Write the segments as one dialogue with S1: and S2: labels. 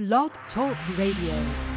S1: Blog Talk Radio.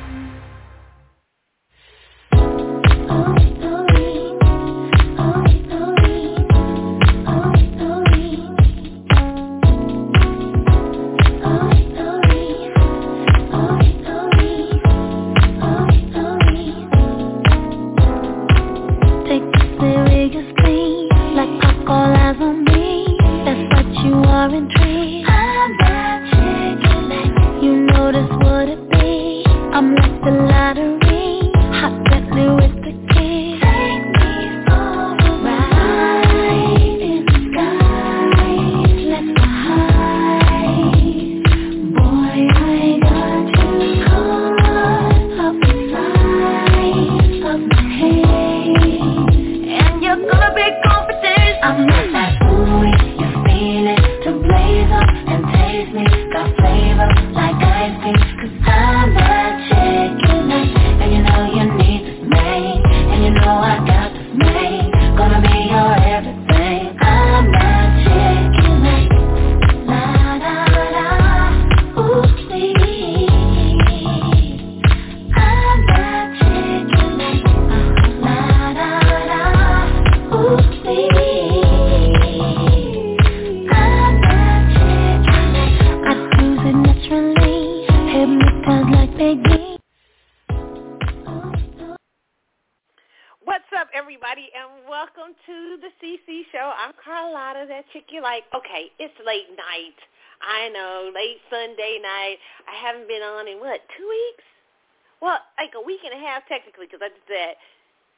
S2: A
S3: week and a half, technically, because I did that,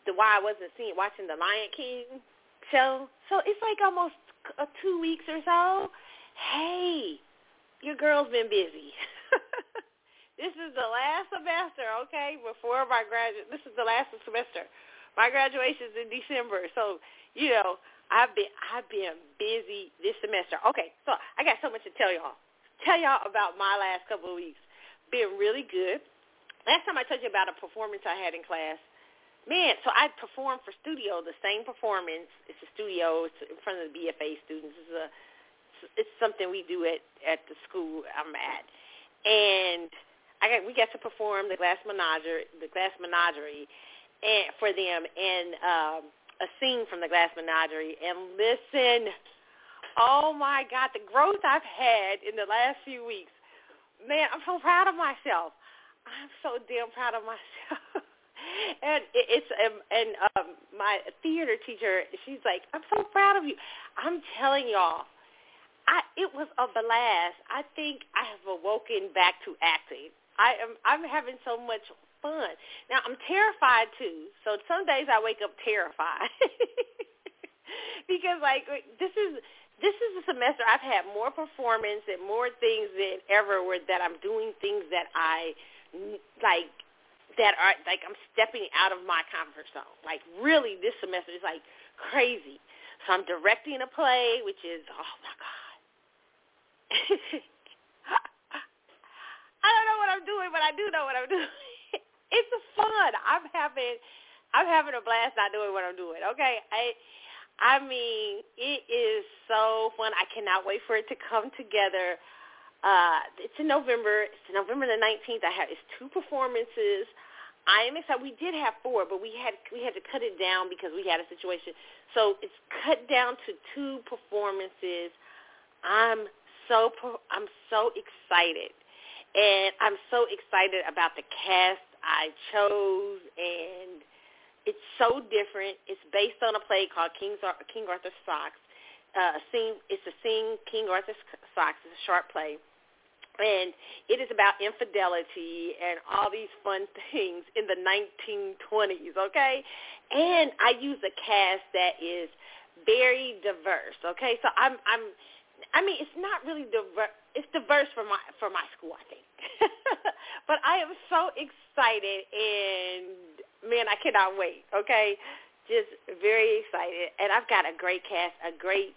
S3: the why I wasn't seeing, watching the Lion King show. So it's like almost uh, two weeks or so. Hey, your girl's been busy. this is the last semester, okay, before my graduate. This is the last semester. My graduation's in December, so you know I've been I've been busy this semester. Okay, so I got so much to tell y'all. Tell y'all about my last couple of weeks. Been really good. Last time I told you about a performance I had in class. Man, so I performed for studio, the same performance. It's a studio. It's in front of the BFA students. It's a it's something we do at at the school I'm at, and I got we got to perform the Glass Menagerie, the Glass Menagerie, and for them, and um, a scene from the Glass Menagerie. And listen, oh my God, the growth I've had in the last few weeks, man, I'm so proud of myself. I'm so damn proud of myself. and it's um, and um, my theater teacher, she's like, I'm so proud of you. I'm telling y'all, I it was a blast. I think I have awoken back to acting. I am I'm having so much fun. Now I'm terrified too. So some days I wake up terrified. because like this is this is a semester I've had more performance and more things than ever where that I'm doing things that I like that are like I'm stepping out of my comfort zone. Like really this semester is like crazy. So I'm directing a play which is oh my god. I don't know what I'm doing, but I do know what I'm doing. It's fun. I'm having I'm having a blast not doing what I'm doing. Okay. I I mean, it is so fun. I cannot wait for it to come together. Uh, it's in November. It's November the 19th. I have it's two performances. I am excited. We did have four, but we had we had to cut it down because we had a situation. So it's cut down to two performances. I'm so I'm so excited, and I'm so excited about the cast I chose, and it's so different. It's based on a play called King's King Arthur Socks. Uh, sing, it's a sing King Arthur Socks. It's a short play, and it is about infidelity and all these fun things in the 1920s. Okay, and I use a cast that is very diverse. Okay, so I'm I'm I mean, it's not really diverse. It's diverse for my for my school, I think. but I am so excited, and man, I cannot wait. Okay, just very excited, and I've got a great cast, a great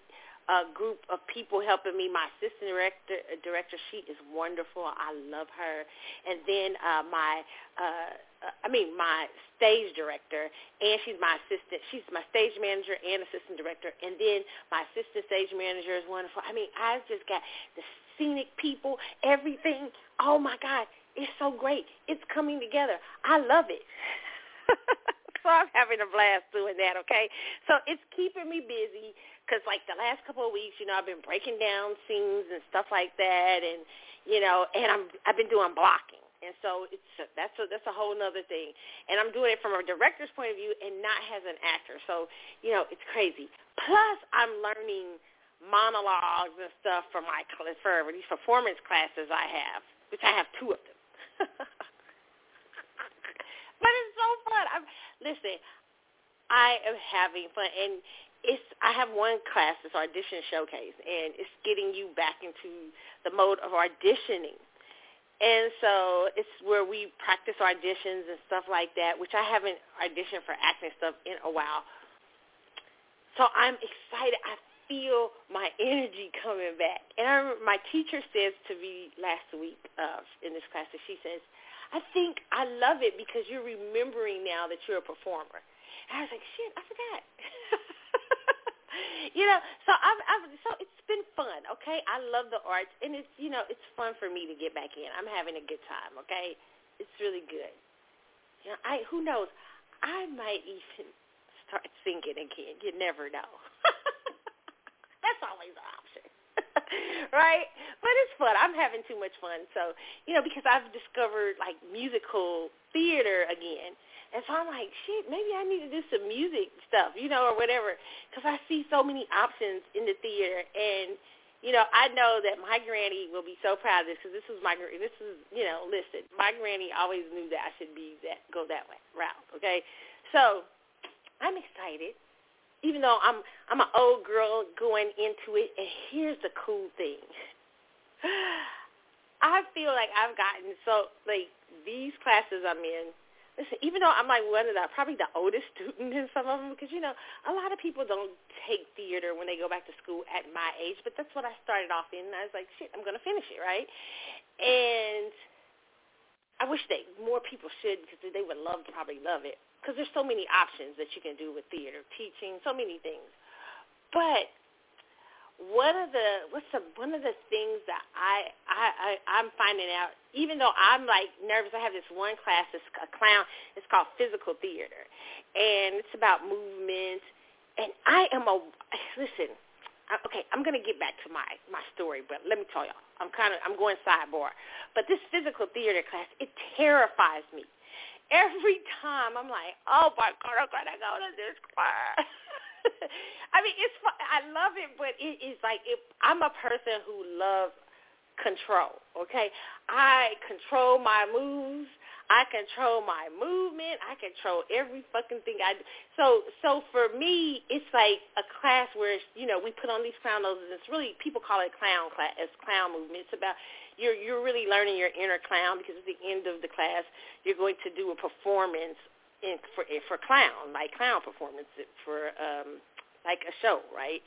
S3: uh, group of people helping me. My assistant director, director, she is wonderful. I love her, and then uh, my. Uh, I mean, my stage director, and she's my assistant. She's my stage manager and assistant director, and then my assistant stage manager is wonderful. I mean, I've just got the scenic people, everything. oh my God, it's so great. It's coming together. I love it. so I'm having a blast doing that, okay? So it's keeping me busy because like the last couple of weeks, you know, I've been breaking down scenes and stuff like that and, you know, and I'm, I've been doing blocking. And so it's that's a that's a whole other thing. And I'm doing it from a director's point of view and not as an actor. So, you know, it's crazy. Plus I'm learning monologues and stuff for my for these performance classes I have, which I have two of them. but it's so fun. I'm listen. I am having fun, and it's. I have one class, this audition showcase, and it's getting you back into the mode of auditioning. And so it's where we practice auditions and stuff like that, which I haven't auditioned for acting stuff in a while. So I'm excited. I feel my energy coming back. And I remember my teacher says to me last week uh, in this class, that she says, I think I love it because you're remembering now that you're a performer. And I was like, shit, I forgot. you know, so I've, I've so it's been fun. Okay, I love the arts, and it's you know it's fun for me to get back in. I'm having a good time. Okay, it's really good. You know, I who knows, I might even start singing again. You never know. That's always an option. right? But it's fun. I'm having too much fun. So, you know, because I've discovered like musical theater again. And so I'm like, shit, maybe I need to do some music stuff, you know, or whatever, because I see so many options in the theater. And, you know, I know that my granny will be so proud of this because this was my, this is, you know, listen, my granny always knew that I should be that, go that way, route, okay? So I'm excited even though I'm I'm an old girl going into it, and here's the cool thing. I feel like I've gotten so like these classes I'm in. Listen, even though I'm like one of the probably the oldest student in some of them, because you know a lot of people don't take theater when they go back to school at my age, but that's what I started off in. And I was like, shit, I'm gonna finish it, right? And I wish that more people should because they would love to probably love it because there's so many options that you can do with theater, teaching, so many things. But one of the what's the one of the things that I I, I I'm finding out, even though I'm like nervous, I have this one class, it's a clown. It's called physical theater, and it's about movement. And I am a listen. Okay, I'm gonna get back to my my story, but let me tell y'all, I'm kind of I'm going sidebar. But this physical theater class, it terrifies me every time I'm like, oh my God, I'm gonna go to this class. I mean, it's. I love it, but it is like if I'm a person who loves control. Okay, I control my moves. I control my movement. I control every fucking thing I do. So, so for me, it's like a class where you know we put on these clown noses. It's really people call it clown class. It's clown movement. It's about you're you're really learning your inner clown because at the end of the class you're going to do a performance in for for clown like clown performance for um like a show right?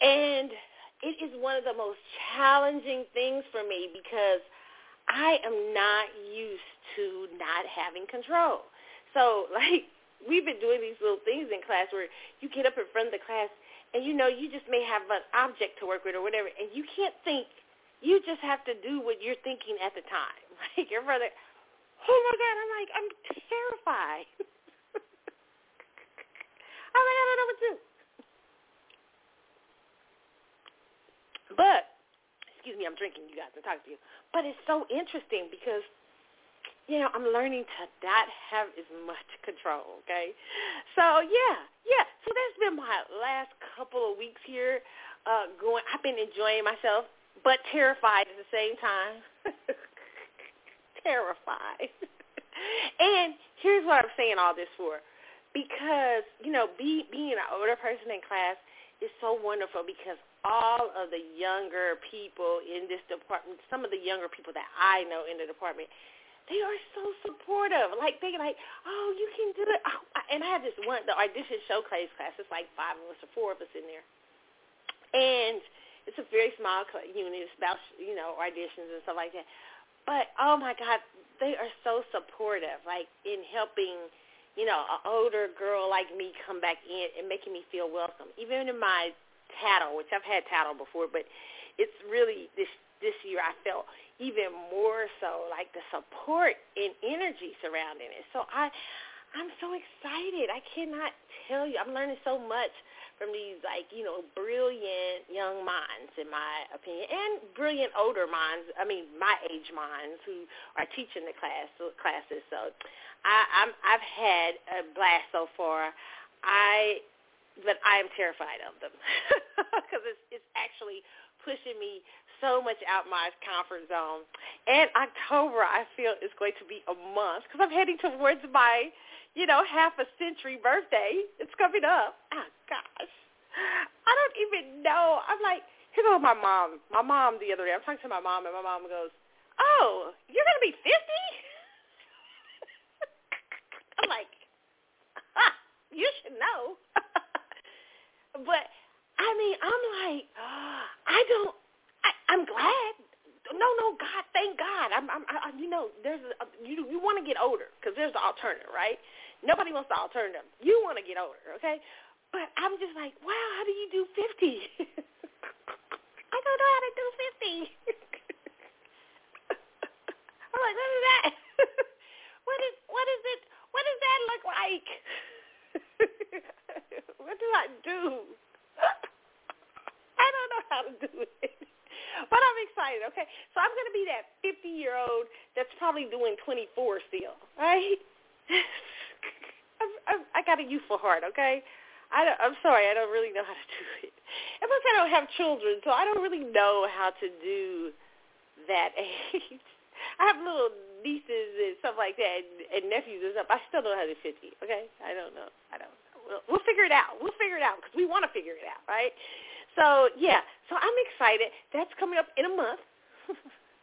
S3: And it is one of the most challenging things for me because I am not used to not having control. So like we've been doing these little things in class where you get up in front of the class and you know you just may have an object to work with or whatever and you can't think you just have to do what you're thinking at the time. Like your brother, oh my God, I'm like, I'm terrified. I'm like, I don't know what to do. But, excuse me, I'm drinking, you guys, and talking to you. But it's so interesting because, you know, I'm learning to not have as much control, okay? So, yeah, yeah. So that's been my last couple of weeks here. Uh, going, I've been enjoying myself but terrified at the same time. terrified. and here's what I'm saying all this for. Because, you know, be, being an older person in class is so wonderful because all of the younger people in this department, some of the younger people that I know in the department, they are so supportive. Like they like, oh, you can do it. Oh, and I have this one, the audition showcase class. It's like five of us or four of us in there, and it's a very small unit. About you know auditions and stuff like that. But oh my God, they are so supportive. Like in helping, you know, an older girl like me come back in and making me feel welcome. Even in my tattle, which I've had tattle before, but it's really this this year I felt even more so like the support and energy surrounding it. So I I'm so excited. I cannot tell you. I'm learning so much from these like, you know, brilliant young minds in my opinion and brilliant older minds, I mean my age minds who are teaching the class uh, classes. So I I'm I've had a blast so far. I but I am terrified of them because it's it's actually pushing me so much out my comfort zone. And October, I feel is going to be a month because I'm heading towards my, you know, half a century birthday. It's coming up. Oh gosh, I don't even know. I'm like, here goes my mom. My mom the other day. I'm talking to my mom, and my mom goes, "Oh, you're gonna be 50?" I'm like, ah, you should know. but I mean, I'm like, I don't. I, I'm glad. No, no, God, thank God. I'm, I'm, I, you know, there's a, you. You want to get older because there's the alternative, right? Nobody wants the alternative. You want to get older, okay? But I'm just like, wow, how do you do 50? I don't know how to do 50. I'm like, what is that? what is what is it? What does that look like? what do I do? I don't know how to do it. But I'm excited, okay? So I'm going to be that 50-year-old that's probably doing 24 still, right? I, I, I got a youthful heart, okay? I don't, I'm sorry, I don't really know how to do it. And plus I don't have children, so I don't really know how to do that age. I have little nieces and stuff like that and, and nephews and stuff. I still don't know how to do 50, okay? I don't know. I don't. We'll, we'll figure it out. We'll figure it out because we want to figure it out, right? So yeah, so I'm excited. That's coming up in a month,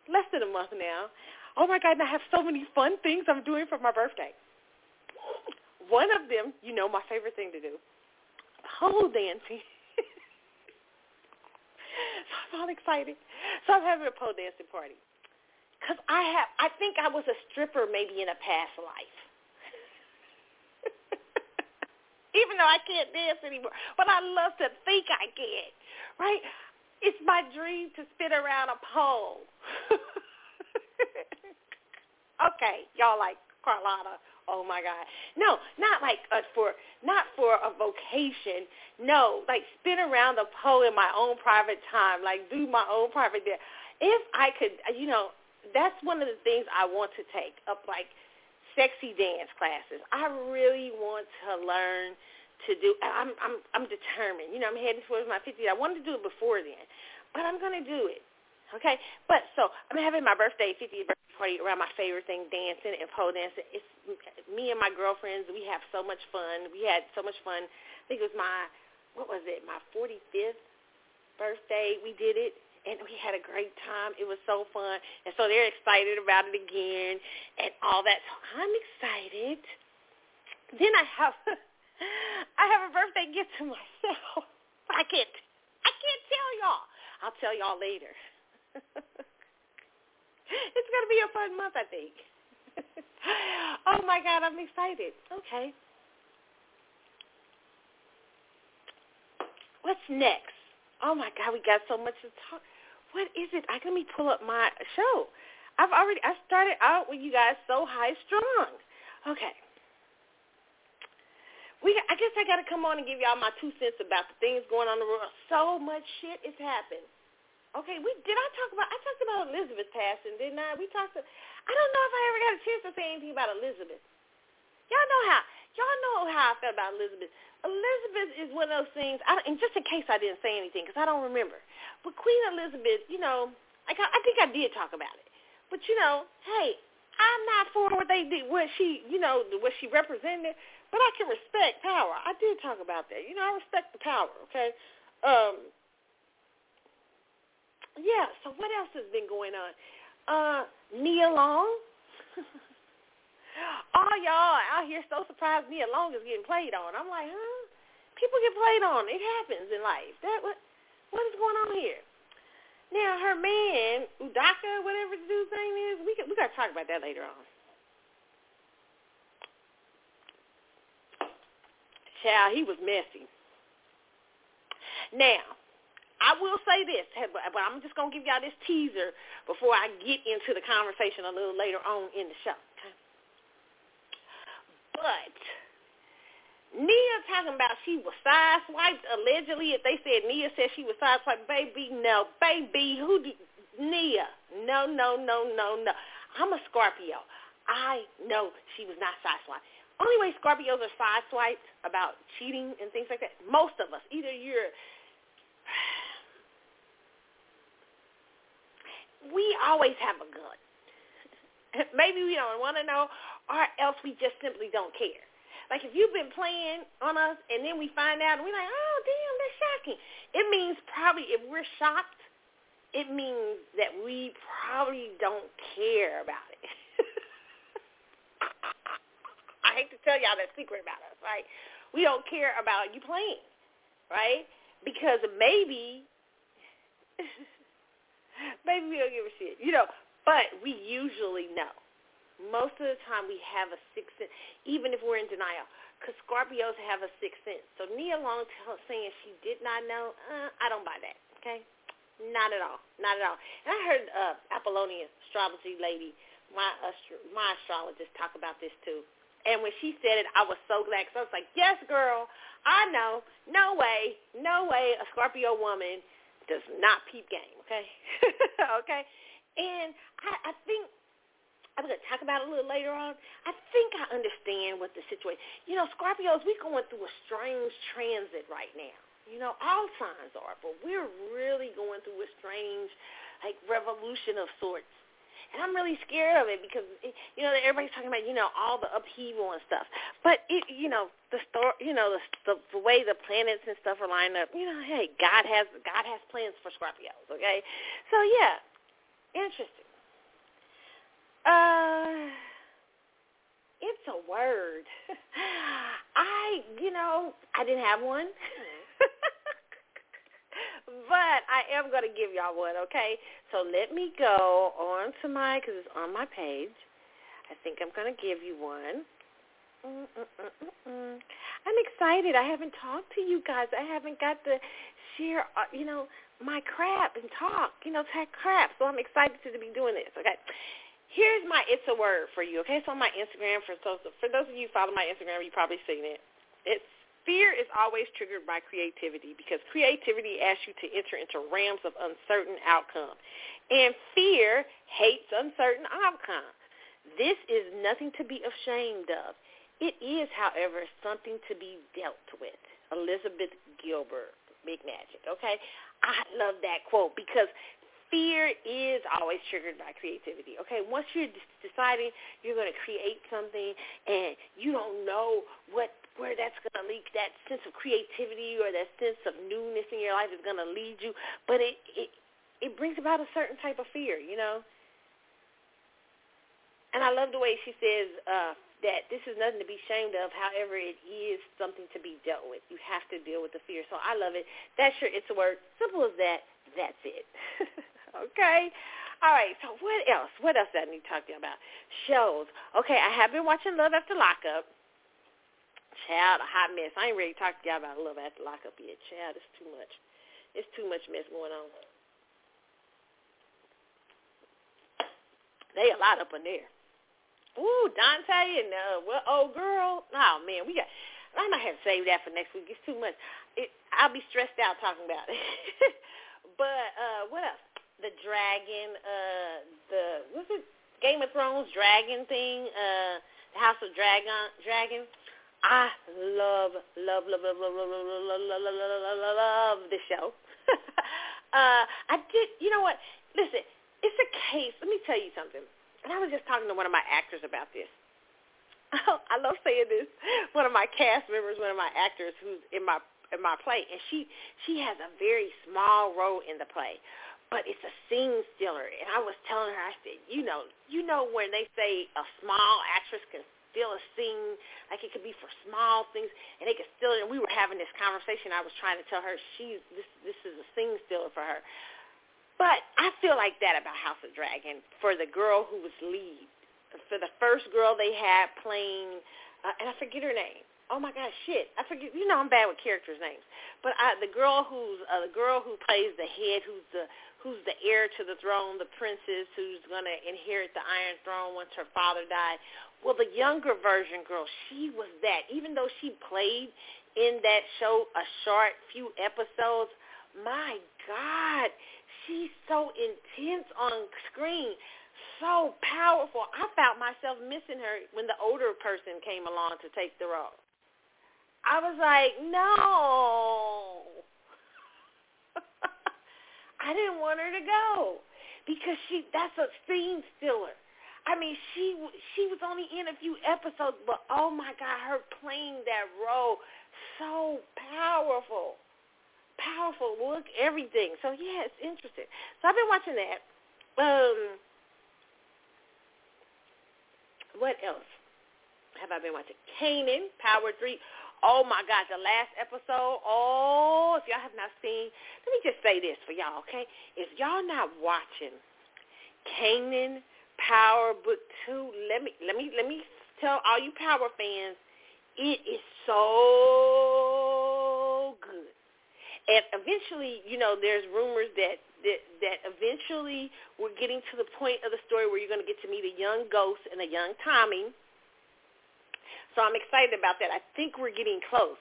S3: less than a month now. Oh my God, and I have so many fun things I'm doing for my birthday. One of them, you know, my favorite thing to do, pole dancing. so I'm all excited. So I'm having a pole dancing party. Because I have, I think I was a stripper maybe in a past life even though I can't dance anymore. But I love to think I can, right? It's my dream to spin around a pole. okay, y'all like Carlotta. Oh my God. No, not like uh, for not for a vocation. No, like spin around the pole in my own private time, like do my own private dance. If I could, you know, that's one of the things I want to take up, like sexy dance classes. I really want to learn to do. I'm I'm I'm determined. You know, I'm heading towards my 50. I wanted to do it before then, but I'm going to do it. Okay, but so I'm having my birthday, 50th birthday party around my favorite thing, dancing and pole dancing. It's me and my girlfriends. We have so much fun. We had so much fun. I think it was my what was it? My 45th birthday. We did it and we had a great time. It was so fun, and so they're excited about it again, and all that. So I'm excited. Then I have, I have a birthday gift to myself. But I can't, I can't tell y'all. I'll tell y'all later. it's gonna be a fun month, I think. oh my God, I'm excited. Okay. What's next? Oh my God, we got so much to talk. What is it? I let me pull up my show. I've already I started out with you guys so high strong. Okay. We I guess I got to come on and give y'all my two cents about the things going on in the world. So much shit is happening. Okay, we did I talk about I talked about Elizabeth passing, didn't I? We talked to, I don't know if I ever got a chance to say anything about Elizabeth. Y'all know how y'all know how I felt about Elizabeth. Elizabeth is one of those things. I, and just in case I didn't say anything, because I don't remember. But Queen Elizabeth, you know, I, I think I did talk about it. But you know, hey, I'm not for what they did, what she, you know, what she represented. But I can respect power. I did talk about that. You know, I respect the power. Okay. Um. Yeah. So what else has been going on? Uh, Nia Long. All y'all out here so surprised Nia Long is getting played on. I'm like, huh? People get played on. It happens in life. That what what is going on here? Now her man, Udoka, whatever the dude's name is, we we gotta talk about that later on. Child, he was messy. Now, I will say this, but I'm just gonna give y'all this teaser before I get into the conversation a little later on in the show. But Nia talking about she was sideswiped allegedly. If they said Nia said she was sideswiped, baby, no, baby, who do Nia? No, no, no, no, no. I'm a Scorpio. I know she was not sideswiped. Only way Scorpios are sideswiped about cheating and things like that. Most of us, either you're we always have a gun. Maybe we don't want to know, or else we just simply don't care. Like if you've been playing on us and then we find out and we're like, oh, damn, that's shocking. It means probably if we're shocked, it means that we probably don't care about it. I hate to tell y'all that secret about us, right? We don't care about you playing, right? Because maybe, maybe we don't give a shit, you know. But we usually know most of the time we have a sixth sense, even if we're in denial. Because Scorpios have a sixth sense. So Nia Long saying she did not know, uh, I don't buy that, okay? Not at all. Not at all. And I heard uh, Apollonia, astrology lady, my astro- my astrologist, talk about this too. And when she said it, I was so glad because I was like, yes, girl, I know. No way, no way a Scorpio woman does not peep game, okay? okay? And I, I think I'm going to talk about it a little later on. I think I understand what the situation. You know, Scorpios, we're going through a strange transit right now. You know, all signs are, but we're really going through a strange, like, revolution of sorts. And I'm really scared of it because, you know, everybody's talking about, you know, all the upheaval and stuff. But, it, you know, the story, you know, the, the the way the planets and stuff are lined up, you know, hey, God has God has plans for Scorpios, okay? So, yeah, interesting. Uh, it's a word. I, you know, I didn't have one. but I am going to give y'all one, okay? So let me go on to my, because it's on my page. I think I'm going to give you one. Mm-mm-mm-mm. I'm excited. I haven't talked to you guys. I haven't got to share, uh, you know, my crap and talk, you know, talk crap. So I'm excited to be doing this, okay? Here's my it's a word for you, okay? It's on my Instagram. For those, for those of you who follow my Instagram, you've probably seen it. It's fear is always triggered by creativity because creativity asks you to enter into realms of uncertain outcome. And fear hates uncertain outcome. This is nothing to be ashamed of. It is, however, something to be dealt with. Elizabeth Gilbert, Big Magic, okay? I love that quote because fear is always triggered by creativity. Okay, once you're deciding you're going to create something and you don't know what where that's going to lead, that sense of creativity or that sense of newness in your life is going to lead you, but it it it brings about a certain type of fear, you know. And I love the way she says uh, that this is nothing to be ashamed of. However, it is something to be dealt with. You have to deal with the fear. So I love it. That's your it's a word. Simple as that. That's it. Okay. All right. So what else? What else did I need to talk to you about? Shows. Okay. I have been watching Love After Lockup. Child, a hot mess. I ain't ready to talk to y'all about Love After Lockup yet. Child, it's too much. It's too much mess going on. They a lot up in there. Ooh, Dante and uh, well, old girl. Oh man, we got. I might have to save that for next week. It's too much. It, I'll be stressed out talking about it. but uh, what else? the dragon, uh, the what's it? Game of Thrones dragon thing, uh, the House of Dragon, dragon. I love, love, love, love, love, love, love, love, love, love, love, the show. uh, I did. You know what? Listen, it's a case. Let me tell you something. And I was just talking to one of my actors about this. I love saying this. One of my cast members, one of my actors, who's in my in my play, and she she has a very small role in the play but it's a scene stealer. And I was telling her, I said, you know, you know when they say a small actress can steal a scene, like it could be for small things, and they could it. And we were having this conversation. I was trying to tell her she this this is a scene stealer for her. But I feel like that about House of Dragon for the girl who was lead, for the first girl they had playing, uh, and I forget her name. Oh my gosh, shit! I forget. You know, I'm bad with characters' names. But I, the girl who's uh, the girl who plays the head, who's the who's the heir to the throne, the princess who's gonna inherit the Iron Throne once her father died. Well, the younger version girl, she was that. Even though she played in that show a short few episodes, my God, she's so intense on screen so powerful. I found myself missing her when the older person came along to take the role. I was like, no. I didn't want her to go because she that's a scene filler. I mean, she she was only in a few episodes, but oh my God, her playing that role so powerful, powerful look, everything. So yeah, it's interesting. So I've been watching that. Um, what else have I been watching? Kanan, Power 3. Oh, my God, the last episode. Oh, if y'all have not seen, let me just say this for y'all, okay? If y'all not watching Kanan, Power Book 2, let me, let me, let me tell all you Power fans, it is so good. And eventually, you know, there's rumors that that that eventually we're getting to the point of the story where you're going to get to meet a young Ghost and a young Tommy. So I'm excited about that. I think we're getting close.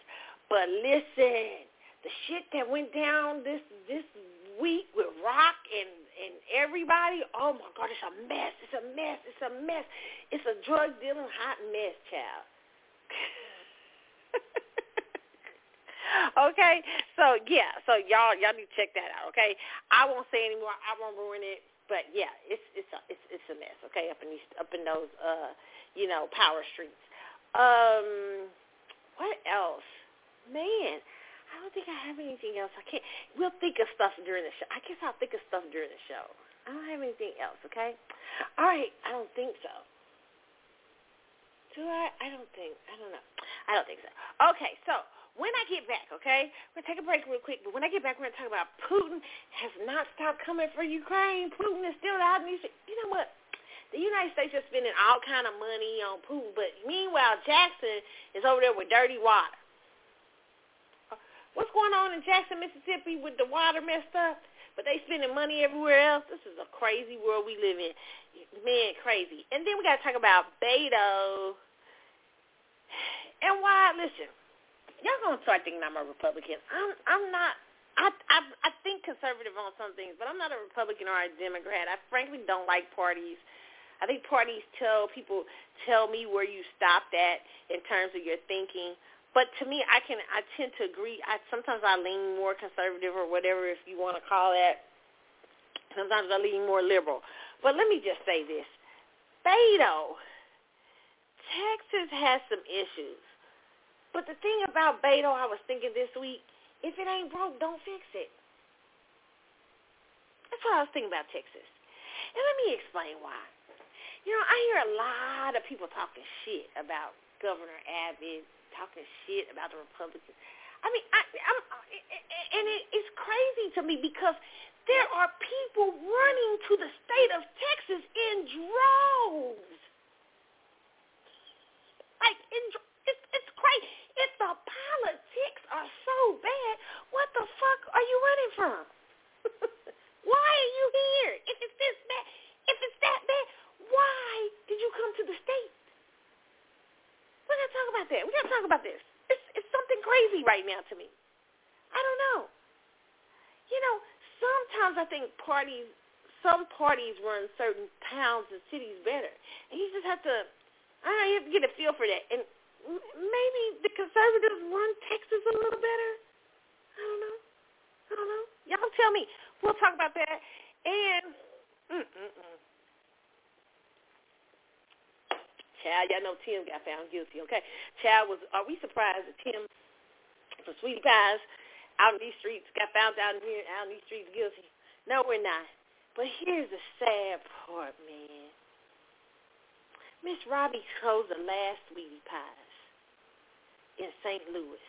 S3: But listen, the shit that went down this this week with Rock and and everybody, oh my God, it's a mess. It's a mess. It's a mess. It's a drug dealing hot mess, child. okay, so yeah, so y'all y'all need to check that out. Okay, I won't say anymore. I won't ruin it. But yeah, it's it's a, it's it's a mess. Okay, up in these up in those uh you know power streets. Um, what else? Man, I don't think I have anything else. I can't. We'll think of stuff during the show. I guess I'll think of stuff during the show. I don't have anything else. Okay. All right. I don't think so. Do I? I don't think. I don't know. I don't think so. Okay. So when I get back, okay, we're to take a break real quick, but when I get back, we're to talk about Putin has not stopped coming for Ukraine. Putin is still out. And you know what? The United States is spending all kind of money on Putin, but meanwhile, Jackson is over there with dirty water. What's going on in Jackson, Mississippi with the water messed up? But they spending money everywhere else. This is a crazy world we live in. Man, crazy. And then we got to talk about Beto. And why, listen, y'all gonna start thinking I'm a Republican. I'm I'm not. I, I I think conservative on some things, but I'm not a Republican or a Democrat. I frankly don't like parties. I think parties tell people tell me where you stopped at in terms of your thinking. But to me, I can I tend to agree. I sometimes I lean more conservative or whatever if you want to call that. Sometimes I lean more liberal. But let me just say this: Beto, Texas has some issues. But the thing about Beto, I was thinking this week, if it ain't broke, don't fix it. That's what I was thinking about Texas. And let me explain why. You know, I hear a lot of people talking shit about Governor Abbott, talking shit about the Republicans. I mean, I, I'm, and it, it's crazy to me because there are people running to the state of Texas in droves. Like, in, it's, it's crazy. If the politics are so bad, what the fuck are you running from? why are you here? If it's this bad, if it's that bad, why did you come to the state? We're gonna talk about that. We're gonna talk about this. It's it's something crazy right now to me. I don't know. You know, sometimes I think parties, some parties run certain towns and cities better, and you just have to. I don't know. You have to get a feel for that. And maybe the conservatives run Texas a little better. I don't know. I don't know. Y'all tell me. We'll talk about that. And mm-mm-mm. Child, y'all know Tim got found guilty, okay? Child was, are we surprised that Tim from Sweetie Pies out in these streets got found out here, out in these streets guilty? No, we're not. But here's the sad part, man. Miss Robbie closed the last Sweetie Pies in St. Louis.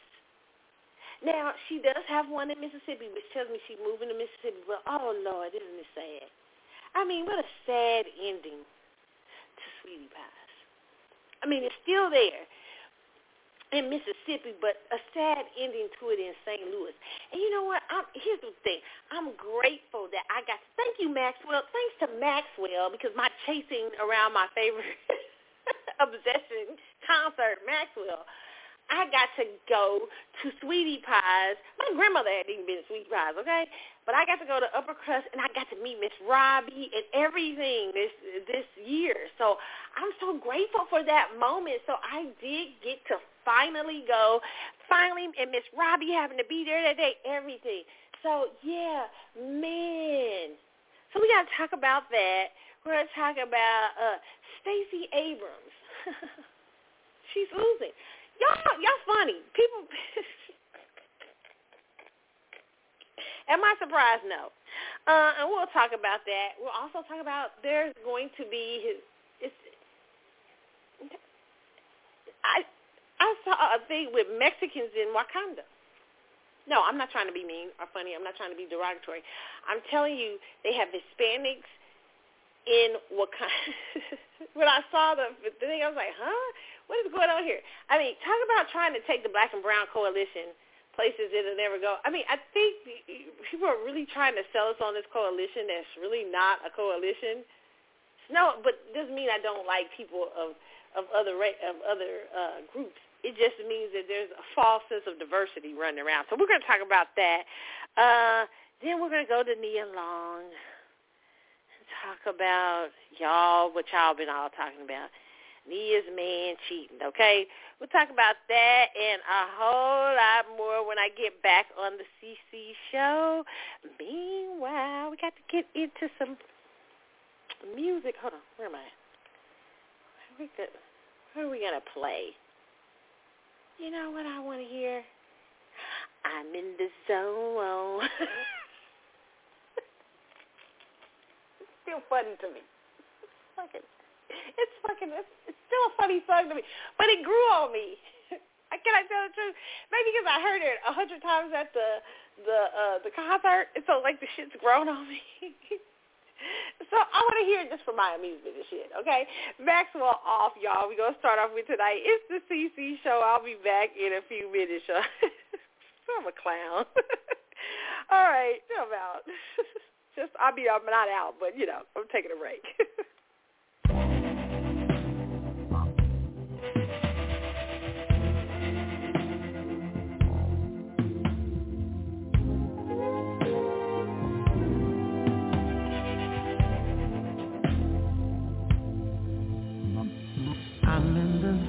S3: Now, she does have one in Mississippi, which tells me she's moving to Mississippi. But, oh, Lord, isn't it sad? I mean, what a sad ending to Sweetie Pies. I mean, it's still there. in Mississippi, but a sad ending to it in St. Louis. And you know what? I'm, here's the thing. I'm grateful that I got. Thank you, Maxwell. Thanks to Maxwell because my chasing around my favorite obsession concert, Maxwell. I got to go to Sweetie Pies. My grandmother had even been to Sweetie Pies, okay? But I got to go to Upper Crust, and I got to meet Miss Robbie and everything this this year. So I'm so grateful for that moment. So I did get to finally go, finally, and Miss Robbie having to be there that day, everything. So yeah, man. So we got to talk about that. We're going to talk about uh, Stacey Abrams. She's losing. Y'all, y'all funny. People. Am I surprised? No. Uh, and we'll talk about that. We'll also talk about there's going to be his. I I saw a thing with Mexicans in Wakanda. No, I'm not trying to be mean or funny. I'm not trying to be derogatory. I'm telling you, they have Hispanics in Wakanda. when I saw the thing, I was like, huh? What is going on here? I mean, talk about trying to take the black and brown coalition places it'll never go. I mean, I think people are really trying to sell us on this coalition that's really not a coalition. No, but doesn't mean I don't like people of of other of other uh, groups. It just means that there's a false sense of diversity running around. So we're going to talk about that. Uh, then we're going to go to Nia Long and talk about y'all, what y'all been all talking about. Nia's man cheating, okay? We'll talk about that and a whole lot more when I get back on the CC show. Meanwhile, we got to get into some music. Hold on, where am I? Where, are we going to play? You know what I want to hear? I'm in the zone. it's still funny to me. Fucking it's fucking, it's, it's still a funny song to me. But it grew on me. I can I tell the truth? Maybe because I heard it a hundred times at the the uh the concert, and so like the shit's grown on me. so I want to hear it just for my amusement and shit. Okay, Maxwell off, y'all. We gonna start off with tonight. It's the CC show. I'll be back in a few minutes. Y'all. I'm a clown. All right, I'm out. just I'll be I'm not out, but you know I'm taking a break.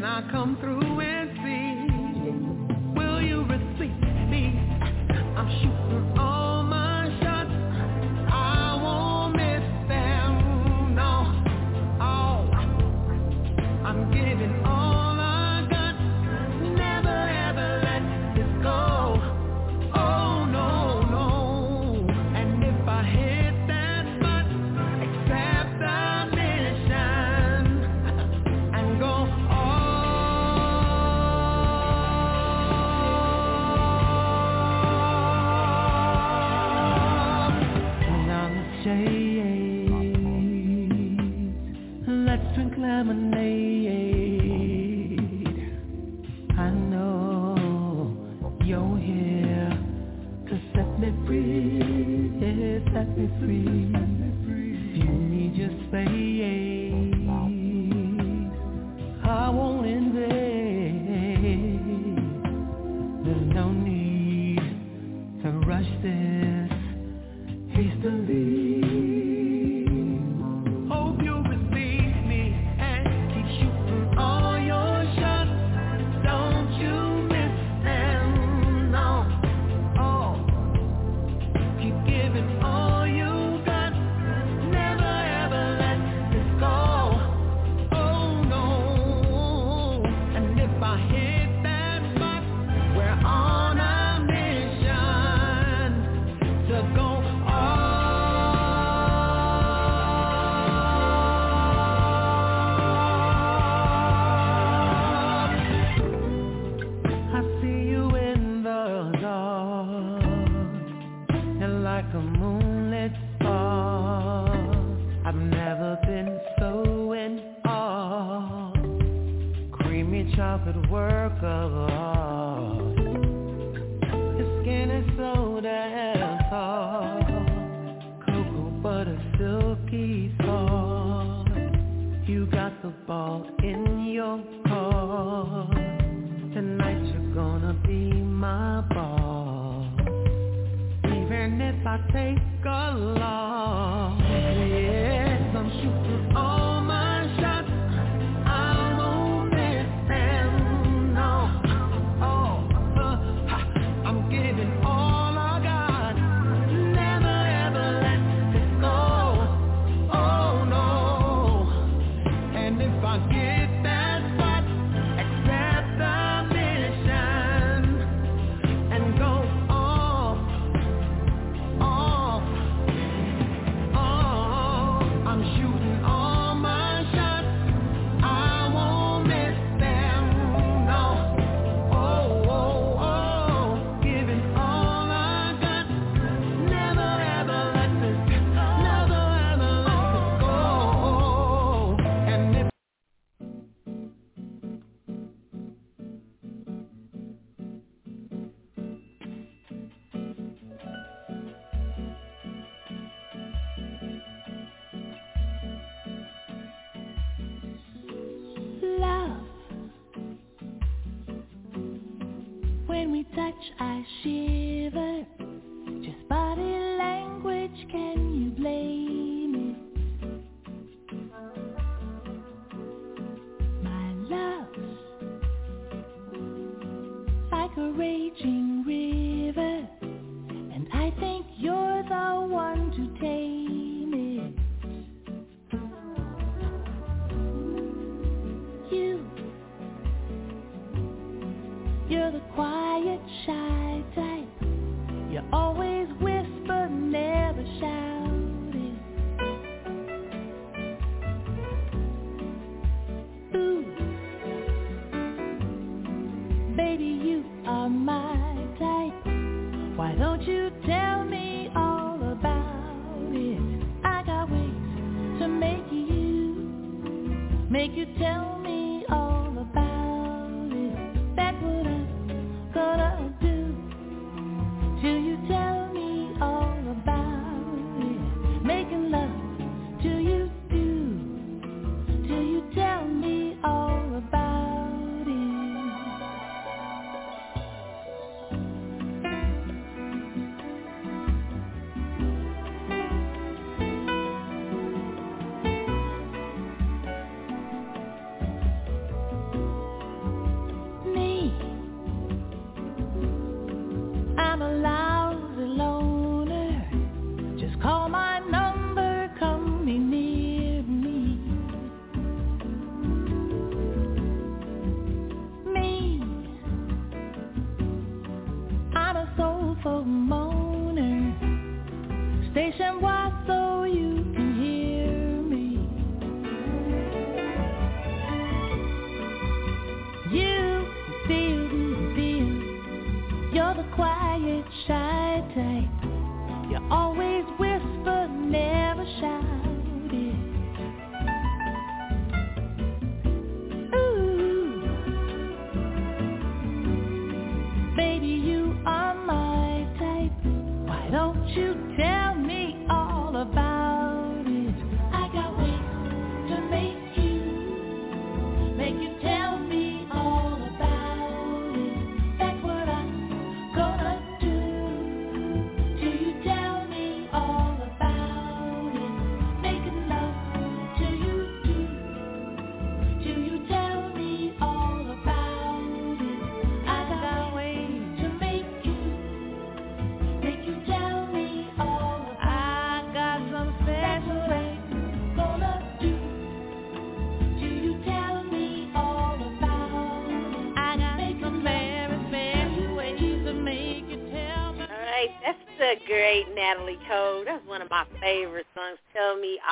S4: Let's through lemonade.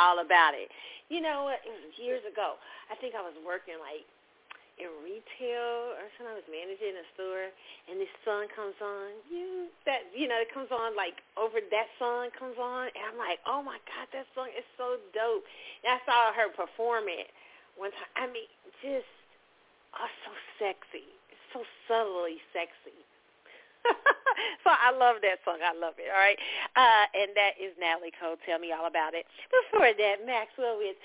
S5: all
S6: about it. You
S3: know what? Years ago, I think I was working like in retail or something. I was managing a store, and this song comes on. You that you know it comes on like over that song comes on, and I'm like, oh my god, that song is so dope. And I saw her perform it one time. I mean, just oh, so sexy, so subtly sexy. so I love that song. I love it. All right, uh, and that is Natalie Cole. Tell me all about it. Before that, Maxwell with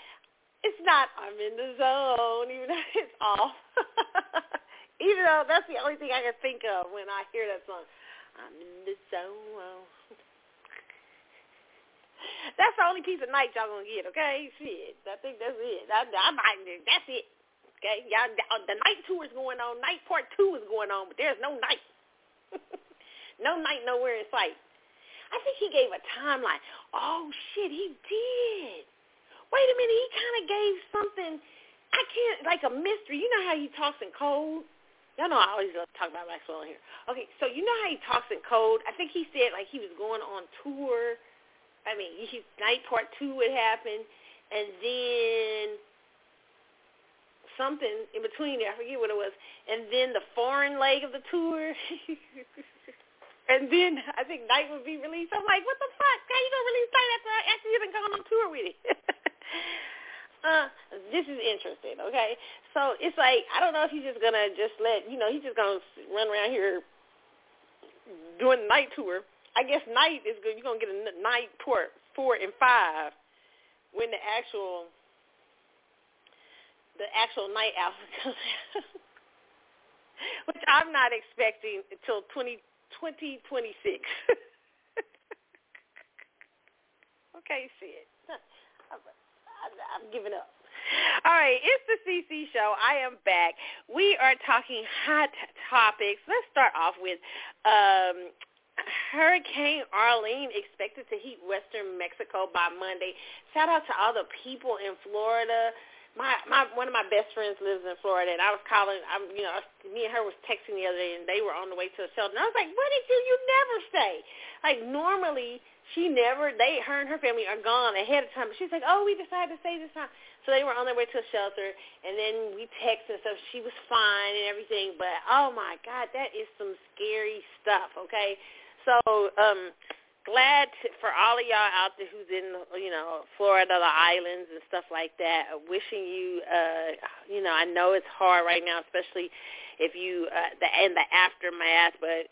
S3: "It's Not I'm in the Zone," even though it's off. even though that's the only thing I can think of when I hear that song. I'm in the zone. That's the only piece of night y'all gonna get, okay? Shit, I think that's it. I, I might, that's it. Okay, y'all, the night tour is going on. Night part two is going on, but there's no night. No night nowhere in sight. I think he gave a timeline. Oh shit, he did. Wait a minute, he kind of gave something. I can't like a mystery. You know how he talks in code. Y'all know I always love to talk about Maxwell here. Okay, so you know how he talks in code. I think he said like he was going on tour I mean, he, night part two would happen, and then something in between there. I forget what it was. And then the foreign leg of the tour. and then I think Night would be released. I'm like, what the fuck? How you gonna release Night after after you've been going on tour with it? uh, this is interesting. Okay, so it's like I don't know if he's just gonna just let you know he's just gonna run around here doing night tour I guess night is good. You're gonna get a night port four and five when the actual the actual night out, which I'm not expecting until 20, 2026. okay, shit. I'm, I'm giving up. All right, it's the CC show. I am back. We are talking hot topics. Let's start off with um, Hurricane Orlene expected to hit western Mexico by Monday. Shout out to all the people in Florida. My my one of my best friends lives in Florida, and I was calling. I'm you know me and her was texting the other day, and they were on the way to a shelter. And I was like, "What did you? You never say." Like normally, she never. They her and her family are gone ahead of time. But she's like, "Oh, we decided to stay this time." So they were on their way to a shelter, and then we texted and stuff. She was fine and everything, but oh my God, that is some scary stuff. Okay, so um, glad to, for all of y'all out there who's in, you know, Florida, the islands and stuff like that. Wishing you, uh, you know, I know it's hard right now, especially if you uh, the and the aftermath, but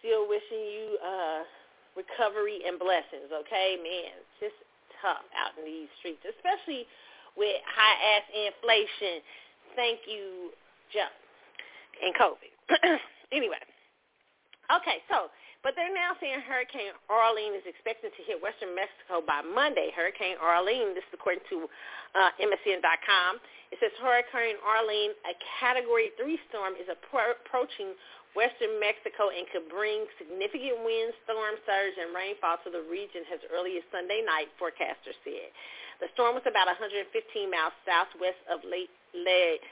S3: still wishing you uh, recovery and blessings. Okay, man, it's just tough out in these streets, especially with high ass inflation. Thank you, Joe, and COVID. anyway, okay, so but they're now saying Hurricane Orlene is expected to hit western Mexico by Monday. Hurricane Orlene, this is according to uh, MSN.com. It says Hurricane Orlene, a Category 3 storm, is appro- approaching western Mexico and could bring significant wind, storm surge, and rainfall to the region as early as Sunday night, forecasters said. The storm was about 115 miles southwest of Lake,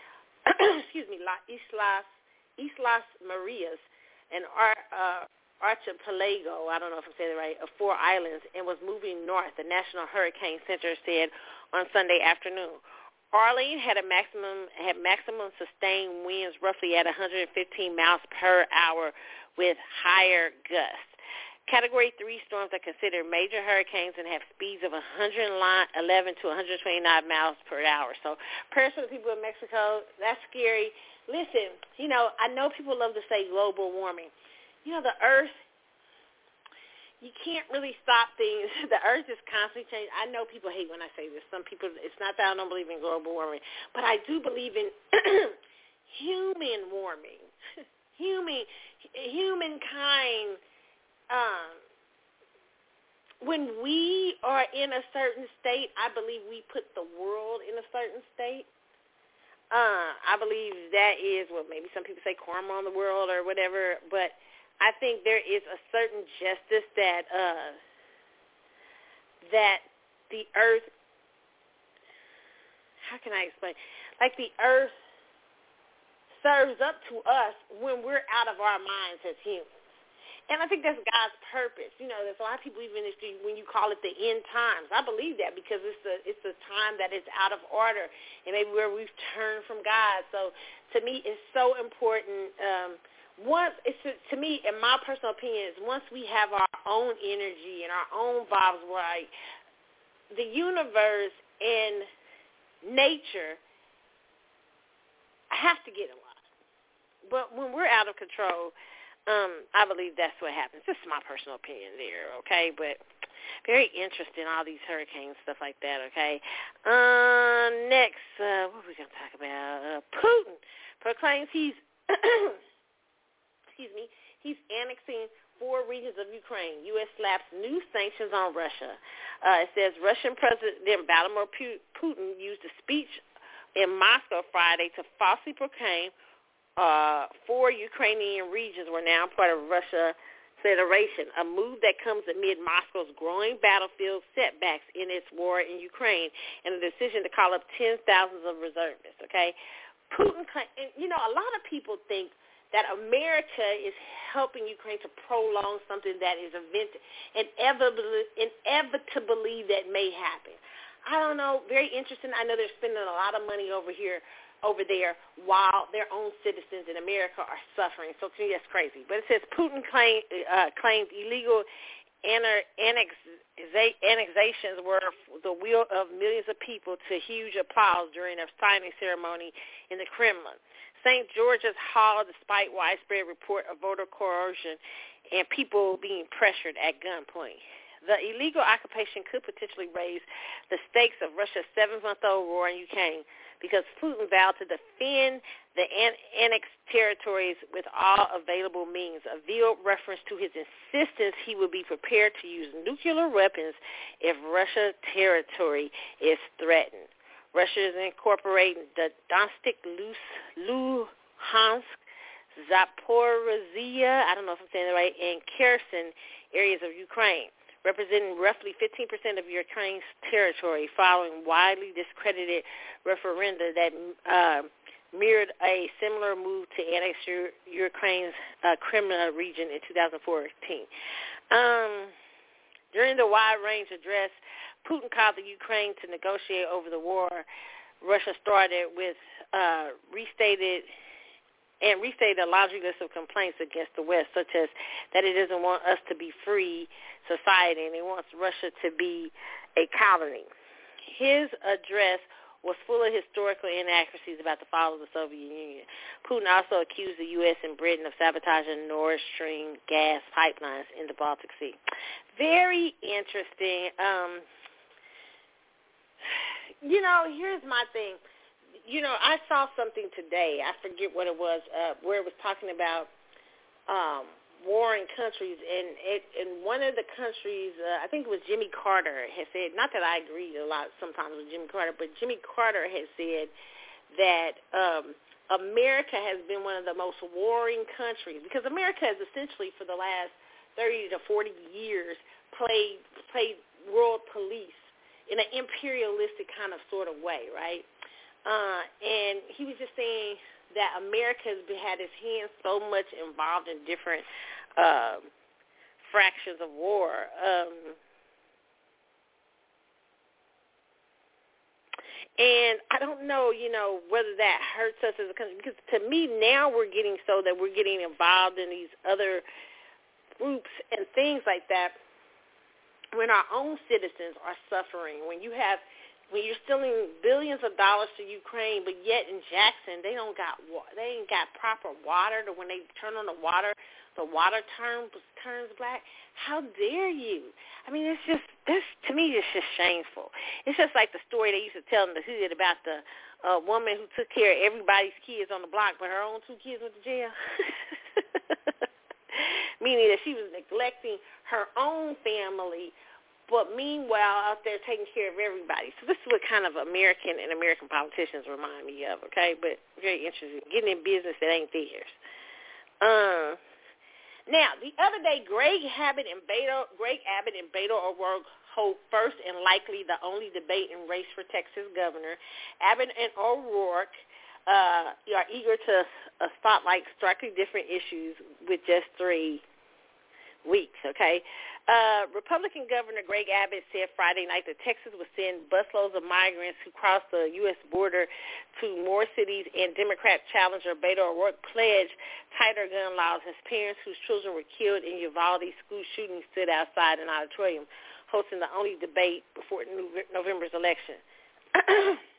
S3: excuse me, La Islas, Islas Marias, and uh, archipelago, I don't know if I'm saying it right, of four islands and was moving north, the National Hurricane Center said on Sunday afternoon. Orlene had a maximum had maximum sustained winds roughly at 115 miles per hour with higher gusts. Category 3 storms are considered major hurricanes and have speeds of 111 to 129 miles per hour. So prayers for the people in Mexico. That's scary. Listen, you know, I know people love to say global warming you know, the earth, you can't really stop things. The earth is constantly changing. I know people hate when I say this. Some people, it's not that I don't believe in global warming, but I do believe in human warming, human, humankind. Um, when we are in a certain state, I believe we put the world in a certain state. Uh, I believe that is what maybe some people say karma on the world or whatever, but I think there is a certain justice that uh, that the earth. How can I explain? Like the earth serves up to us when we're out of our minds as humans. And I think that's God's purpose. You know, there's a lot of people even when you call it the end times. I believe that because it's a it's a time that is out of order and maybe where we've turned from God. So to me, it's so important. Um, once it's to me, in my personal opinion, is once we have our own energy and our own vibes, right, the universe and nature have to get line. But when we're out of control, um, I believe that's what happens. This is my personal opinion there, okay? But very interesting, all these hurricanes, stuff like that, okay? Uh, next, uh, what are we going to talk about? Uh, Putin proclaims he's, excuse me, he's annexing four regions of Ukraine. U.S. slaps new sanctions on Russia. Uh, it says Russian President Vladimir Putin used a speech in Moscow Friday to falsely proclaim uh, four Ukrainian regions were now part of Russia Federation, a move that comes amid Moscow's growing battlefield setbacks in its war in Ukraine and the decision to call up tens thousands of reservists. Okay, Putin, and you know, a lot of people think that America is helping Ukraine to prolong something that is event, inevitably, inevitably that may happen. I don't know. Very interesting. I know they're spending a lot of money over here over there while their own citizens in America are suffering. So to me, that's crazy. But it says Putin claim, uh, claimed illegal annexations were the will of millions of people to huge applause during a signing ceremony in the Kremlin. St. George's Hall, despite widespread report of voter coercion and people being pressured at gunpoint. The illegal occupation could potentially raise the stakes of Russia's seven-month-old war in Ukraine, because Putin vowed to defend the annexed territories with all available means, a veiled reference to his insistence he would be prepared to use nuclear weapons if Russia territory is threatened. Russia is incorporating the Donetsk, Luhansk, Zaporizhia, I don't know if I'm saying it right, and Kherson areas of Ukraine representing roughly 15% of Ukraine's territory following widely discredited referenda that uh, mirrored a similar move to annex Ukraine's uh, Crimea region in 2014. Um, during the wide-range address, Putin called the Ukraine to negotiate over the war Russia started with uh, restated and restated a laundry list of complaints against the West, such as that it doesn't want us to be free society and it wants Russia to be a colony. His address was full of historical inaccuracies about the fall of the Soviet Union. Putin also accused the U.S. and Britain of sabotaging Nord Stream gas pipelines in the Baltic Sea. Very interesting. Um, you know, here's my thing you know, I saw something today. I forget what it was, uh, where it was talking about um, warring countries, and it, and one of the countries, uh, I think it was Jimmy Carter, had said. Not that I agree a lot sometimes with Jimmy Carter, but Jimmy Carter had said that um, America has been one of the most warring countries because America has essentially for the last 30 to 40 years played played world police in an imperialistic kind of sort of way, right? Uh, and he was just saying that America has had its hands so much involved in different uh, fractions of war. Um, and I don't know, you know, whether that hurts us as a country because to me now we're getting so that we're getting involved in these other groups and things like that when our own citizens are suffering. When you have when you're stealing billions of dollars to Ukraine, but yet in Jackson they don't got they ain't got proper water. To when they turn on the water, the water turns turns black. How dare you? I mean, it's just this to me. It's just shameful. It's just like the story they used to tell in the hood about the uh, woman who took care of everybody's kids on the block, but her own two kids went to jail. Meaning that she was neglecting her own family but meanwhile out there taking care of everybody. So this is what kind of American and American politicians remind me of, okay? But very interesting. Getting in business that ain't theirs. Uh, now, the other day, Greg Abbott and Beto, Greg Abbott and Beto O'Rourke hold first and likely the only debate in race for Texas governor. Abbott and O'Rourke uh, are eager to uh, spotlight strikingly different issues with just three weeks, okay? Uh, Republican Governor Greg Abbott said Friday night that Texas would send busloads of migrants who cross the U.S. border to more cities, and Democrat challenger Beto O'Rourke pledged tighter gun laws as parents whose children were killed in Uvalde school shooting stood outside an auditorium hosting the only debate before November's election.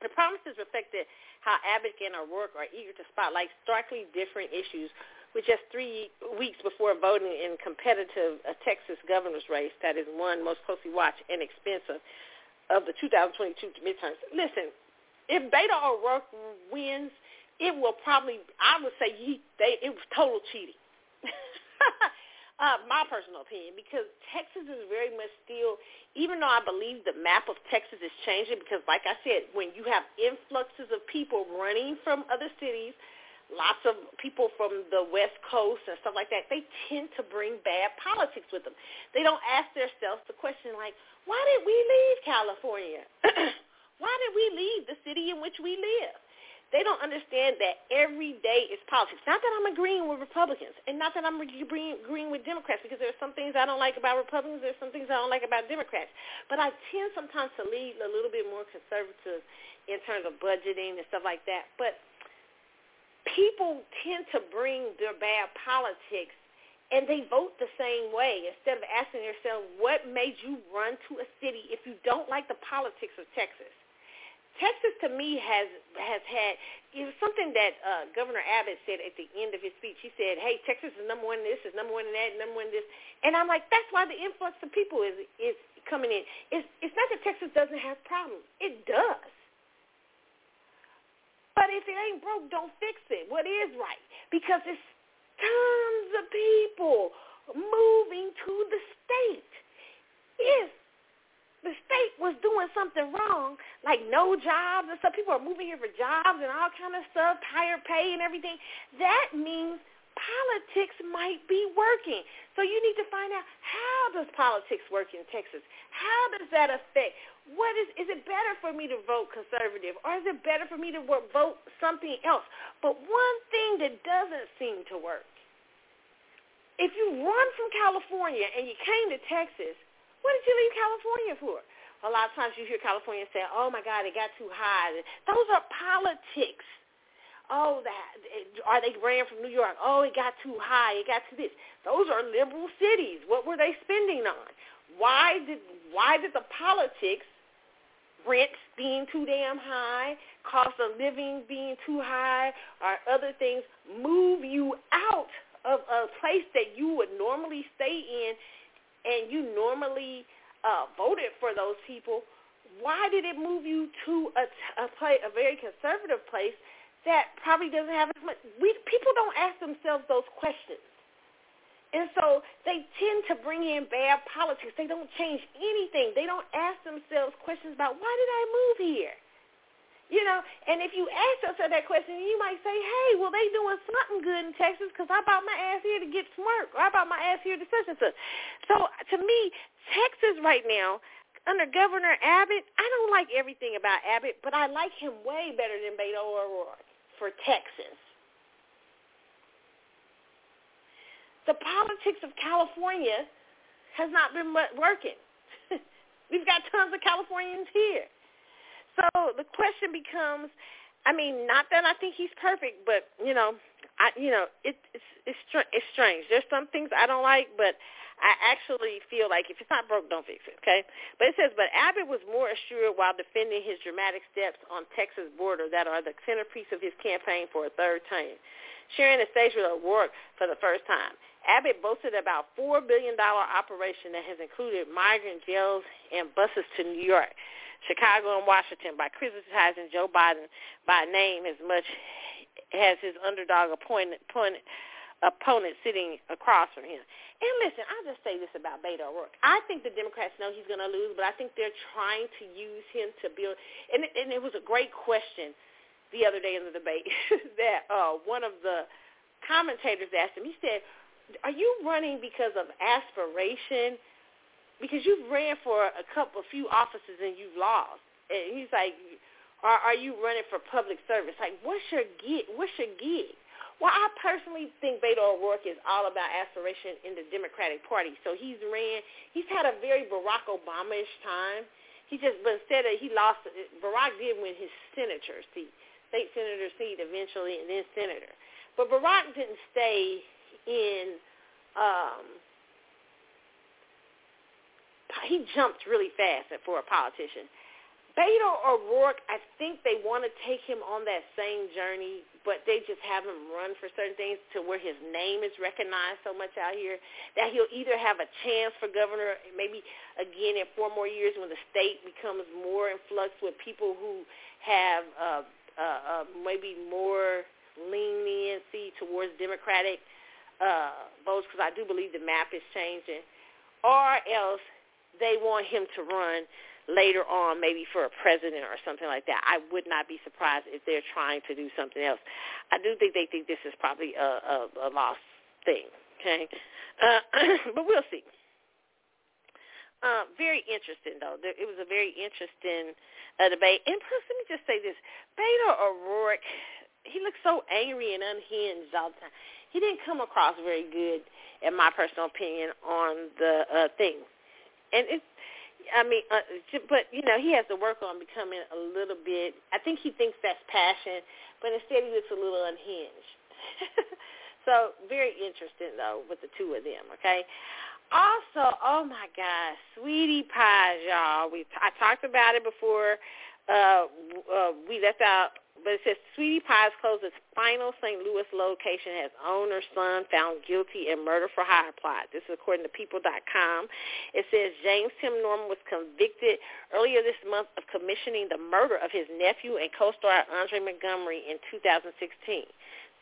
S3: The promises reflected how Abbott and O'Rourke are eager to spotlight starkly different issues with just three weeks before voting in competitive uh, Texas governor's race that is one most closely watched and expensive of the 2022 midterms. Listen, if Beto O'Rourke wins, it will probably, I would say he, they, it was total cheating. uh, my personal opinion, because Texas is very much still, even though I believe the map of Texas is changing, because like I said, when you have influxes of people running from other cities, lots of people from the West Coast and stuff like that, they tend to bring bad politics with them. They don't ask themselves the question like, why did we leave California? why did we leave the city in which we live? They don't understand that every day is politics. Not that I'm agreeing with Republicans, and not that I'm agreeing, with Democrats, because there are some things I don't like about Republicans. There's some things I don't like about Democrats. But I tend sometimes to lead a little bit more conservative in terms of budgeting and stuff like that. But people tend to bring their bad politics and they vote the same way instead of asking themselves what made you run to a city if you don't like the politics of Texas. Texas to me has has had it was something that uh, Governor Abbott said at the end of his speech. He said, "Hey, Texas is number one in this, is number one in that, number one in this," and I'm like, that's why the influx of people is is coming in. It's it's not that Texas doesn't have problems; it does. But if it ain't broke, don't fix it. What is right? Because it's tons of people moving to the state. If the state was doing something wrong, like no jobs and stuff. People are moving here for jobs and all kind of stuff, higher pay and everything. That means politics might be working. So you need to find out how does politics work in Texas? How does that affect? What is is it better for me to vote conservative or is it better for me to vote something else? But one thing that doesn't seem to work. If you run from California and you came to Texas, what did you leave California for? A lot of times you hear California say, oh, my God, it got too high. Those are politics. Oh, that are they ran from New York? Oh, it got too high. It got to this. Those are liberal cities. What were they spending on? Why did why did the politics, rents being too damn high, cost of living being too high, or other things move you out of a place that you would normally stay in and you normally uh, voted for those people, why did it move you to a, a, play, a very conservative place that probably doesn't have as much? We, people don't ask themselves those questions. And so they tend to bring in bad politics. They don't change anything. They don't ask themselves questions about why did I move here? You know, and if you ask yourself that question, you might say, hey, well, they doing something good in Texas because I bought my ass here to get some work, or I bought my ass here to such and such. So to me, Texas right now, under Governor Abbott, I don't like everything about Abbott, but I like him way better than Beto O'Rourke for Texas. The politics of California has not been working. We've got tons of Californians here. So the question becomes, I mean, not that I think he's perfect, but you know, I you know, it, it's it's it's strange. There's some things I don't like, but I actually feel like if it's not broke, don't fix it. Okay, but it says, but Abbott was more assured while defending his dramatic steps on Texas border that are the centerpiece of his campaign for a third term. Sharing the stage with O'Rourke for the first time. Abbott boasted about $4 billion operation that has included migrant jails and buses to New York. Chicago and Washington by criticizing Joe Biden by name as much as his underdog opponent, opponent, sitting across from him. And listen, I'll just say this about Beto O'Rourke. I think the Democrats know he's going to lose, but I think they're trying to use him to build. And, and it was a great question the other day in the debate that uh, one of the commentators asked him. He said, are you running because of aspiration because you've ran for a couple, a few offices and you've lost. And he's like, are, are you running for public service? Like, what's your gig? What's your gig? Well, I personally think Beto O'Rourke is all about aspiration in the Democratic Party. So he's ran. He's had a very Barack Obama-ish time. He just, but instead of he lost, Barack did win his senator seat, state senator seat eventually, and then senator. But Barack didn't stay in um, he jumped really fast for a politician. Beto O'Rourke, I think they want to take him on that same journey, but they just have him run for certain things to where his name is recognized so much out here that he'll either have a chance for governor, maybe again in four more years when the state becomes more in flux with people who have uh, uh, uh, maybe more leniency towards Democratic uh, votes, because I do believe the map is changing, or else they want him to run later on maybe for a president or something like that. I would not be surprised if they're trying to do something else. I do think they think this is probably a, a, a lost thing, okay? Uh, but we'll see. Uh, very interesting, though. There, it was a very interesting uh, debate. And plus, let me just say this. Beto O'Rourke, he looks so angry and unhinged all the time. He didn't come across very good, in my personal opinion, on the uh, thing. And it's I mean, uh, but you know, he has to work on becoming a little bit. I think he thinks that's passion, but instead he looks a little unhinged. so very interesting though with the two of them. Okay. Also, oh my gosh, sweetie pies, y'all. We I talked about it before. Uh, uh, we left out but it says Sweetie Pie's closed its final St. Louis location as owner son found guilty in murder for hire plot. This is according to People.com. It says James Tim Norman was convicted earlier this month of commissioning the murder of his nephew and co-star Andre Montgomery in 2016.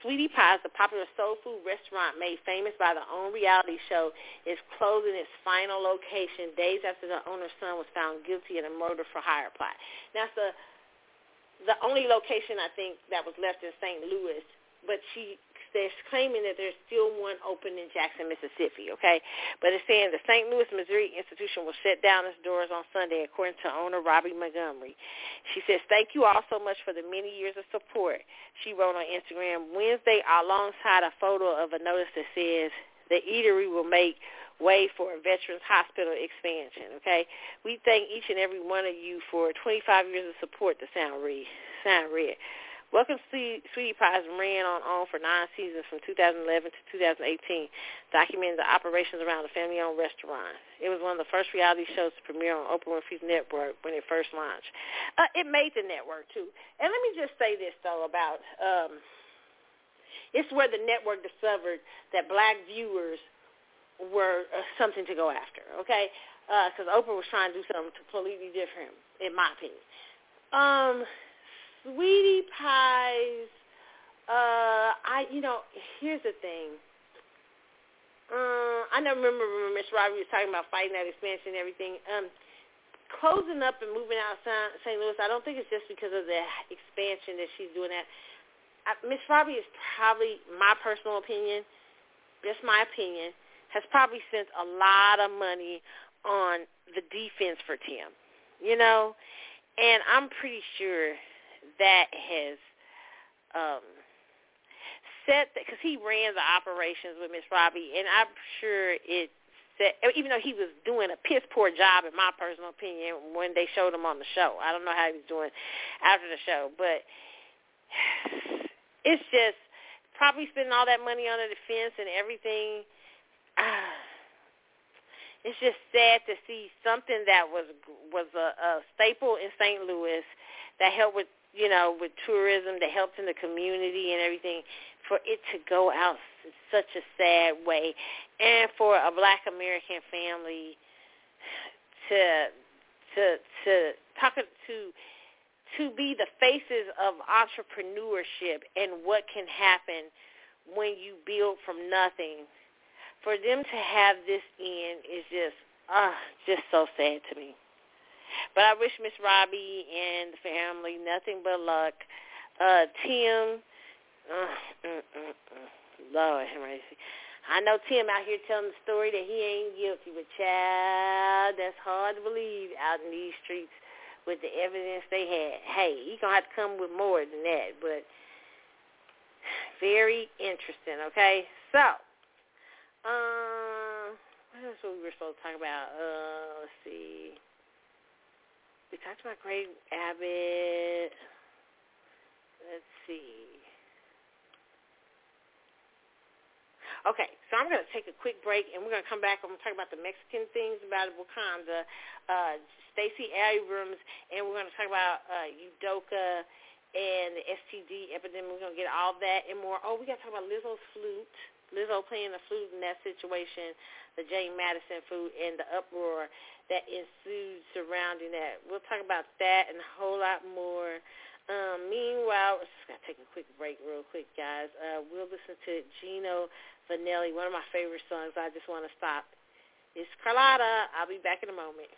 S3: Sweetie Pie's, the popular soul food restaurant made famous by the OWN reality show, is closing its final location days after the owner's son was found guilty in a murder for hire plot. Now, it's the the only location I think that was left in St. Louis, but she they're claiming that there's still one open in Jackson, Mississippi, okay? But it's saying the St. Louis, Missouri institution will shut down its doors on Sunday, according to owner Robbie Montgomery. She says, thank you all so much for the many years of support. She wrote on Instagram Wednesday alongside a photo of a notice that says, the eatery will make way for a Veterans Hospital expansion. Okay, we thank each and every one of you for 25 years of support to Sound Red. Sound Red. Welcome to Sweetie Pies ran on on for nine seasons from 2011 to 2018, documenting the operations around the family-owned restaurant. It was one of the first reality shows to premiere on Oprah Winfrey's network when it first launched. Uh, it made the network too. And let me just say this though about um, it's where the network discovered that black viewers were uh, something to go after, okay? Because uh, Oprah was trying to do something completely different, in my opinion. Um, Sweetie Pies, uh, I, you know, here's the thing. Uh, I never remember when Miss Robbie was talking about fighting that expansion and everything. Um, closing up and moving out of St. Louis, I don't think it's just because of the expansion that she's doing that. Miss Robbie is probably my personal opinion, just my opinion has probably spent a lot of money on the defense for Tim, you know, and I'm pretty sure that has um, set because he ran the operations with Miss Robbie, and I'm sure it set. Even though he was doing a piss poor job, in my personal opinion, when they showed him on the show, I don't know how he was doing after the show, but it's just probably spending all that money on the defense and everything it's just sad to see something that was was a, a staple in St. Louis that helped with you know with tourism that helped in the community and everything for it to go out in such a sad way and for a black American family to to to talk to to be the faces of entrepreneurship and what can happen when you build from nothing for them to have this in is just ah, uh, just so sad to me. But I wish Miss Robbie and the family nothing but luck. Uh, Tim, uh, mm, mm, mm, Lord have. I know Tim out here telling the story that he ain't guilty, but child, that's hard to believe out in these streets with the evidence they had. Hey, he gonna have to come with more than that, but very interesting. Okay, so uh, what else we were supposed to talk about? Uh, let's see. We talked about Greg Abbott. Let's see.
S4: Okay, so I'm going to take a quick break, and we're going to come back. I'm going to talk about the Mexican things about Wakanda, uh, Stacey Abrams, and we're going to talk about uh, Udoka and the STD epidemic. We're going to get all that and more. Oh, we got to talk about Lizzo's flute. Lizzo playing the flute in that situation, the James Madison flute, and the uproar that ensued surrounding that. We'll talk about that and a whole lot more. Um, meanwhile, let's just going to take a quick break real quick, guys. Uh, we'll listen to Gino Vannelli, one of my favorite songs. I just want to stop. It's Carlotta. I'll be back in a moment.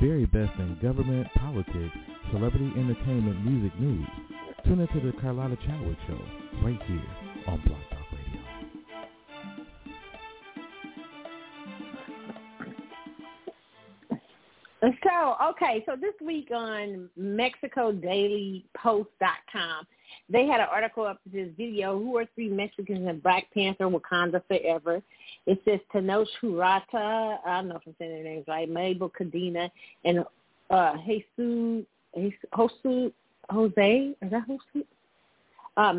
S7: Very best in government, politics, celebrity entertainment, music news, tune into the Carlotta Chadwick Show right here on Blog Talk Radio.
S3: So, okay, so this week on MexicoDailyPost.com, they had an article up to this video, Who Are Three Mexicans in Black Panther Wakanda Forever? It says Tenoch Huerta, I don't know if I'm saying their names right, Mabel Cadena, and uh, Jesus, Jose, is that Jose? Uh,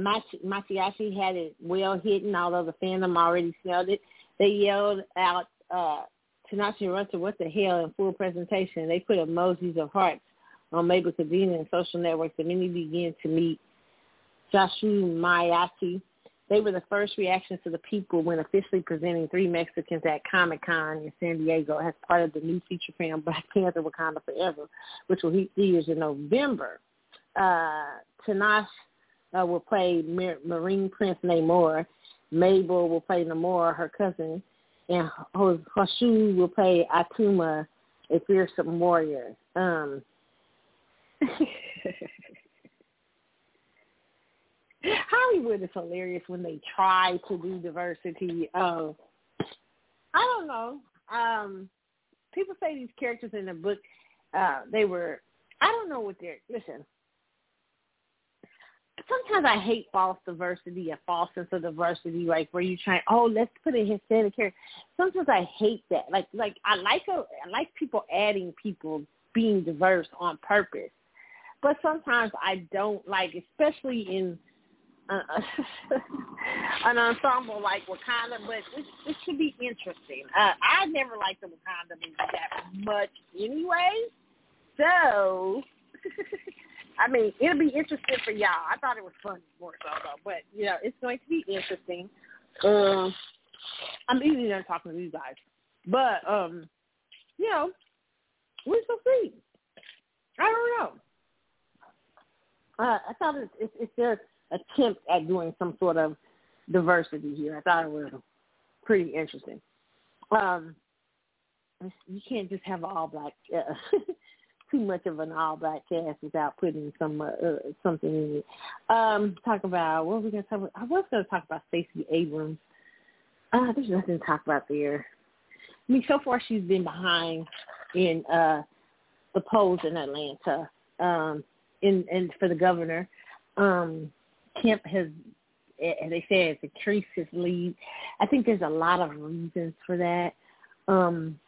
S3: Machiashi had it well hidden, although the fandom already smelled it. They yelled out, uh, Huerta, what the hell, in full presentation. They put emojis of hearts on Mabel Cadena and social networks, and many began to meet Joshua Mayati They were the first reactions to the people when officially presenting three Mexicans at Comic Con in San Diego as part of the new feature film Black Panther: Wakanda Forever, which will hit theaters in November. Uh, Tanash uh, will play Mar- Marine Prince Namor. Mabel will play Namor, her cousin, and Hoshu will play Atuma, a fearsome warrior. Um, Hollywood is hilarious when they try to do diversity. Uh, I don't know. Um, people say these characters in the book, uh, they were. I don't know what they're. Listen, sometimes I hate false diversity, a false sense of diversity, like where you try, oh, let's put a Hispanic character. Sometimes I hate that. Like, like I like a, I like people adding people being diverse on purpose, but sometimes I don't like, especially in uh, an ensemble like Wakanda. But it, it should be interesting. Uh, I never liked the Wakanda movie that much anyway, so. I mean, it'll be interesting for y'all. I thought it was fun more so though, but you know, it's going to be interesting. Um, I'm easy done talking to you guys, but um, you know, we shall see. I don't know. Uh, I thought it's, it's, it's their attempt at doing some sort of diversity here. I thought it was pretty interesting. Um, you can't just have an all black uh, too much of an all black cast without putting some uh, something in it. Um, talk about what are we gonna talk about? I was gonna talk about Stacey Abrams. Uh, there's nothing to talk about there. I mean, so far she's been behind in uh the polls in Atlanta, um, in and for the governor. Um, Kemp has, as they say, has increased his lead. I think there's a lot of reasons for that. Um,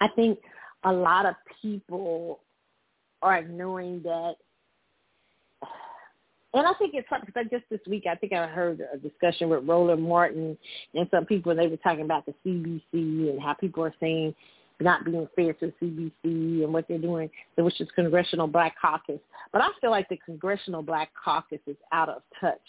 S3: I think a lot of people are knowing that and I think it's funny because just this week I think I heard a discussion with Roland Martin and some people and they were talking about the CBC and how people are saying not being fair to CBC and what they're doing, which is Congressional Black Caucus. But I feel like the Congressional Black Caucus is out of touch.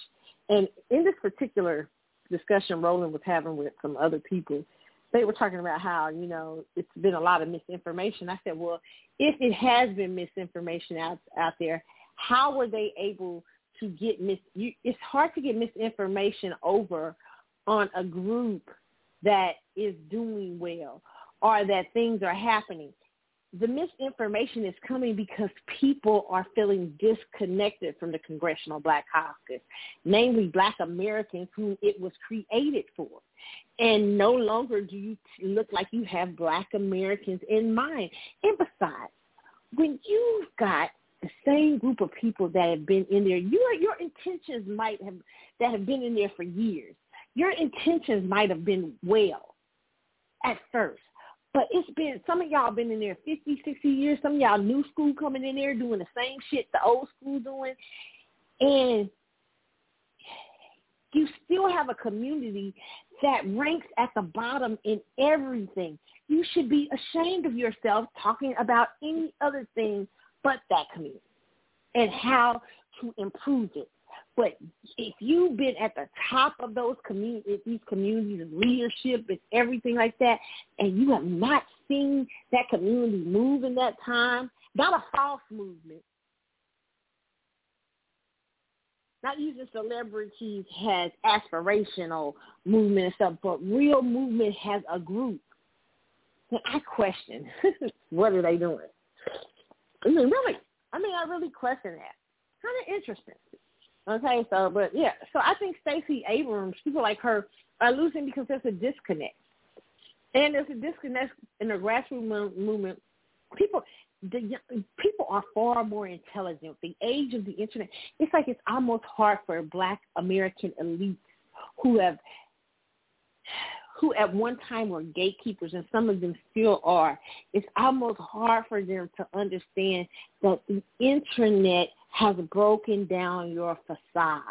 S3: And in this particular discussion Roland was having with some other people, they were talking about how you know it's been a lot of misinformation. I said, well, if it has been misinformation out out there, how were they able to get mis? You, it's hard to get misinformation over on a group that is doing well or that things are happening the misinformation is coming because people are feeling disconnected from the Congressional Black Caucus, namely black Americans whom it was created for. And no longer do you look like you have black Americans in mind. And besides, when you've got the same group of people that have been in there, your your intentions might have that have been in there for years. Your intentions might have been well at first but it's been some of y'all been in there 50, 60 years. Some of y'all new school coming in there doing the same shit the old school doing, and you still have a community that ranks at the bottom in everything. You should be ashamed of yourself talking about any other thing but that community and how to improve it. But if you've been at the top of those communities, these communities of leadership and everything like that, and you have not seen that community move in that time, not a false movement, not using celebrities as aspirational movement and stuff, but real movement has a group. And I question, what are they doing? I mean, really, I mean, I really question that. Kind of interesting. Okay, so but yeah, so I think Stacey Abrams, people like her, are losing because there's a disconnect, and there's a disconnect in the grassroots movement. People, the people are far more intelligent. The age of the internet, it's like it's almost hard for Black American elites who have who at one time were gatekeepers and some of them still are, it's almost hard for them to understand that the internet has broken down your facade.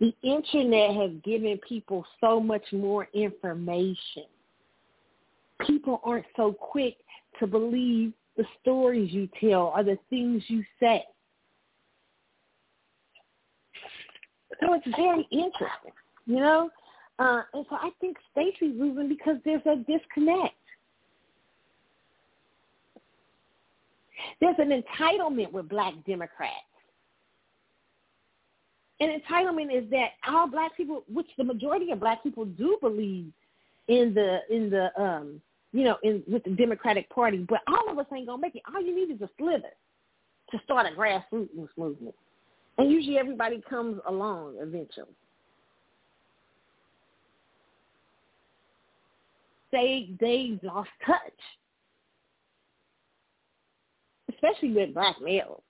S3: The internet has given people so much more information. People aren't so quick to believe the stories you tell or the things you say. So it's very interesting, you know. Uh, and so I think Stacey's losing because there's a disconnect. There's an entitlement with black Democrats. And entitlement is that all black people, which the majority of black people do believe in the in the um you know in with the Democratic Party, but all of us ain't gonna make it. All you need is a slither to start a grassroots movement, and usually everybody comes along eventually. They they lost touch, especially with black males.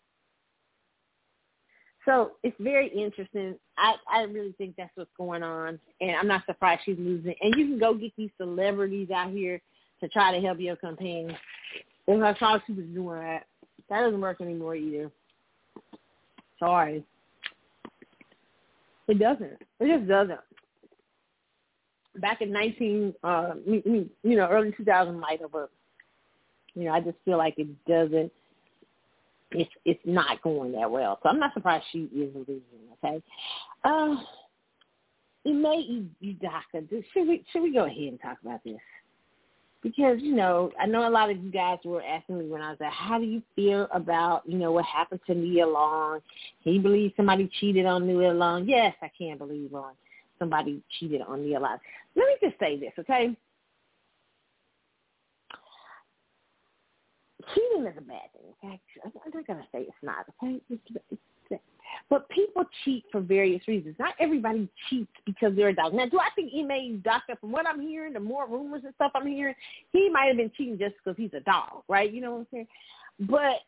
S3: So it's very interesting. I, I really think that's what's going on, and I'm not surprised she's losing. And you can go get these celebrities out here to try to help your campaign. And I saw she was doing that. That doesn't work anymore either. Sorry. It doesn't. It just doesn't. Back in 19, uh, you know, early 2000 might have, but, you know, I just feel like it doesn't it's it's not going that well. So I'm not surprised she is losing. Okay, uh, Ime Udoka. Should we should we go ahead and talk about this? Because you know, I know a lot of you guys were asking me when I was like, "How do you feel about you know what happened to Nia Long? Can you believe somebody cheated on Nia Long?" Yes, I can't believe on somebody cheated on Nia Long. Let me just say this, okay? Cheating is a bad thing. Okay, I'm not gonna say it's not. Okay, but people cheat for various reasons. Not everybody cheats because they're a dog. Now, do I think he may Ime Udoka, from what I'm hearing, the more rumors and stuff I'm hearing, he might have been cheating just because he's a dog, right? You know what I'm saying? But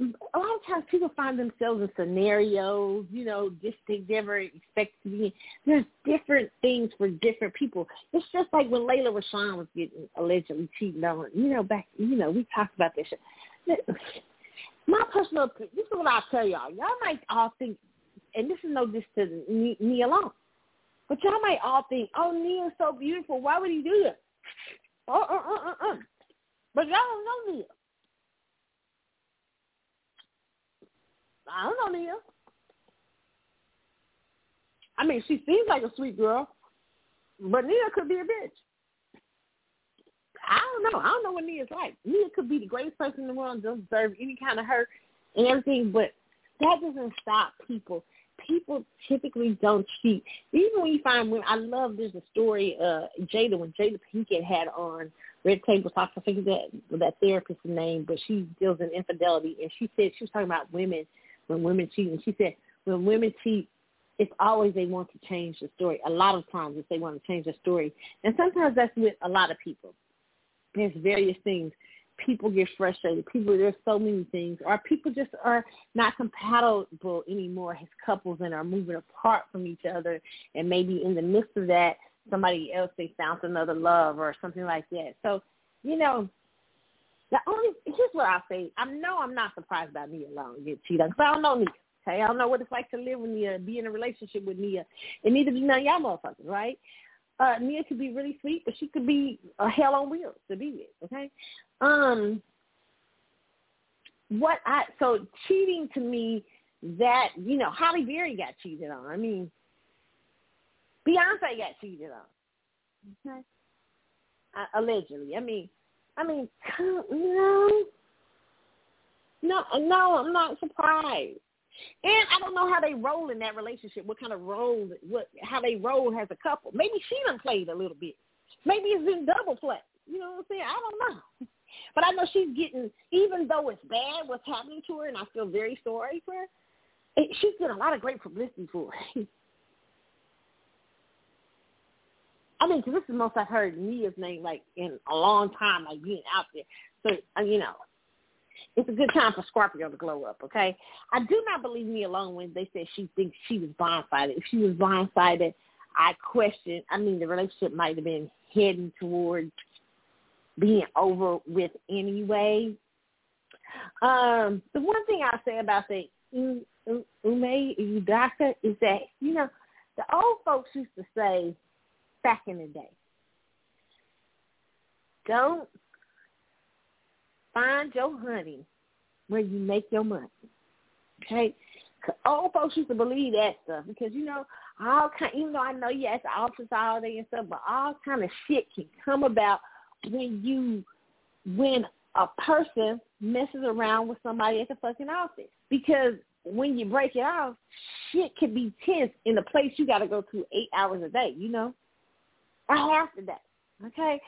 S3: a lot of times people find themselves in scenarios, you know, just they never expect to be. There's different things for different people. It's just like when Layla Rashawn was getting allegedly cheated on. You know, back, you know, we talked about this. My personal opinion, this is what I'll tell y'all. Y'all might all think, and this is no diss to Nia Long, but y'all might all think, oh, Nia's so beautiful. Why would he do that? Uh, uh, uh, uh, uh. But y'all don't know Nia. I don't know Nia. I mean, she seems like a sweet girl, but Nia could be a bitch. I don't know. I don't know what Nia's like. Nia could be the greatest person in the world and don't deserve any kind of hurt and everything, but that doesn't stop people. People typically don't cheat. Even when you find when I love there's a story, uh Jada when Jada Pinkett had on Red Table Talk, I think that that therapist's name, but she deals in infidelity and she said she was talking about women when women cheat. And she said, when women cheat, it's always they want to change the story. A lot of times it's they want to change the story. And sometimes that's with a lot of people. There's various things. People get frustrated. People, there's so many things. Or people just are not compatible anymore as couples and are moving apart from each other. And maybe in the midst of that, somebody else, they found another love or something like that. So, you know, the only here's what I'll say. I know I'm not surprised about Nia Long get cheated on because I don't know Nia. Okay, I don't know what it's like to live with Nia, be in a relationship with Nia, and neither do none of y'all motherfuckers, right? Uh, Nia could be really sweet, but she could be a hell on wheels to be with. Okay, um, what I so cheating to me that you know Halle Berry got cheated on. I mean, Beyonce got cheated on. Okay, uh, allegedly. I mean, I mean, no, no, no, I'm not surprised. And I don't know how they roll in that relationship. What kind of role? What how they roll as a couple? Maybe she done played a little bit. Maybe it's been double play. You know what I'm saying? I don't know. But I know she's getting, even though it's bad what's happening to her, and I feel very sorry for her. She's getting a lot of great publicity for it. I mean, cause this is the most I've heard Nia's name like in a long time, like being out there. So uh, you know, it's a good time for Scorpio to glow up. Okay, I do not believe Nia Long when they said she thinks she was blindsided. If she was blindsided, I question. I mean, the relationship might have been heading towards being over with anyway. Um, the one thing I'll say about the Ime Udoka is that you know the old folks used to say back in the day. Don't find your honey where you make your money. Okay? Old folks used to believe that stuff because you know all kind. Even though I know you at the office all day and stuff, but all kind of shit can come about when you when a person messes around with somebody at the fucking office because when you break it off, shit can be tense in a place you got to go to eight hours a day. You know, right after that. Okay,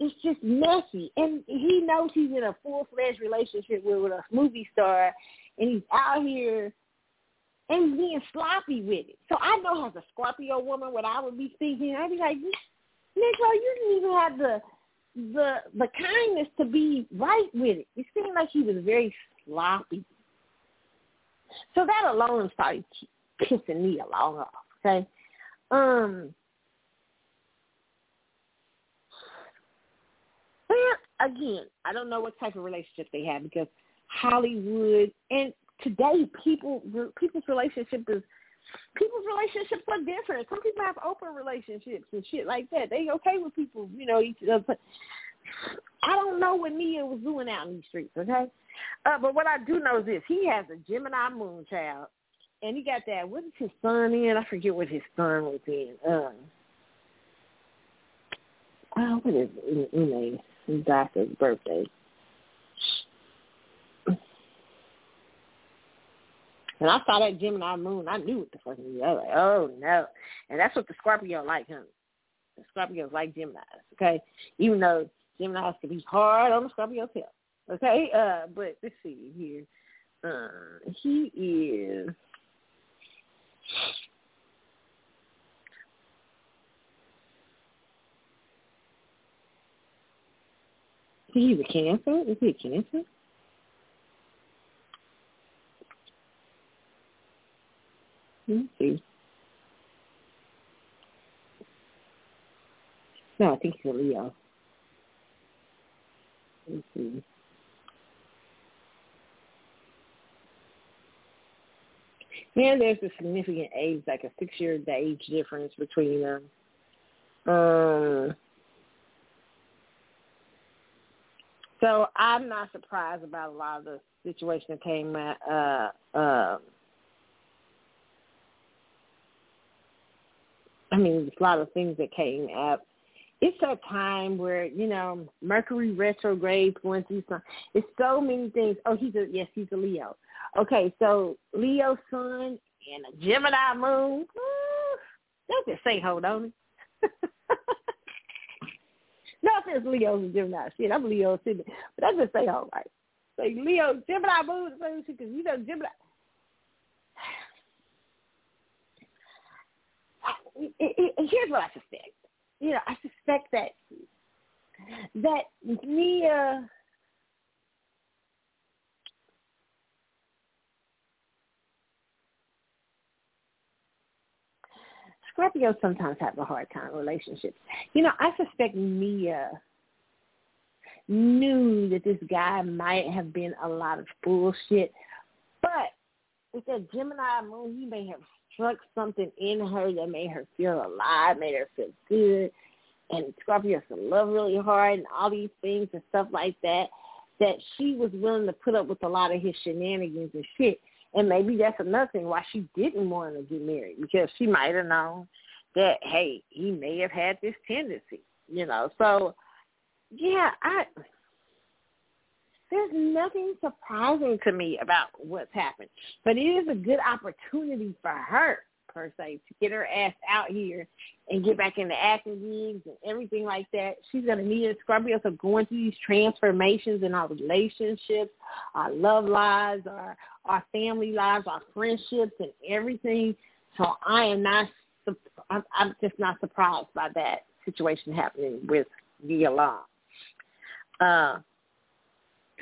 S3: it's just messy, and he knows he's in a full fledged relationship with, with a movie star, and he's out here and being sloppy with it. So I know as a Scorpio woman, what I would be thinking, I'd be like, Negro, you didn't even have the the the kindness to be right with it. It seemed like he was very sloppy. So that alone started pissing Nia Long off. Okay, um, well, again, I don't know what type of relationship they have because Hollywood and today people people's relationship is people's relationships are different. Some people have open relationships and shit like that. They okay with people, you know, each other. I don't know what Nia was doing out in these streets, okay? Uh, but what I do know is this: he has a Gemini moon child, and he got that. What is his son in? I forget what his son was in. Uh, oh, what is it? Doctor's birthday. And I saw that Gemini moon. I knew what the fuck he was. I was like, oh no. And that's what the Scorpio like, huh? The Scorpios like Geminis, okay? Even though Geminis can be hard on the Scorpio tail. Okay? Uh, but let's see here. Uh, he is He's a cancer? Is he a cancer? Let's see. No, I think he's a Leo. Let's see. And there's a significant age, like a six-year age difference between them. Um, so I'm not surprised about a lot of the situation that came at, uh, uh, I mean, a lot of things that came up. It's a time where you know Mercury retrograde going through some. It's so many things. Oh, he's a yes, he's a Leo. Okay, so Leo sun and a Gemini moon. That's just say hold on. no offense, Leo and Gemini. Shit, I'm Leo too, but that's just say all right. Say Leo, Gemini moon, because you know Gemini it, it, here's what I suspect. You know, I suspect that that Nia Scorpios sometimes have a hard time relationships. You know, I suspect Nia knew that this guy might have been a lot of bullshit, but with that Gemini moon, he may have struck something in her that made her feel alive, made her feel good. And Scorpio has to love really hard and all these things and stuff like that, that she was willing to put up with a lot of his shenanigans and shit. And maybe that's another thing why she didn't want to get married because she might have known that, hey, he may have had this tendency, you know. So, yeah, I there's nothing surprising to me about what's happened. But it is a good opportunity for her, per se, to get her ass out here and get back into acting gigs and everything like that. She's going to need a Scorpio of going through these transformations in our relationships, our love lives, our, our family lives, our friendships, and everything. So I am not, I'm, I'm just not surprised by that situation happening with Nia Long. Uh,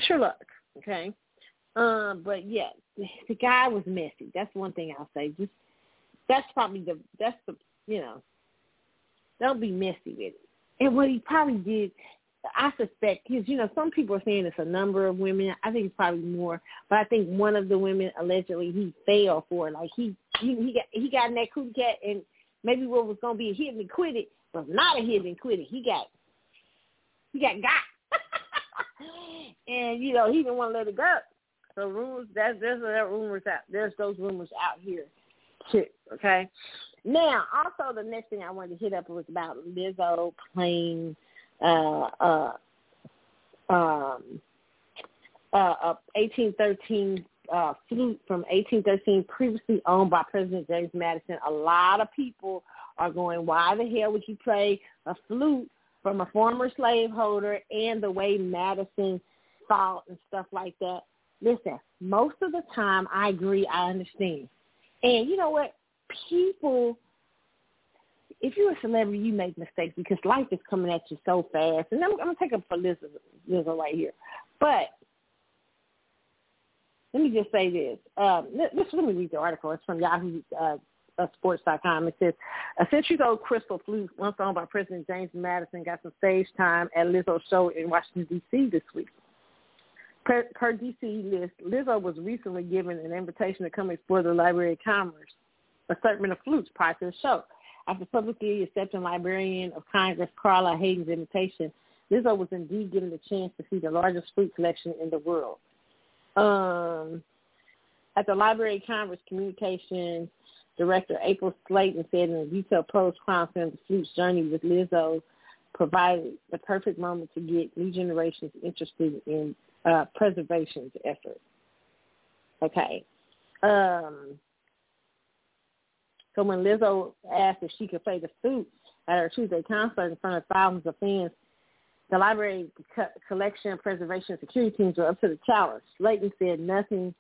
S3: sure luck. Okay. Um, but yeah, the, the guy was messy. That's one thing I'll say. Just that's probably the that's the you know, don't be messy with it. And what he probably did, I suspect, because you know some people are saying it's a number of women. I think it's probably more, but I think one of the women allegedly he fell for. Like he he, he got he got in that cootie cat, and maybe what was gonna be a hit and quit it was not a hit and quit it. He got he got got and you know he didn't want to let it go. So rumors that's there's there rumors out there's those rumors out here too. Okay. Now, also the next thing I wanted to hit up was about Lizzo playing uh uh um uh, 1813 uh, flute from 1813, previously owned by President James Madison. A lot of people are going, why the hell would you play a flute from a former slaveholder and the way Madison thought and stuff like that? Listen, most of the time I agree, I understand. And you know what? People, if you're a celebrity, you make mistakes because life is coming at you so fast. And I'm, I'm going to take up for Lizzo, right here. But let me just say this. Um, let, let me read the article. It's from Yahoo uh, uh, Sports.com. It says, a centuries-old crystal flute once owned by President James Madison got some stage time at Lizzo's show in Washington, D.C. this week. Per, per D.C. list, Lizzo was recently given an invitation to come explore the Library of Congress assortment of flutes prior to the show. After publicly accepting Librarian of Congress Carla Hayden's invitation, Lizzo was indeed given the chance to see the largest flute collection in the world. Um, at the Library of Congress Communications Director April Slayton said in a detailed post chronicling the flute's journey with Lizzo provided the perfect moment to get new generations interested in uh, preservation's efforts. Okay. Um, so when Lizzo asked if she could play the flute at her Tuesday concert in front of thousands of fans, the library co- collection, preservation, security teams were up to the challenge. Slayton said nothing,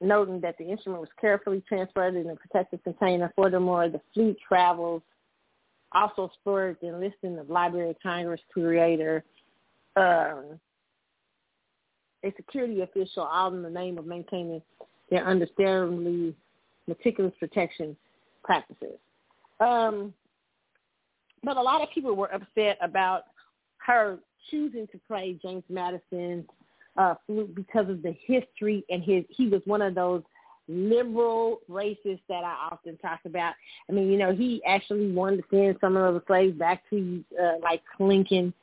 S3: noting that the instrument was carefully transferred in a protected container. Furthermore, the flute travels also spurred the enlisting of Library of Congress curator, um, a security official, all in the name of maintaining their understandably meticulous protection practices. Um, but a lot of people were upset about her choosing to play James Madison uh, flute because of the history and his. He was one of those liberal racists that I often talk about. I mean, you know, he actually wanted to send some of the slaves back to uh, like Lincoln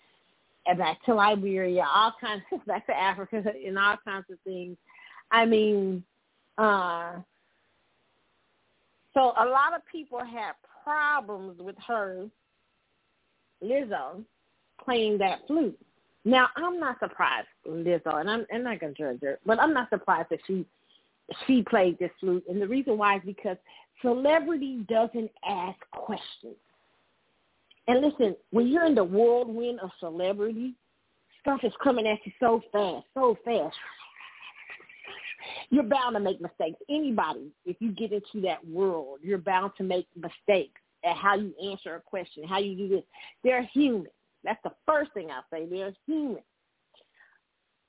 S3: and back to Liberia, all kinds of back to Africa and all kinds of things. I mean, uh so a lot of people had problems with her, Lizzo, playing that flute. Now I'm not surprised, Lizzo, and I'm, I'm not gonna judge her, but I'm not surprised that she she played this flute, and the reason why is because celebrity doesn't ask questions. And listen, when you're in the whirlwind of celebrity, stuff is coming at you so fast, so fast. You're bound to make mistakes. Anybody, if you get into that world, you're bound to make mistakes at how you answer a question, how you do this. They're human. That's the first thing I say. They're human.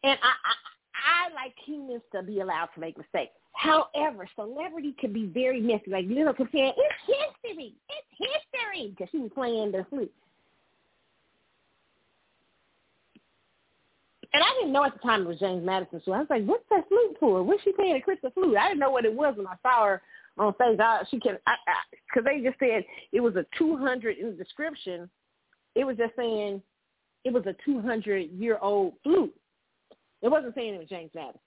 S3: And I, I, I like humans to be allowed to make mistakes. However, celebrity can be very messy. Like Little could say, it's history. It's history. Because she was playing the flute. And I didn't know at the time it was James Madison. So I was like, what's that flute for? What's she playing a crystal flute? I didn't know what it was when I saw her on stage. She can, because they just said it was a 200 in the description it was just saying it was a 200 year old flute. It wasn't saying it was James Madison.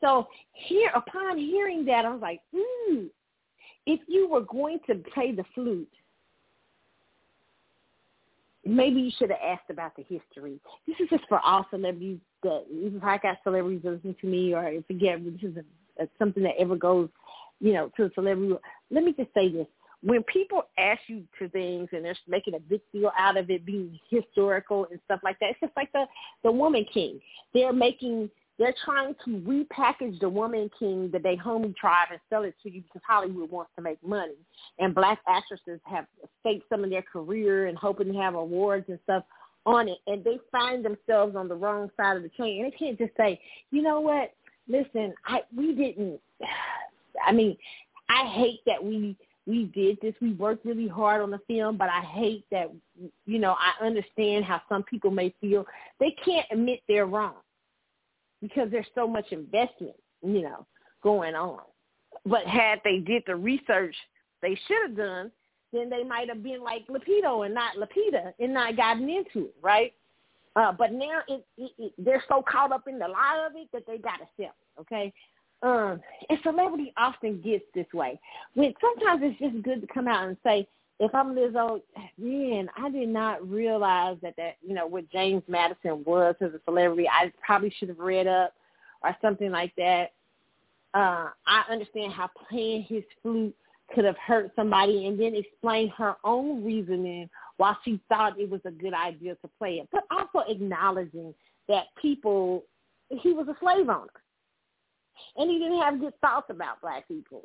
S3: So here, upon hearing that, I was like, hmm, if you were going to play the flute, maybe you should have asked about the history. This is just for all celebrities that, even if I got celebrities that listen to me or forget, this is a, a, something that ever goes, you know, to a celebrity. Let me just say this when people ask you to things and they're making a big deal out of it being historical and stuff like that, it's just like the the Woman King. They're making they're trying to repackage the Woman King that Dahomey tribe and sell it to you because Hollywood wants to make money. And black actresses have staked some of their career and hoping to have awards and stuff on it, and they find themselves on the wrong side of the train. And they can't just say, you know what? Listen, I we didn't. I mean, I hate that we we did this. We worked really hard on the film, but I hate that, you know, I understand how some people may feel. They can't admit they're wrong because there's so much investment, you know, going on. But had they did the research they should have done, then they might have been like Lupito and not Lupita and not gotten into it, right? Uh, but now it, it, it, they're so caught up in the lie of it that they got to sell okay? Um, and celebrity often gets this way. When sometimes it's just good to come out and say, if I'm Lizzo, man, I did not realize that that you know what James Madison was as a celebrity. I probably should have read up or something like that. Uh, I understand how playing his flute could have hurt somebody, and then explain her own reasoning why she thought it was a good idea to play it, but also acknowledging that people he was a slave owner, and he didn't have good thoughts about black people.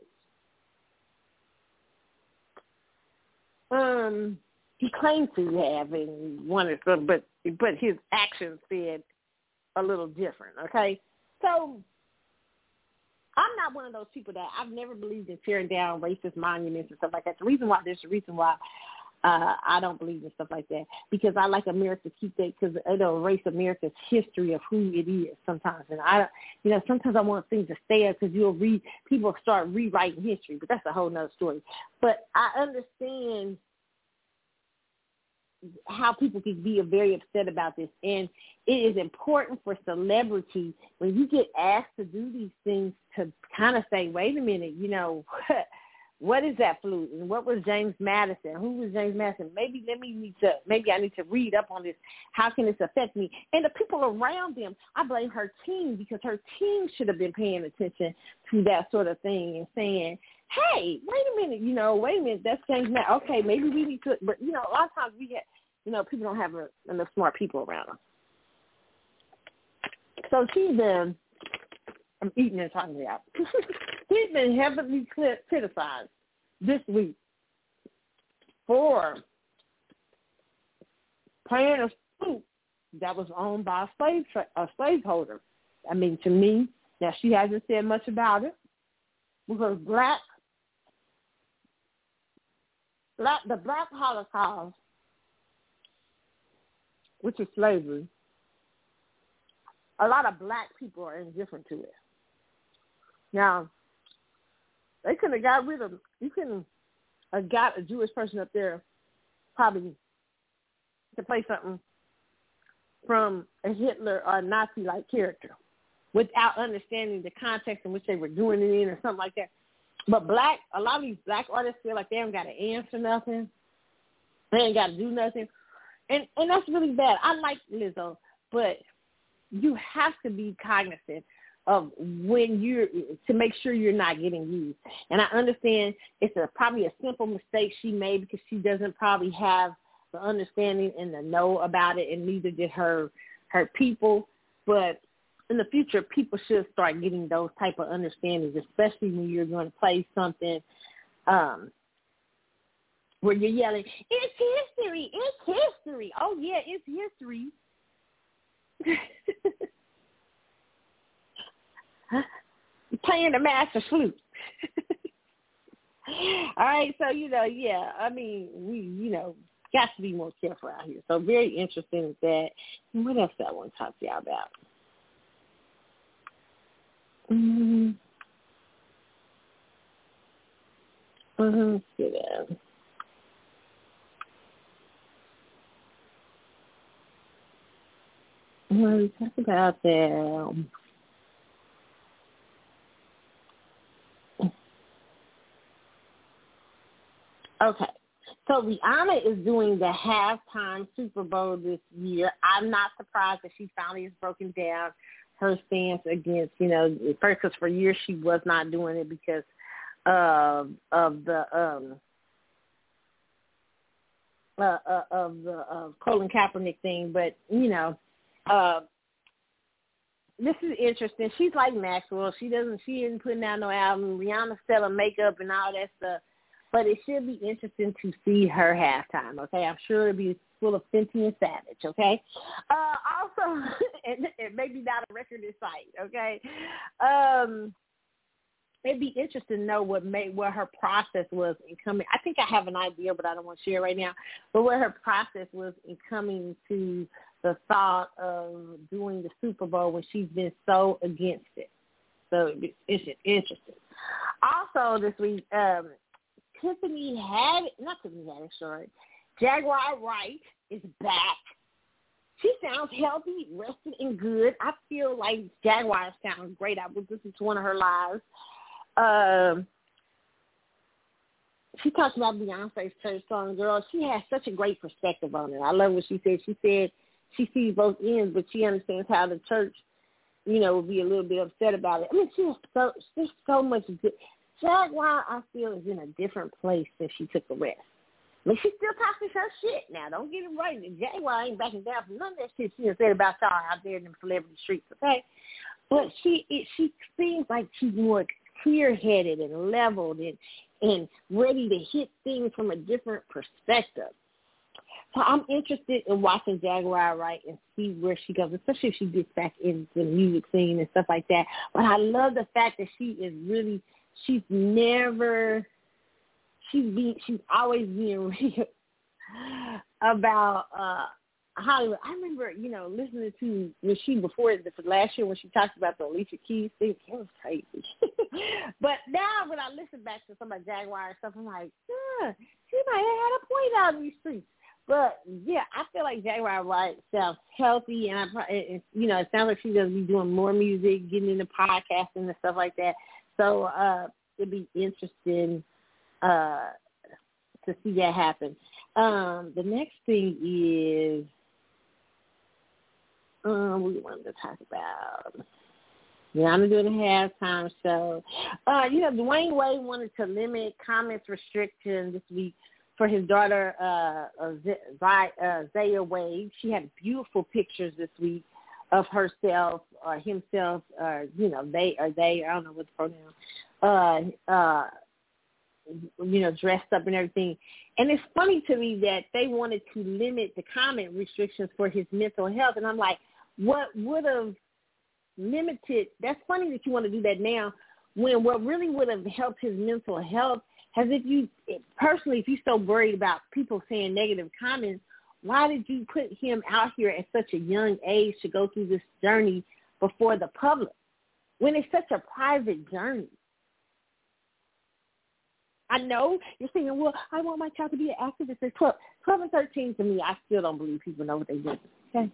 S3: Um, he claimed to have and wanted, some, but but his actions said a little different. Okay, so I'm not one of those people that I've never believed in tearing down racist monuments and stuff like that. The reason why there's a reason why uh, I don't believe in stuff like that because I like America to keep that because it'll erase America's history of who it is sometimes. And I, you know, sometimes I want things to stay up because you'll read people start rewriting history, but that's a whole nother story. But I understand how people can be very upset about this. And it is important for celebrity when you get asked to do these things to kind of say, wait a minute, you know, what is that flute and what was James Madison? Who was James Madison? Maybe let me need to maybe I need to read up on this. How can this affect me? And the people around them, I blame her team because her team should have been paying attention to that sort of thing and saying, Hey, wait a minute, you know, wait a minute, that's James Madison. Okay, maybe we need to but you know, a lot of times we get you know, people don't have enough smart people around them. So she's been, I'm eating and talking about. she's been heavily criticized this week for playing a flute that was owned by a slave a slaveholder. I mean, to me, now she hasn't said much about it because black, black the Black Holocaust, which is slavery, a lot of black people are indifferent to it. Now, they could have got rid of you couldn't have got a Jewish person up there probably to play something from a Hitler or Nazi like character without understanding the context in which they were doing it in or something like that. But black a lot of these black artists feel like they haven't got to answer nothing. They ain't got to do nothing. And and that's really bad. I like Lizzo, but you have to be cognizant of when you're to make sure you're not getting used. And I understand it's a probably a simple mistake she made because she doesn't probably have the understanding and the know about it, and neither did her her people. But in the future, people should start getting those type of understandings, especially when you're going to play something um, where you're yelling, "It's history! It's history! Oh yeah, it's history!" Playing the master flute. All right, so you know, yeah, I mean, we, you know, got to be more careful out here. So very interesting with that. What else I want to talk to y'all about? Uh-huh, let's see that. Well, we talk about the Okay. So Rihanna is doing the halftime Super Bowl this year. I'm not surprised that she finally has broken down her stance against, you know, first because for years she was not doing it because of of the um uh, uh of the uh, Colin Kaepernick thing, but you know, uh this is interesting. She's like Maxwell. She doesn't. She isn't putting out no album. Rihanna's selling makeup and all that stuff. But it should be interesting to see her halftime. Okay, I'm sure it'll be full of Fenty and Savage. Okay. Uh, also, and, and maybe not a record in sight. Okay. Um, it'd be interesting to know what made what her process was in coming. I think I have an idea, but I don't want to share right now. But what her process was in coming to the thought of doing the Super Bowl when she's been so against it. So it's interesting. Also this week, um, Tiffany had not Tiffany Haddish, sorry, Jaguar Wright is back she sounds healthy, rested, and good. I feel like Jaguar sounds great. I was listening to one of her lives. Um, she talks about Beyonce's church song, girl. She has such a great perspective on it. I love what she said. She said she sees both ends, but she understands how the church, you know, will be a little bit upset about it. I mean, she has so she's so much good. Jaguar, I feel, is in a different place since she took a rest. I mean, she's still talking her shit now. Don't get it right. Jaguar ain't backing down from none of that shit she said about y'all out there in the celebrity streets, okay? But she it, she seems like she's more clear headed and leveled and and ready to hit things from a different perspective. So I'm interested in watching Jaguar Wright and see where she goes, especially if she gets back into the music scene and stuff like that. But I love the fact that she is really she's never she's being she's always being real about uh Hollywood. I remember, you know, listening to when she before the last year when she talked about the Alicia Keys thing. It was crazy. but now when I listen back to some of Jaguar stuff, I'm like, yeah, she might have had a point out in these streets. But yeah, I feel like Jaguar Wright sounds healthy, and I, you know, it sounds like she's gonna be doing more music, getting into podcasting and stuff like that. So uh it'd be interesting uh to see that happen. Um, the next thing is um, we wanted to talk about. Yeah, I'm doing a halftime show. Uh, you know, Dwyane Wade wanted to limit comments restriction this week for his daughter, uh, uh, Zaya Wade. She had beautiful pictures this week of herself or himself, or you know, they or they. I don't know what the pronoun. Uh, uh, you know, dressed up and everything. And it's funny to me that they wanted to limit the comment restrictions for his mental health, and I'm like, what would have limited that's funny that you want to do that now when what really would have helped his mental health has if you personally if you're so worried about people saying negative comments why did you put him out here at such a young age to go through this journey before the public when it's such a private journey I know you're saying, well, I want my child to be an activist at 12. 12 and 13 to me, I still don't believe people know what they're doing. Okay?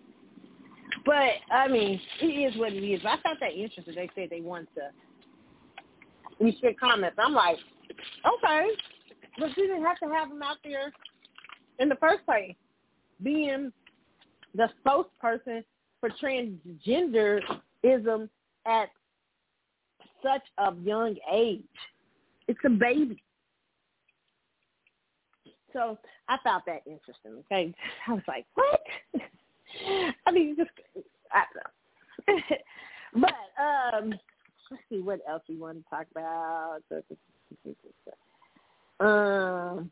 S3: But I mean, it is what it is. I thought that interesting. They said they wanted to restrict comments. I'm like, okay, but you didn't have to have them out there in the first place, being the spokesperson for transgenderism at such a young age. It's a baby. So I found that interesting. Okay, I was like, what? I mean, just I don't know. but um, let's see what else we want to talk about. Um.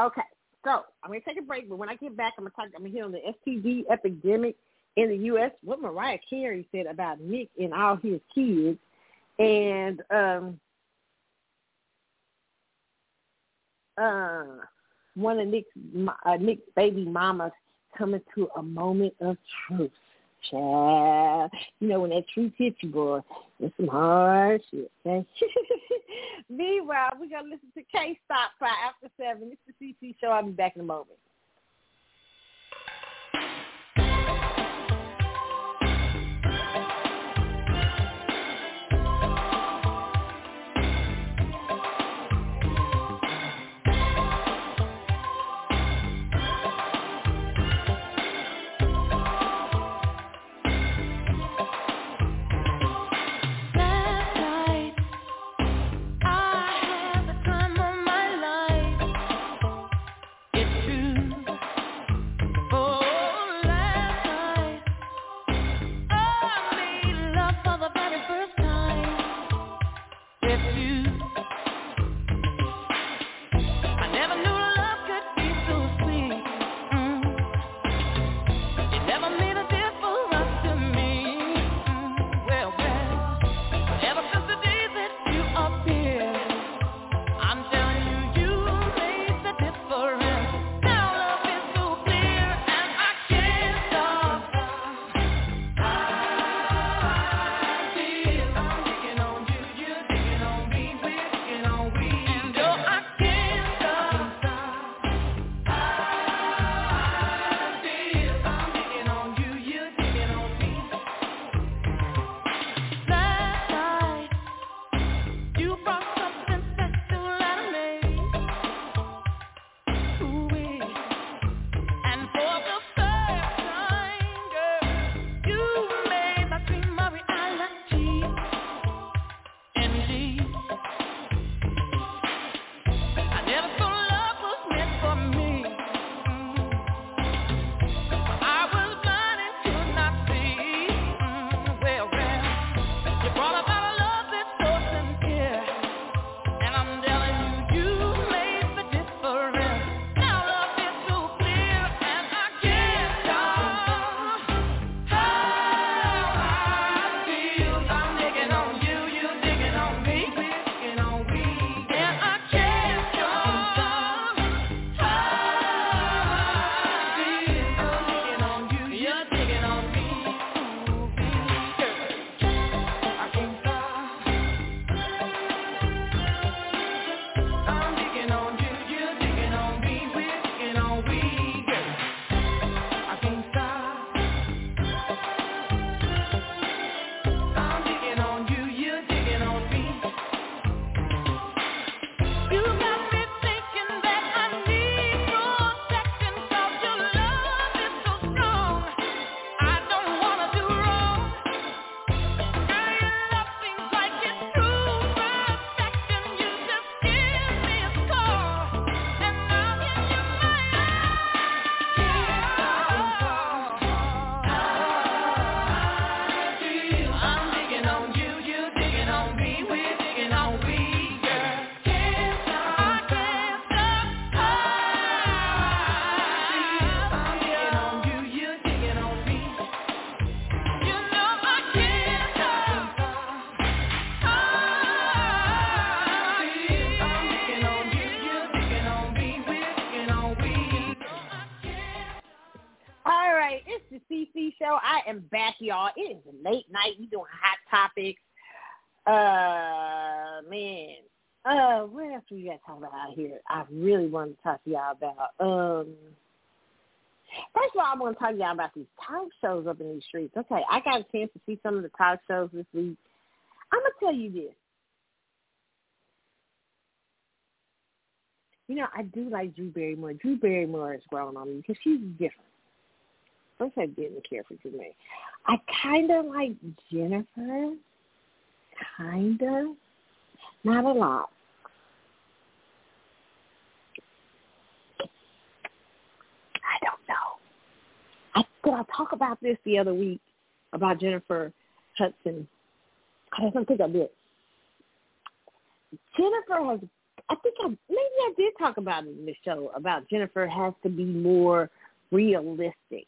S3: Okay, so I'm gonna take a break, but when I get back, I'm gonna talk. I'm gonna hit on the STD epidemic in the U.S. What Mariah Carey said about Nick and all his kids, and um, uh, one of Nick's uh, Nick's baby mamas coming to a moment of truth. Child. You know, when that truth hits you, boy, it's some hard shit, okay? Meanwhile, we're going to listen to Can't Stop by After 7. It's the CC Show. I'll be back in a moment. Show. I am back, y'all. It is late night. We doing hot topics. Uh, man. Uh, what else we got to talk about out here? I really want to talk to y'all about. Um, first of all, I want to talk to y'all about these talk shows up in these streets. Okay, I got a chance to see some of the talk shows this week. I'm gonna tell you this. You know, I do like Drew Barrymore. Drew Barrymore is growing on me because she's different. First, I didn't care for Drew I kind of like Jennifer. Kind of. Not a lot. I don't know. I did I talk about this the other week about Jennifer Hudson. I don't think I did. Jennifer has I think I maybe I did talk about it in the show about Jennifer has to be more realistic.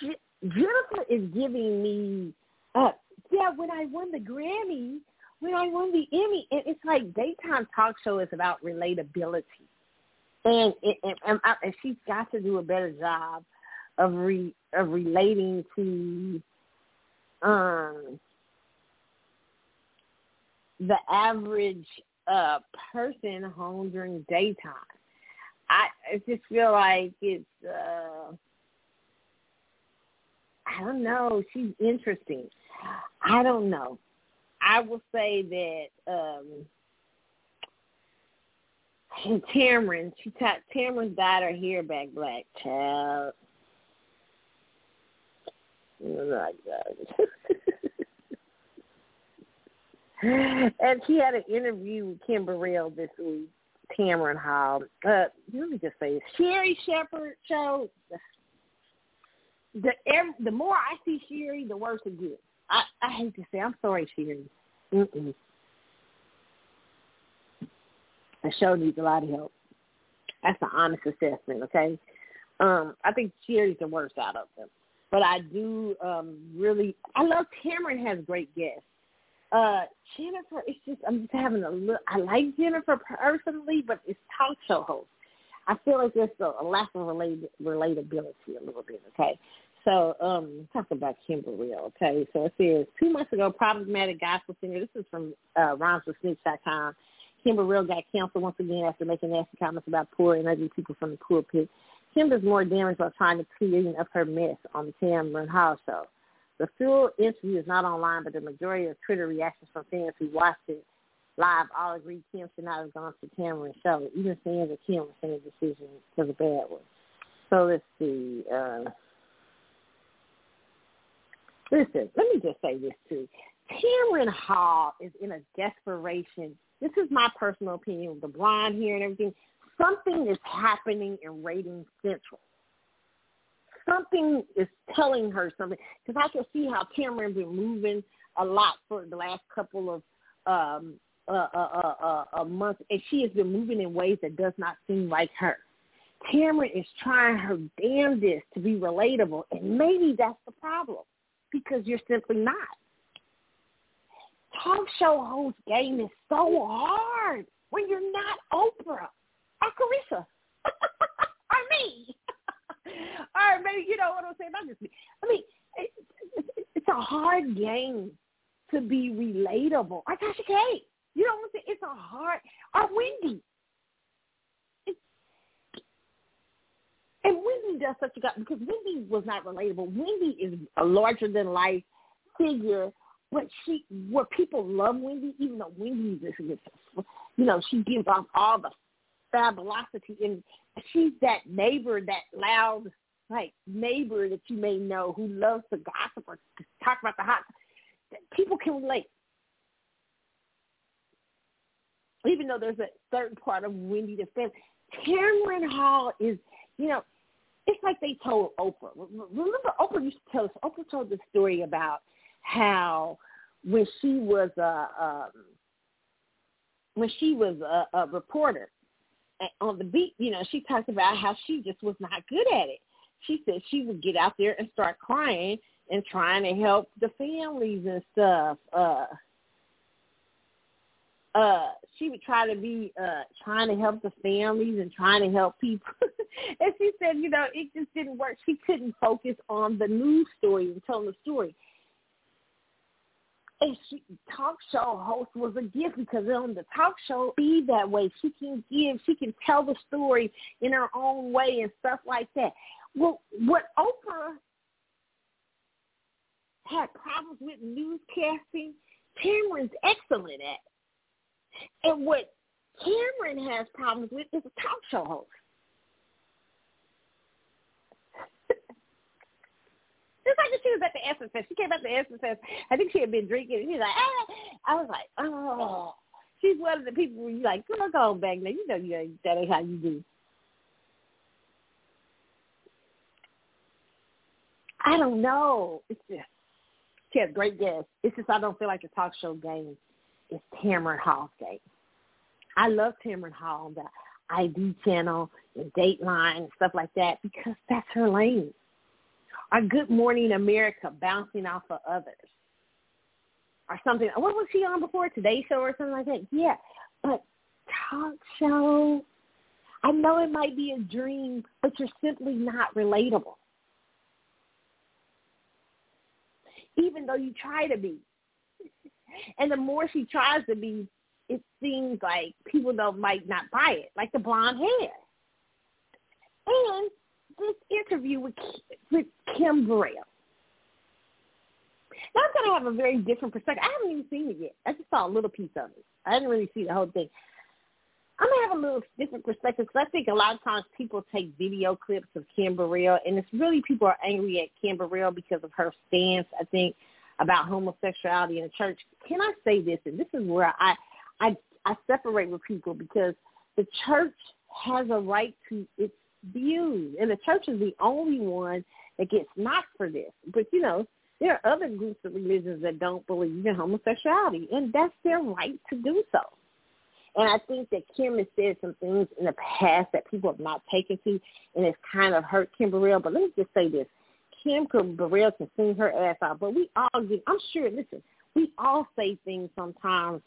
S3: J- Jennifer is giving me, uh, yeah. When I won the Grammy, when I won the Emmy, and it's like daytime talk show is about relatability, and and, and, and, I, and she's got to do a better job of re of relating to um the average uh person home during daytime. I, I just feel like it's uh I don't know, she's interesting. I don't know. I will say that um Tamron, she t- Tamron dyed her hair back black, child. And she had an interview with Kim Burrell this week, Tamron Hall. Uh, let me just say, Sherri Shepherd show. The the more I see Sherri, the worse it gets. I, I hate to say, I'm sorry, Sherri. Mm-mm. The show needs a lot of help. That's an honest assessment, okay? Um, I think Sherri's the worst out of them. But I do um really I love Tamron has great guests. Uh, Jennifer, it's just I'm just having a look. I like Jennifer personally, but it's talk show host. I feel like there's a, a lack of relate, relatability a little bit. Okay, so um, talk about Kimberly. Okay, so it says two months ago, problematic gospel singer. This is from uh, rhymeswithsnitch.com. Kim Burrell got canceled once again after making nasty comments about poor and ugly people from the pulpit. Kim does more damage by trying to clean up her mess on the Tamron Hall show. The full interview is not online, but the majority of Twitter reactions from fans who watched it live all agree Kim should not have gone to Tamron's show. Even fans of Kim were saying the decision was a bad one. So let's see. Uh, listen, let me just say this too. Tamron Hall is in a desperation. This is my personal opinion with the blonde hair and everything. Something is happening in Ratings Central something is telling her something because I can see how Tamron been moving a lot for the last couple of um uh, uh, uh, uh, months, and she has been moving in ways that does not seem like her. Tamron is trying her damnedest to be relatable, and maybe that's the problem because you're simply not. Talk show host game is so hard when you're not Oprah or Carissa or me. or maybe you know what I'm saying. Not just me. I mean, it, it, it's a hard game to be relatable. I got Kate. You know what I'm saying? It's a hard. Or Wendy. And Wendy does such a good because Wendy was not relatable. Wendy is a larger than life figure, but she where people love Wendy, even though Wendy is you know she gives off all the fabulosity and she's that neighbor, that loud like neighbor that you may know who loves to gossip or talk about the hot. People can relate, even though there's a certain part of Wendy family. Tamron Hall is, you know, it's like they told Oprah. Remember, Oprah used to tell us. Oprah told the story about how when she was a um, when she was a, a reporter on the beat, you know, she talked about how she just was not good at it she said she would get out there and start crying and trying to help the families and stuff. Uh uh she would try to be uh trying to help the families and trying to help people and she said, you know, it just didn't work. She couldn't focus on the news story and telling the story. And she talk show host was a gift because on the talk show be that way. She can give, she can tell the story in her own way and stuff like that. Well, what Oprah had problems with newscasting, Tamron's excellent at. And what Tamron has problems with is a talk show host. Just like she was at the Essence Fest. She came at the Essence Fest. I think she had been drinking. And she's like, ah. I was like, oh. She's one of the people where you like, girl, go back now. You know you that ain't how you do. I don't know. It's just she has great guests. It's just I don't feel like the talk show game is Tamron Hall's game. I love Tamron Hall on the ID channel and Dateline and stuff like that because that's her lane. Our Good Morning America bouncing off of others. Or something. What was she on before? Today Show or something like that? Yeah. But talk show, I know it might be a dream, but you're simply not relatable. Even though you try to be. And the more she tries to be, it seems like people don't might not buy it, like the blonde hair. And this interview with with Kim Burrell. Now I'm going to have a very different perspective. I haven't even seen it yet. I just saw a little piece of it. I didn't really see the whole thing. I'm gonna have a little different perspective because I think a lot of times people take video clips of Kim Burrell, and it's really people are angry at Kim Burrell because of her stance. I think about homosexuality in the church. Can I say this? And this is where I I I separate with people because the church has a right to its views, and the church is the only one that gets knocked for this. But you know, there are other groups of religions that don't believe in homosexuality, and that's their right to do so. And I think that Kim has said some things in the past that people have not taken to, and it's kind of hurt Kim Burrell. But let me just say this. Kim Burrell can sing her ass off, but we all get, I'm sure, listen, we all say things sometimes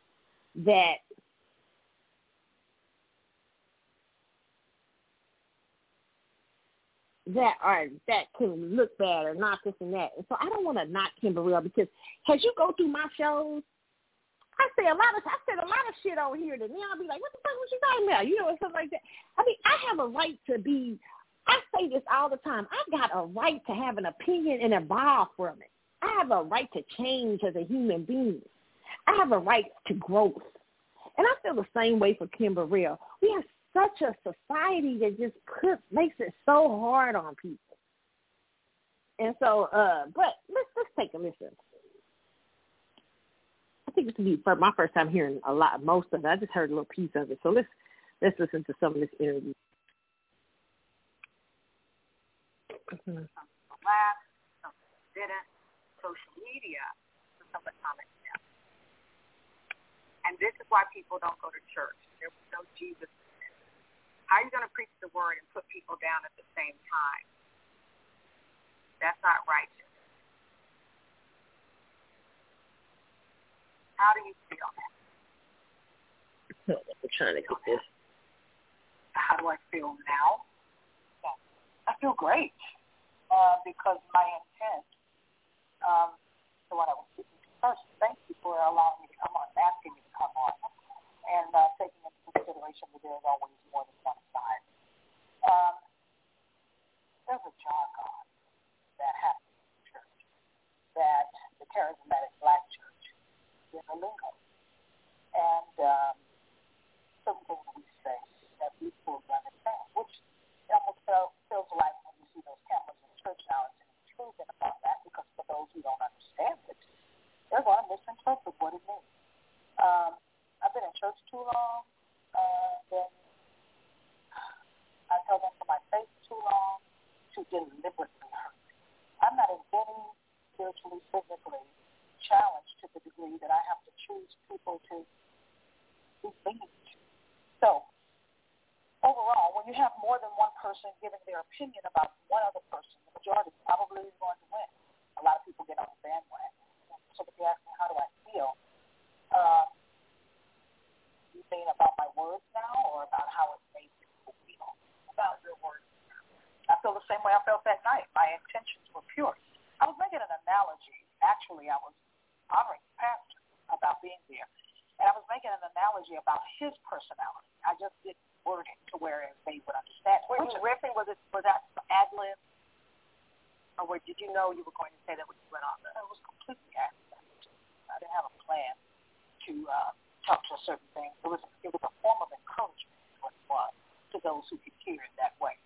S3: that that are that can look bad or not this and that. And so I don't want to knock Kim Burrell because as you go through my shows, I say a lot of I said a lot of shit over here that now I'll be like, what the fuck was she talking about? You know, and stuff like that. I mean, I have a right to be. I say this all the time. I've got a right to have an opinion and evolve from it. I have a right to change as a human being. I have a right to growth. And I feel the same way for Kim. We have such a society that just puts makes it so hard on people. And so, uh, but let's let's take a listen. I think this will be my first time hearing a lot, most of it. I just heard a little piece of it. So let's let's listen to some of this interview.
S8: Mm-hmm. Laughed, some didn't. Social media, some of comments. And this is why people don't go to church. There was no Jesus are you going to preach the word and put people down at the same time? That's not righteous. How do you feel?
S3: I'm trying to get this.
S8: How do I feel now? I feel great uh, because my intent. Um, so what I was first, thank you for allowing me to come on, asking me to come on, and uh, taking consideration that there is always more than one side. Um, there's a jargon that happens in the church that the charismatic black church is a lingo. And um, some things we say that we people understand, which almost feel, feels like when you see those cameras in church now, it's an intrusion about that because for those who don't understand it, they're going to misinterpret what it means. Um, I've been in church too long then I tell them for my faith too long to deliberately hurt. I'm not in any spiritually, physically challenged to the degree that I have to choose people to be to. So overall, when you have more than one person giving their opinion about one other person, the majority probably is going to win. A lot of people get on the bandwagon. So if you ask me, how do I feel? Um, mean about my words now or about how it makes people feel? About your words I feel the same way I felt that night. My intentions were pure. I was making an analogy. Actually, I was honoring the pastor about being there. And I was making an analogy about his personality. I just didn't word it to where they would understand.
S9: Were you riffing? Was it was that ad lib? Or were, did you know you were going to say that when you went on?
S8: It was completely accidental. I didn't have a plan to uh, talk to certain thing. It was it was a form of encouragement. What it was to those who could hear it that way.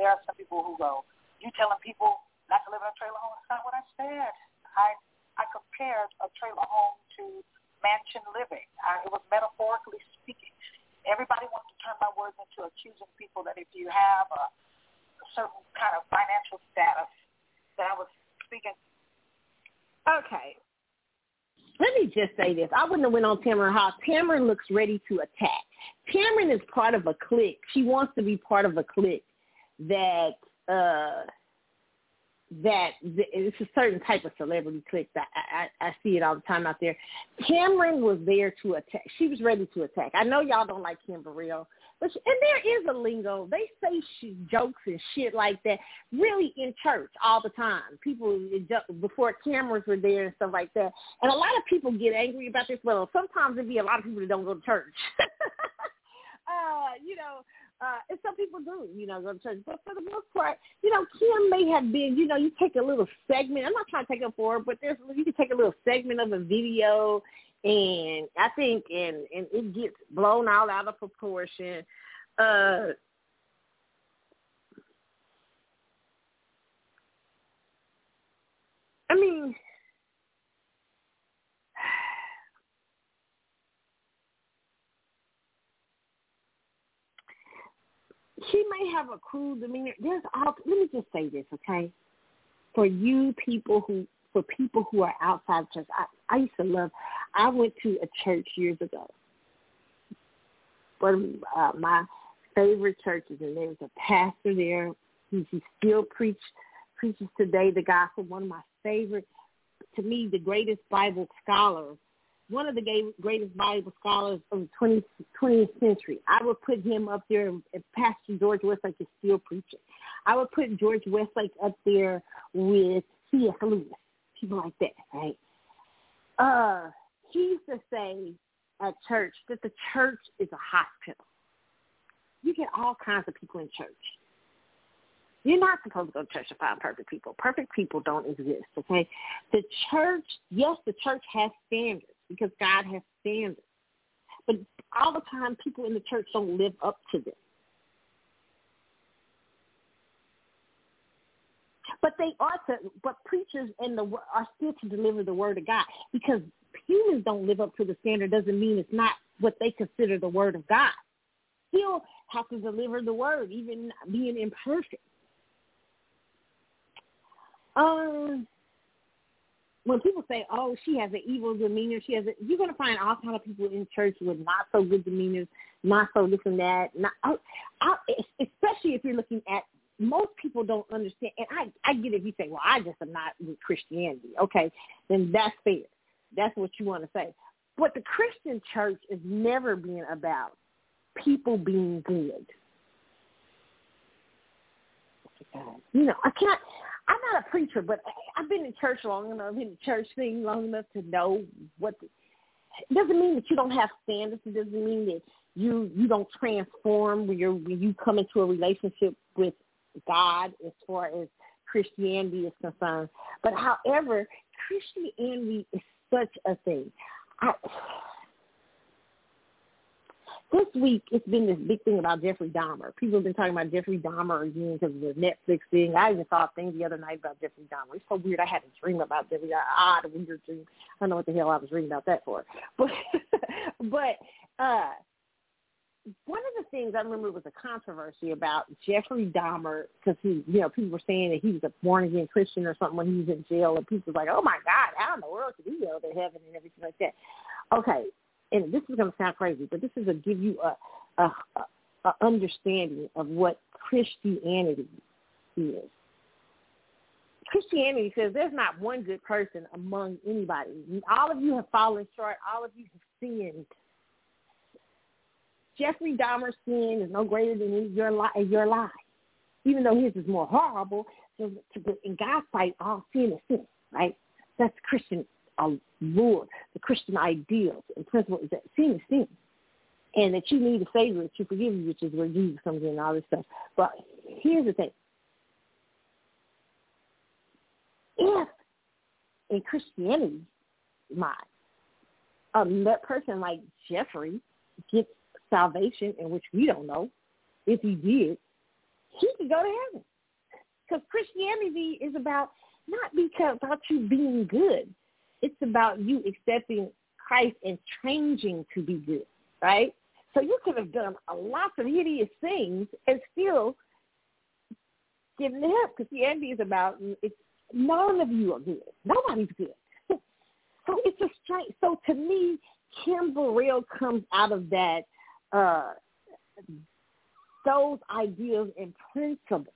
S8: There are some people who go, "You telling people not to live in a trailer home?" That's not what I said. I I compared a trailer home to mansion living. I, it was metaphorically speaking. Everybody wants to turn my words into accusing people that if you have a, a certain kind of financial status, that I was speaking.
S3: Okay. Let me just say this. I wouldn't have went on Tamron Hall. Tamron looks ready to attack. Tamron is part of a clique. She wants to be part of a clique that uh that it's a certain type of celebrity clique that I, I, I see it all the time out there. Tamron was there to attack. She was ready to attack. I know y'all don't like Kim Burrell, but she, and there is a lingo. They say she, jokes and shit like that really in church all the time. People before cameras were there and stuff like that. And a lot of people get angry about this. Well, sometimes it be a lot of people that don't go to church. uh, you know, uh, and some people do, you know, go to church. But for the most part, you know, Kim may have been, you know, you take a little segment. I'm not trying to take up for her, but there's you can take a little segment of a video, and I think and and it gets blown out out of proportion. Uh, I mean, she may have a cruel demeanor. There's all. Let me just say this, okay? For you people who, for people who are outside church, I, I used to love. I went to a church years ago. One of uh, my favorite churches, and there was a pastor there. He, he still preach preaches today the gospel. One of my favorite, to me, the greatest Bible scholars one of the greatest Bible scholars of the 20th, 20th century. I would put him up there, and Pastor George Westlake is still preaching. I would put George Westlake up there with C.S. Lewis, people like that, right? Uh, he used to say at church that the church is a hospital. You get all kinds of people in church. You're not supposed to go to church to find perfect people. Perfect people don't exist, okay? The church, yes, the church has standards because God has standards. But all the time, people in the church don't live up to them. But they are to, but preachers and the are still to deliver the word of God because humans don't live up to the standard doesn't mean it's not what they consider the word of God. Still have to deliver the word, even being imperfect. Um, when people say, "Oh, she has an evil demeanor," she has, a, you're going to find all kind of people in church with not so good demeanors, not so this and that. Not, I, I, especially if you're looking at most people don't understand, and I, I get it. If you say, "Well, I just am not with Christianity," okay, then that's fair. That's what you want to say. But the Christian church is never been about people being good. You know, I can't. I'm not a preacher, but I've been in church long enough, I've been in church thing long enough to know what. The, it doesn't mean that you don't have standards. It doesn't mean that you you don't transform when you when you come into a relationship with God as far as Christianity is concerned. But however, Christianity is such a thing. I, this week it's been this big thing about Jeffrey Dahmer. People have been talking about Jeffrey Dahmer again because of the Netflix thing. I even saw a thing the other night about Jeffrey Dahmer. It's so weird. I had a dream about Jeffrey. Odd, weird dream. I don't know what the hell I was reading about that for. But, but uh, one of the things I remember was a controversy about Jeffrey Dahmer because he, you know, people were saying that he was a born again Christian or something when he was in jail, and people were like, "Oh my God, how in the world could he go to heaven and everything like that?" Okay, and this is going to sound crazy, but this is to give you a, a, a understanding of what Christianity is. Christianity says there's not one good person among anybody. All of you have fallen short. All of you have sinned. Jeffrey Dahmer's sin is no greater than your li- your lie. even though his is more horrible. So to, in God's sight, all sin is sin, right? That's Christian uh, rule, the Christian ideals and principles is that sin is sin. And that you need a Savior to forgive you, which is where Jesus comes in and all this stuff. But here's the thing. If in Christianity mind, um, that person like Jeffrey gets salvation, in which we don't know if he did, he could go to heaven. Because Christianity is about not because about you being good. It's about you accepting Christ and changing to be good, right? So you could have done a lot of hideous things and still given to him. Christianity is about it's none of you are good. Nobody's good. so it's a strange. So to me, Kim Burrell comes out of that uh, those ideas and principles.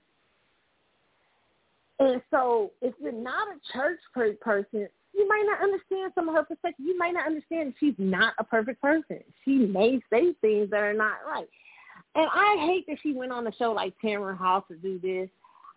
S3: And so if you're not a church person, you might not understand some of her perspective. You might not understand she's not a perfect person. She may say things that are not right. And I hate that she went on a show like Tamron Hall to do this.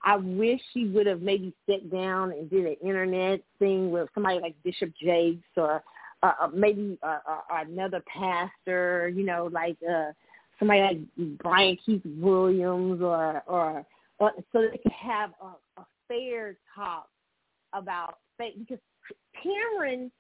S3: I wish she would have maybe sat down and did an internet thing with somebody like Bishop Jakes or uh, uh maybe uh, uh, another pastor, you know, like uh, somebody like Brian Keith Williams or or, or so they could have a, a fair talk about faith because Tamron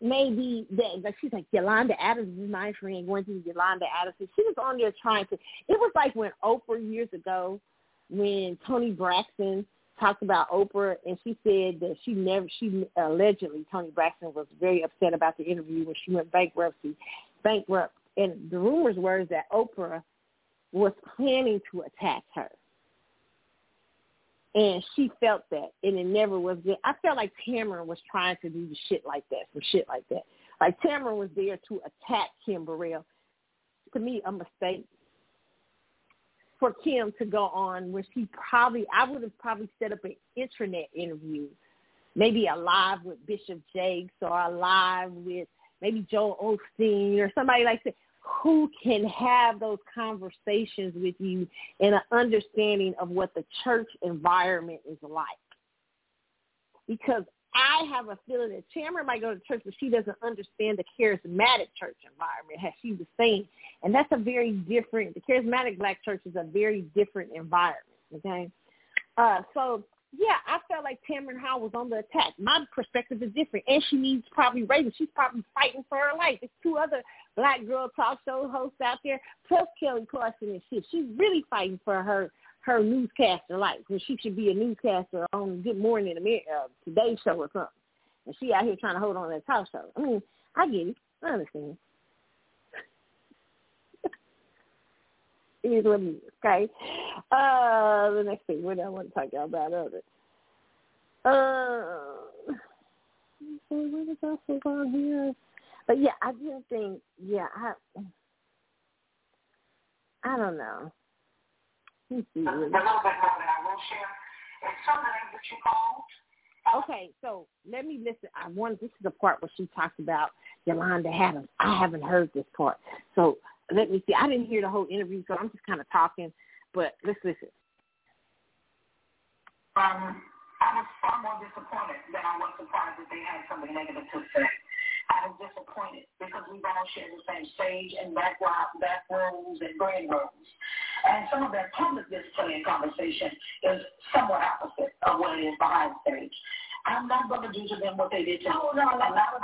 S3: maybe that like she's like Yolanda Adams is my friend going through Yolanda Adams. She was on there trying to. It was like when Oprah years ago, when Toni Braxton talked about Oprah and she said that she never she allegedly Toni Braxton was very upset about the interview when she went bankruptcy bankrupt and the rumors were that Oprah was planning to attack her and she felt that, and it never was good. I felt like Tamron was trying to do shit like that, some shit like that. Like Tamron was there to attack Kim Burrell. To me, a mistake for Kim to go on where she probably, I would have probably set up an internet interview, maybe a live with Bishop Jakes or a live with maybe Joel Osteen or somebody like that who can have those conversations with you in an understanding of what the church environment is like. Because I have a feeling that Tamron might go to church, but she doesn't understand the charismatic church environment, as she was saying. And that's a very different, the charismatic black church is a very different environment, okay? Uh, so yeah, I felt like Tamron Hall was on the attack. My perspective is different, and she needs probably raising. She's probably fighting for her life. There's two other black girl talk show hosts out there, plus Kelly Clarkson and shit. She's really fighting for her her newscaster life, when she should be a newscaster on Good Morning America, uh, Today Show or something. And she out here trying to hold on to that talk show. I mean, I get it. I understand. it is what it is. Okay. Uh, the next thing, what do I want to talk about other? Uh, what is also on here? But yeah, I do think, yeah, I, I don't know. Let's see.
S8: The, the little bit more that I will share is some of the names that you called.
S3: Okay, so let me listen. I want this is the part where she talks about Yolanda Adams. I haven't heard this part, so let me see. I didn't hear the whole interview, so I'm just kind of talking. But let's listen.
S8: Um, I was far more disappointed than I was surprised that they had something negative to say. I was disappointed because we've all shared the same stage and back, back rooms and green rooms. And some of their public display and conversation is somewhat opposite of what it is behind stage. I'm not going to do to them what they did to me. No, no, no. I'm not,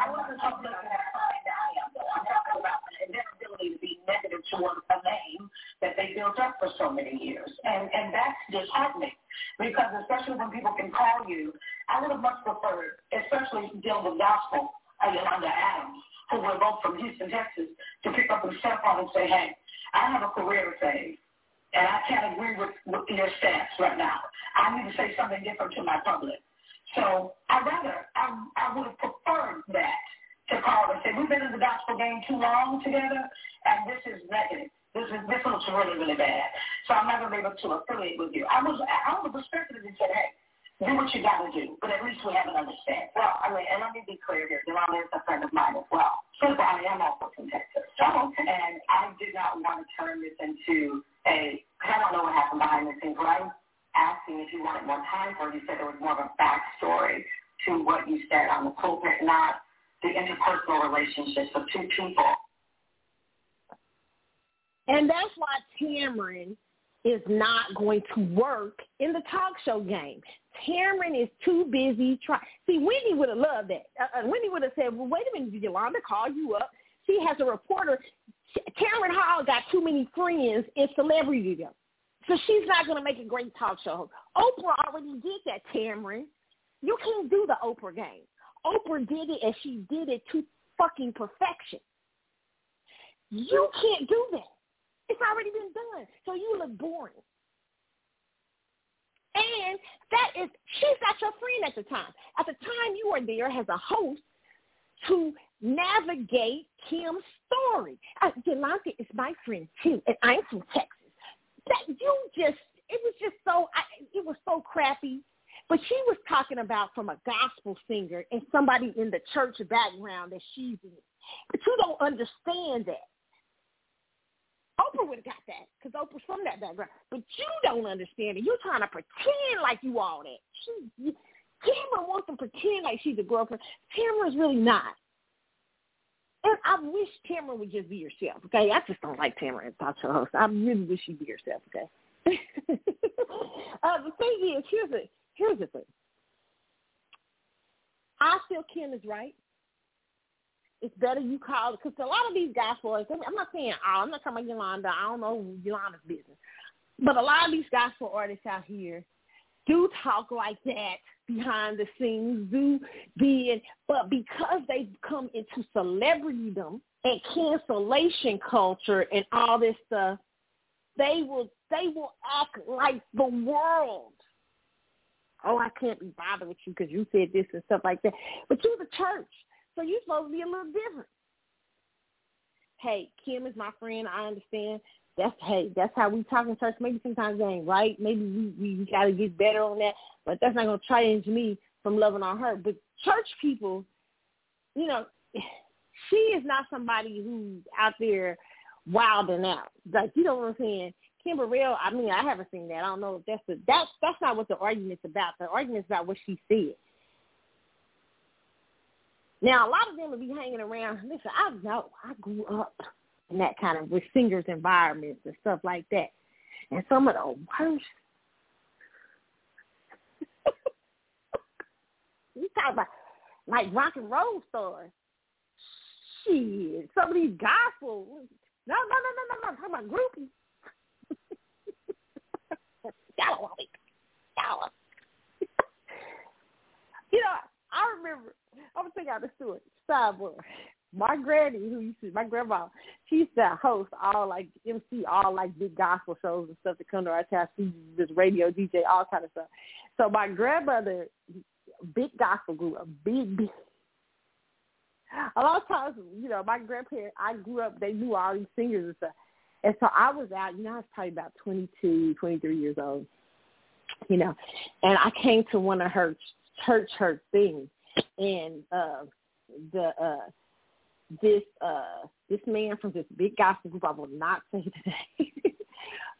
S8: talking about I'm talking about their ability to be negative towards a name that they built up for so many years. And, and that's disheartening because especially when people can call you, I would have much preferred, especially dealing with gospel, Yolanda Adams, who were both from Houston, Texas, to pick up the cell phone and say, hey, I have a career phase and I can't agree with, with your stance right now. I need to say something different to my public. So I rather, I, I would have preferred that to call and say, we've been in the gospel game too long together, and this is negative. This is this looks really, really bad. So I'm not going to be able to affiliate with you. I was I was respected and said, hey, do what you got to do, but at least we have an understanding. Well, I mean, and let me be clear here. Yolanda is a friend of mine as well. So I am also from Texas. So, and I did not want to turn this into a, I don't know what happened behind the scenes, right? asking if you wanted more time for it. You said there was more of a backstory to what you said on the pulpit, not the interpersonal relationships of two people.
S3: And that's why Tamron is not going to work in the talk show game. Tamron is too busy trying. See, Wendy would have loved that. Uh, uh, Wendy would have said, well, wait a minute, Yolanda call you up? She has a reporter. Tamron Hall got too many friends in celebrity. So she's not going to make a great talk show. Oprah already did that, Tamron. You can't do the Oprah game. Oprah did it and she did it to fucking perfection. You can't do that. It's already been done. So you look boring. And that is, she's not your friend at the time. At the time you are there as a host to navigate Kim's story. Uh, Yolanda is my friend too, and I'm from Texas. That you just, it was just so, I, it was so crappy. But she was talking about from a gospel singer and somebody in the church background that she's in. But you don't understand that. Oprah would have got that because Oprah's from that background. But you don't understand it. You're trying to pretend like you all that. She, Tamron wants to pretend like she's a girlfriend. Tamron's really not. And I wish Tamron would just be yourself, okay? I just don't like Tamron as talk show host. I really wish she'd be herself, okay? uh, the thing is, here's the, here's the thing. I feel Kim is right it's better you call because a lot of these gospel artists. I'm not saying all. I'm not talking about Yolanda. I don't know Yolanda's business, but a lot of these gospel artists out here do talk like that behind the scenes. Do be, but because they've come into celebritydom and cancellation culture and all this stuff, they will they will act like the world. Oh, I can't be bothered with you because you said this and stuff like that. But you're the church. So you're supposed to be a little different. Hey, Kim is my friend. I understand. That's hey, that's how we talk in church. Maybe sometimes it ain't right. Maybe we we got to get better on that. But that's not gonna change me from loving on her. But church people, you know, she is not somebody who's out there wilding out. Like you know what I'm saying? Kim Burrell, I mean, I haven't seen that. I don't know if that's the that's that's not what the argument's about. The argument's about what she said. Now, a lot of them will be hanging around. Listen, I know. I grew up in that kind of with singers environments and stuff like that. And some of the worst. you talk about like rock and roll stars. Shit, some of these gospel. No, no, no, no, no, no. I'm talking about groupies. Y'all want me. Y'all. you know, I remember I'm gonna take out the story. Sidebar. My granny, who used to, my grandma, she used to host all like MC all like big gospel shows and stuff to come to our town. She was radio DJ, all kind of stuff. So my grandmother, big gospel group, a big, big. A lot of times, you know, my grandparents, I grew up, they knew all these singers and stuff. And so I was out, you know, I was probably about twenty two, twenty three years old, you know, and I came to one of her church, church things and uh, the uh, this uh, this man from this big gospel group. I will not say today.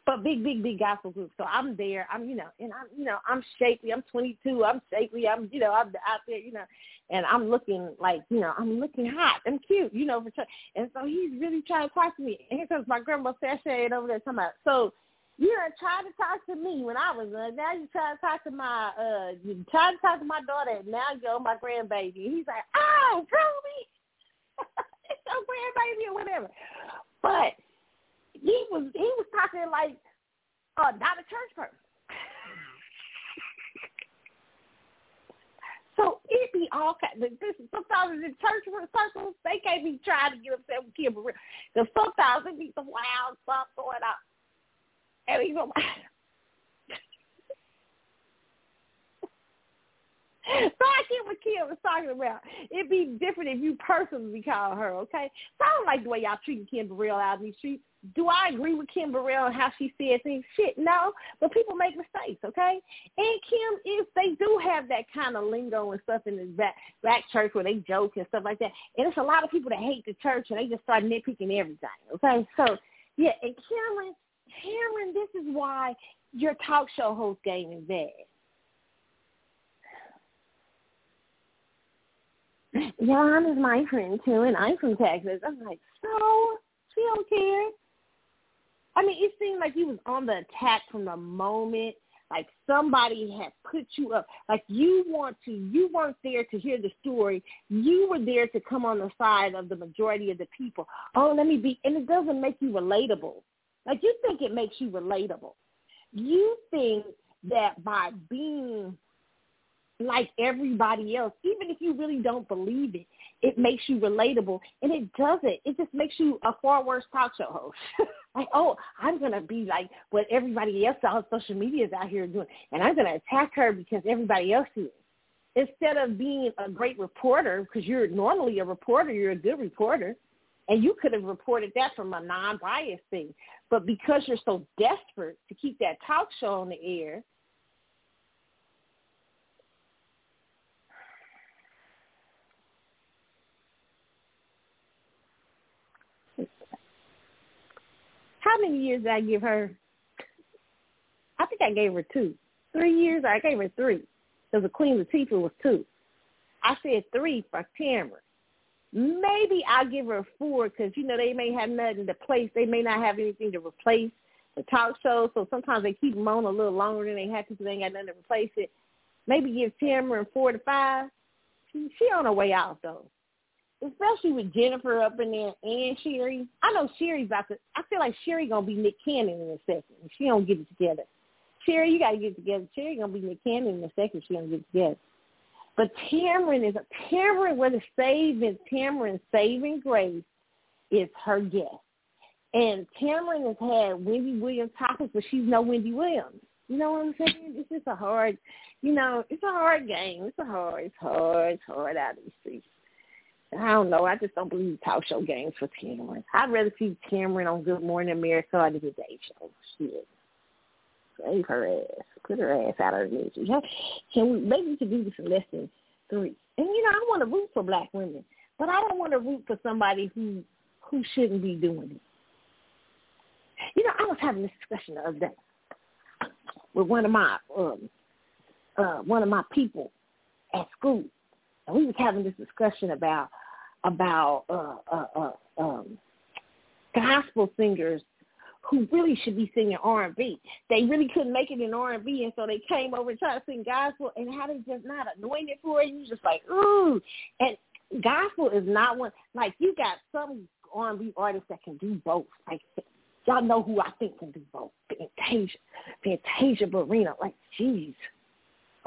S3: but big, big, big gospel group. So I'm there. I'm, you know, and I'm, you know, I'm shapely. I'm 22. I'm shapely. I'm, you know, I'm out there, you know, and I'm looking like, you know, I'm looking hot. I'm cute, you know, for. And so he's really trying to talk to me. And here comes my grandma sashaying over there talking about, so you done tried to talk to me when I was uh, now you try to talk to my uh you tried to talk to my daughter and now you're my grandbaby. He's like, Oh, Toby it's your grandbaby or whatever. But he was he was talking like uh not a church person. So it be all kind. This sometimes in church circles they can't be trying to get upset with Kim because sometimes it be some wild stuff going on and we go, So I get what Kim was talking about. It'd be different if you personally call her, okay? So I don't like the way y'all treat Kim Burrell out in these streets. Do I agree with Kim Burrell and how she said things? Shit, no. But people make mistakes, okay? And Kim is they do have that kind of lingo and stuff in the black black church where they joke and stuff like that. And it's a lot of people that hate the church and they just start nitpicking everything, okay? So yeah, and Tamron Tamron, this is why your talk show host game is bad. Jan is my friend too, and I'm from Texas. I'm like, so she don't care. I mean, it seemed like he was on the attack from the moment. Like somebody had put you up. Like you want to, you weren't there to hear the story. You were there to come on the side of the majority of the people. Oh, let me be, and it doesn't make you relatable. Like you think it makes you relatable. You think that by being like everybody else, even if you really don't believe it, it makes you relatable. And it doesn't. It just makes you a far worse talk show host. like, oh, I'm going to be like what everybody else on social media is out here doing. And I'm going to attack her because everybody else is. Instead of being a great reporter, because you're normally a reporter, you're a good reporter, and you could have reported that from a non-biased thing. But because you're so desperate to keep that talk show on the air, How many years did I give her? I think I gave her two. Three years? I gave her three. Because the Queen Latifah was two. I said three for Tamron. Maybe I'll give her four because, you know, they may have nothing to place. They may not have anything to replace the talk show. So sometimes they keep them on a little longer than they have to because they ain't got nothing to replace it. Maybe give Tamron four to five. She, she on her way out, though especially with Jennifer up in there and Sherri. I know Sherri's about to. I feel like Sherri gonna be Nick Cannon in a second. She don't get it together. Sherri, you gotta get it together. Sherri gonna be Nick Cannon in a second. She don't get it together. But Tamron is a Tamron. Where the saving Tamron's saving grace is her guest, and Tamron has had Wendy Williams topics, but she's no Wendy Williams. You know what I'm saying? It's just a hard, you know, it's a hard game. It's a hard, it's hard, it's hard out in the streets. I don't know. I just don't believe talk show games for Tamron. I'd rather see Tamron on Good Morning America than the Dave Show. Shit. Save her ass. Put her ass out of the misery. Can we, maybe we could do this in less than three. And, you know, I want to root for black women, but I don't want to root for somebody who who shouldn't be doing it. You know, I was having this discussion the other day with one of my um uh one of my people at school and we was having this discussion about about uh, uh, uh, um, gospel singers who really should be singing R and B. They really couldn't make it in R and so they came over and tried to sing gospel, and how they just not anointed for it. You just like ooh, and gospel is not one like you got some R and B artists that can do both. Like y'all know who I think can do both. Fantasia, Fantasia Barrino. Like, jeez.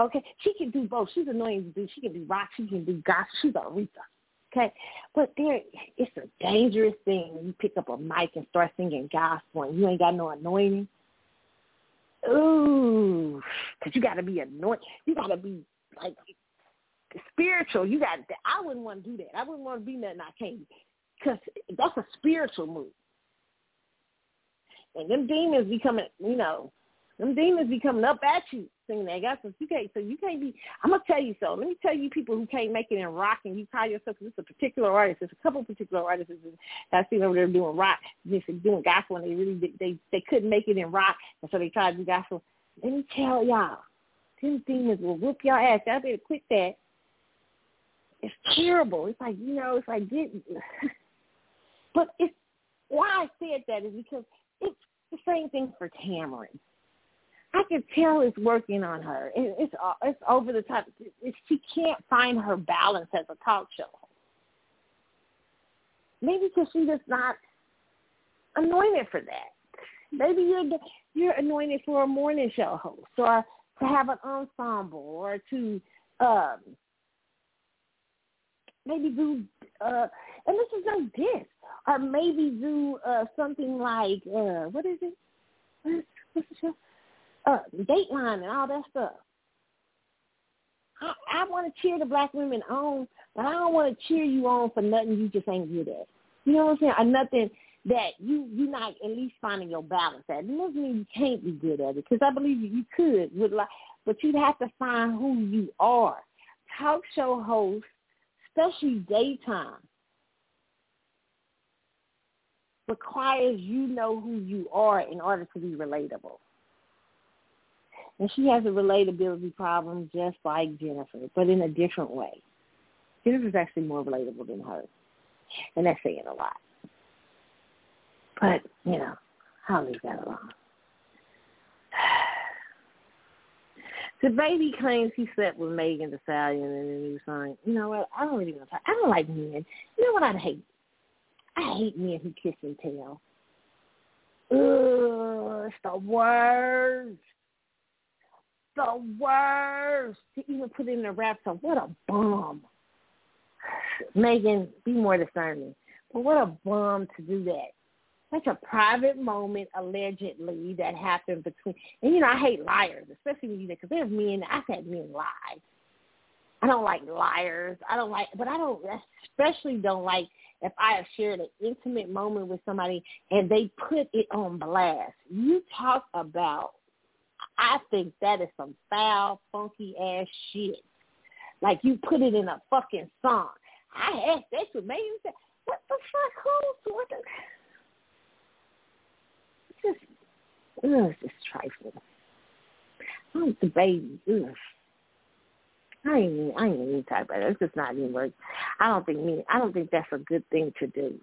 S3: Okay, she can do both. She's anointed to do. She can do rock. She can do gospel. She's Aretha. Okay, but there, it's a dangerous thing when you pick up a mic and start singing gospel and you ain't got no anointing. Ooh, because you got to be anointed. You got to be like spiritual. You got. I wouldn't want to do that. I wouldn't want to be nothing I can't. Because that's a spiritual move. And them demons becoming, you know, them demons be coming up at you singing that gospel. You can't, so you can't be. I'm gonna tell you so. Let me tell you, people who can't make it in rock, and you call yourself. This is a particular artist. There's a couple particular artists that I've seen over there doing rock, doing gospel, and they really they they couldn't make it in rock, and so they tried to do gospel. Let me tell y'all, them demons will whoop your ass. Y'all better quit that. It's terrible. It's like you know, it's like get. but it's why I said that is because it's the same thing for Tamron I can tell it's working on her. It, it's uh, it's over the top. She can't find her balance as a talk show. Maybe because she's just not anointed for that. Maybe you're you're anointed for a morning show host or to have an ensemble or to um, maybe do uh, and this is no diss or maybe do uh, something like uh, what is it? What's the show? Uh, Dateline and all that stuff. I, I want to cheer the black women on, but I don't want to cheer you on for nothing you just ain't good at. You know what I'm saying? Or nothing that you you're not at least finding your balance at. It doesn't mean you can't be good at it because I believe you could with like, but you'd have to find who you are. Talk show hosts, especially daytime, requires you know who you are in order to be relatable. And she has a relatability problem just like Jennifer, but in a different way. Jennifer's actually more relatable than her. And that's saying a lot. But, you know, I'll leave that alone. DaBaby claims he slept with Megan Thee Stallion in the new song. You know what? I don't really want to talk. I don't like men. You know what I'd hate? I hate men who kiss and tell. Ugh, it's the worst. The worst. To even put it in a rap song. What a bum. Megan, be more discerning. But what a bum to do that. That's a private moment, allegedly, that happened between. And you know, I hate liars, especially when you because there's men. I've had men lie. I don't like liars. I don't like, but I don't especially don't like if I have shared an intimate moment with somebody and they put it on blast. You talk about. I think that is some foul, funky ass shit. Like you put it in a fucking song. I had sex with Megan. What the fuck? Who? What the? just, ugh, just trifling. I'm DaBaby. Ugh. I ain't I ain't even talk about it. It's just not even worth. I don't think me. I don't think that's a good thing to do.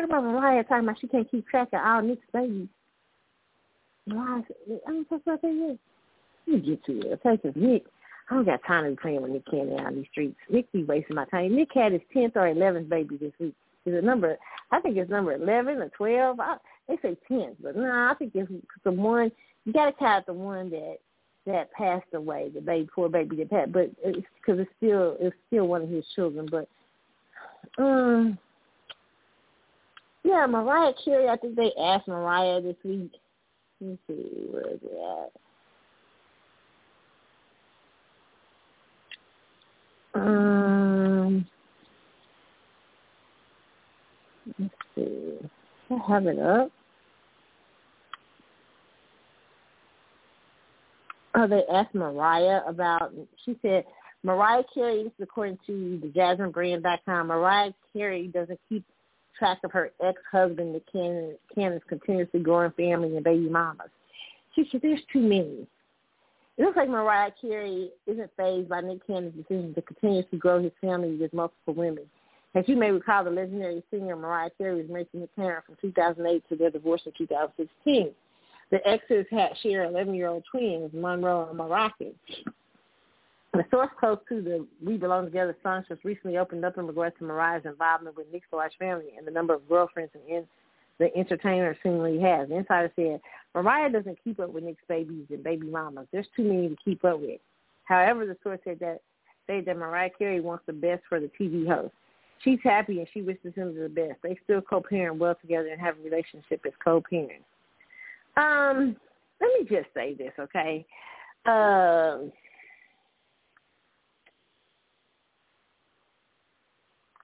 S3: We talk about Mariah talking about she can't keep track of all Nick's babies. Mariah, I don't talk about that yet. Me get to it. Okay, because Nick, I don't got time to be playing with Nick Cannon out these streets. Nick be wasting my time. Nick had his tenth or eleventh baby this week. Is it number? I think it's number eleven or twelve. I, they say tenth, but no, nah, I think it's the one. You got to count the one that that passed away, the baby, poor baby that passed. But it's because it's still it's still one of his children. But um, yeah, Mariah Carey. I think they asked Mariah this week. Let me see where is it at. Um, let's see. I have it up. Oh, they asked Mariah about. She said Mariah Carey. This is according to the JasmineBrand.com. Mariah Carey doesn't keep track of her ex-husband, the Cannon, Cannon's continuously growing family and baby mamas. She said there's too many. It looks like Mariah Carey isn't fazed by Nick Cannon's decision to continuously grow his family with multiple women. As you may recall, the legendary singer Mariah Carey was married to Nick Cannon from 2008 to their divorce in 2016. The exes had share 11-year-old twins, Monroe and Moroccan. The source close to the We Belong Together song just recently opened up in regards to Mariah's involvement with Nick's large family and the number of girlfriends and the entertainer seemingly has. The insider said, Mariah doesn't keep up with Nick's babies and baby mamas. There's too many to keep up with. However, the source said that said that Mariah Carey wants the best for the TV host. She's happy and she wishes him the best. They still co-parent well together and have a relationship as co-parents. Um, let me just say this, okay? Um,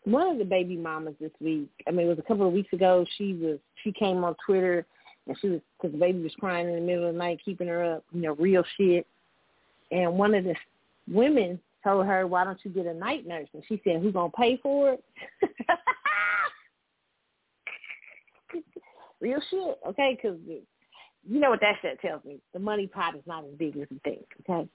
S3: one of the baby mamas this week. I mean, it was a couple of weeks ago. She was she came on Twitter and she was because the baby was crying in the middle of the night, keeping her up, you know, real shit. And one of the women told her, "Why don't you get a night nurse?" And she said, "Who's gonna pay for it?" real shit, okay? Because you know what that shit tells me. The money pot is not as big as you think, okay?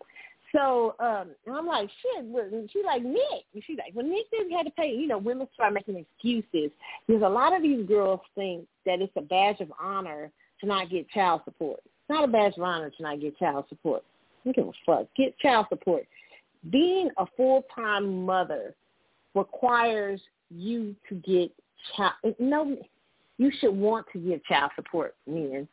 S3: So um, and I'm like, shit. She's like Nick. And she's like, well, Nick didn't have to pay. You know, women start making excuses because a lot of these girls think that it's a badge of honor to not get child support. It's not a badge of honor to not get child support. I don't fuck. Get child support. Being a full time mother requires you to get child. No, you should want to give child support, men.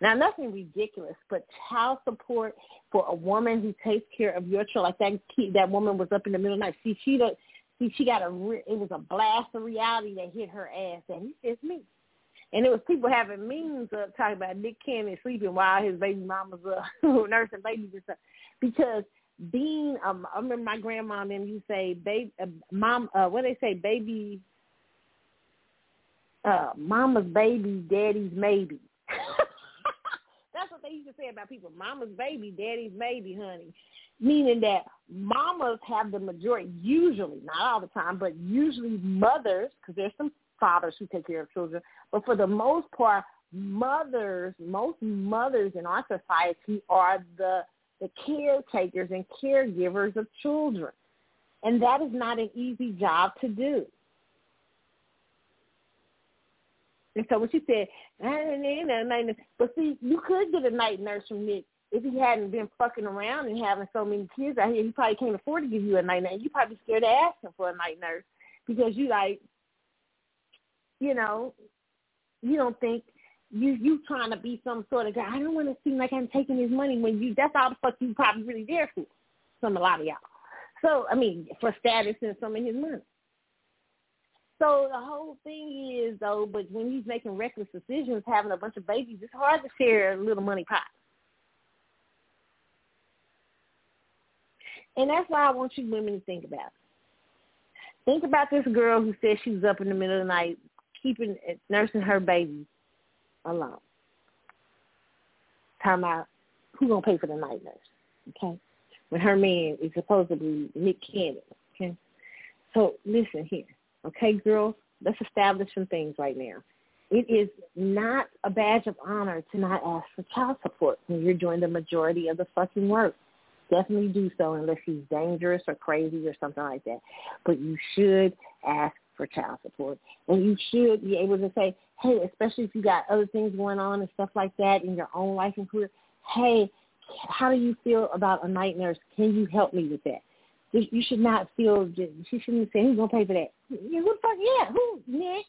S3: Now, nothing ridiculous, but child support for a woman who takes care of your child, like that key, that woman was up in the middle of the night. See, she don't, see, she got a, it was a blast of reality that hit her ass, and it's me. And it was people having memes up talking about Nick Cannon sleeping while his baby mama's uh, nursing babies and stuff. Because being, um, I remember my grandma and them, you say, baby, uh, mom, uh, what they say, baby, uh, mama's baby, daddy's maybe. They used to say about people. Mama's baby, daddy's maybe, honey. meaning that mamas have the majority, usually, not all the time, but usually mothers, because there's some fathers who take care of children, but for the most part, mothers, most mothers in our society are the the caretakers and caregivers of children. And that is not an easy job to do. And so what you said, but see, you could get a night nurse from Nick if he hadn't been fucking around and having so many kids out here. He probably can't afford to give you a night nurse. You probably scared to ask him for a night nurse because you like, you know, you don't think you you trying to be some sort of guy. I don't want to seem like I'm taking his money when you. That's all the fuck you probably really there for. Some a lot of y'all. So I mean, for status and some of his money. So the whole thing is though, but when he's making reckless decisions, having a bunch of babies, it's hard to share a little money pot. And that's why I want you women to think about it. Think about this girl who said she was up in the middle of the night keeping nursing her baby alone. Time out who gonna pay for the night nurse, okay? When her man is supposedly Nick Cannon, okay? So listen here. Okay, girls, let's establish some things right now. It is not a badge of honor to not ask for child support when you're doing the majority of the fucking work. Definitely do so unless he's dangerous or crazy or something like that. But you should ask for child support. And you should be able to say, hey, especially if you got other things going on and stuff like that in your own life and career, hey, how do you feel about a night nurse? Can you help me with that? You should not feel. She shouldn't say, "Who's gonna pay for that?" Yeah, who the fuck? Yeah, who? Nick.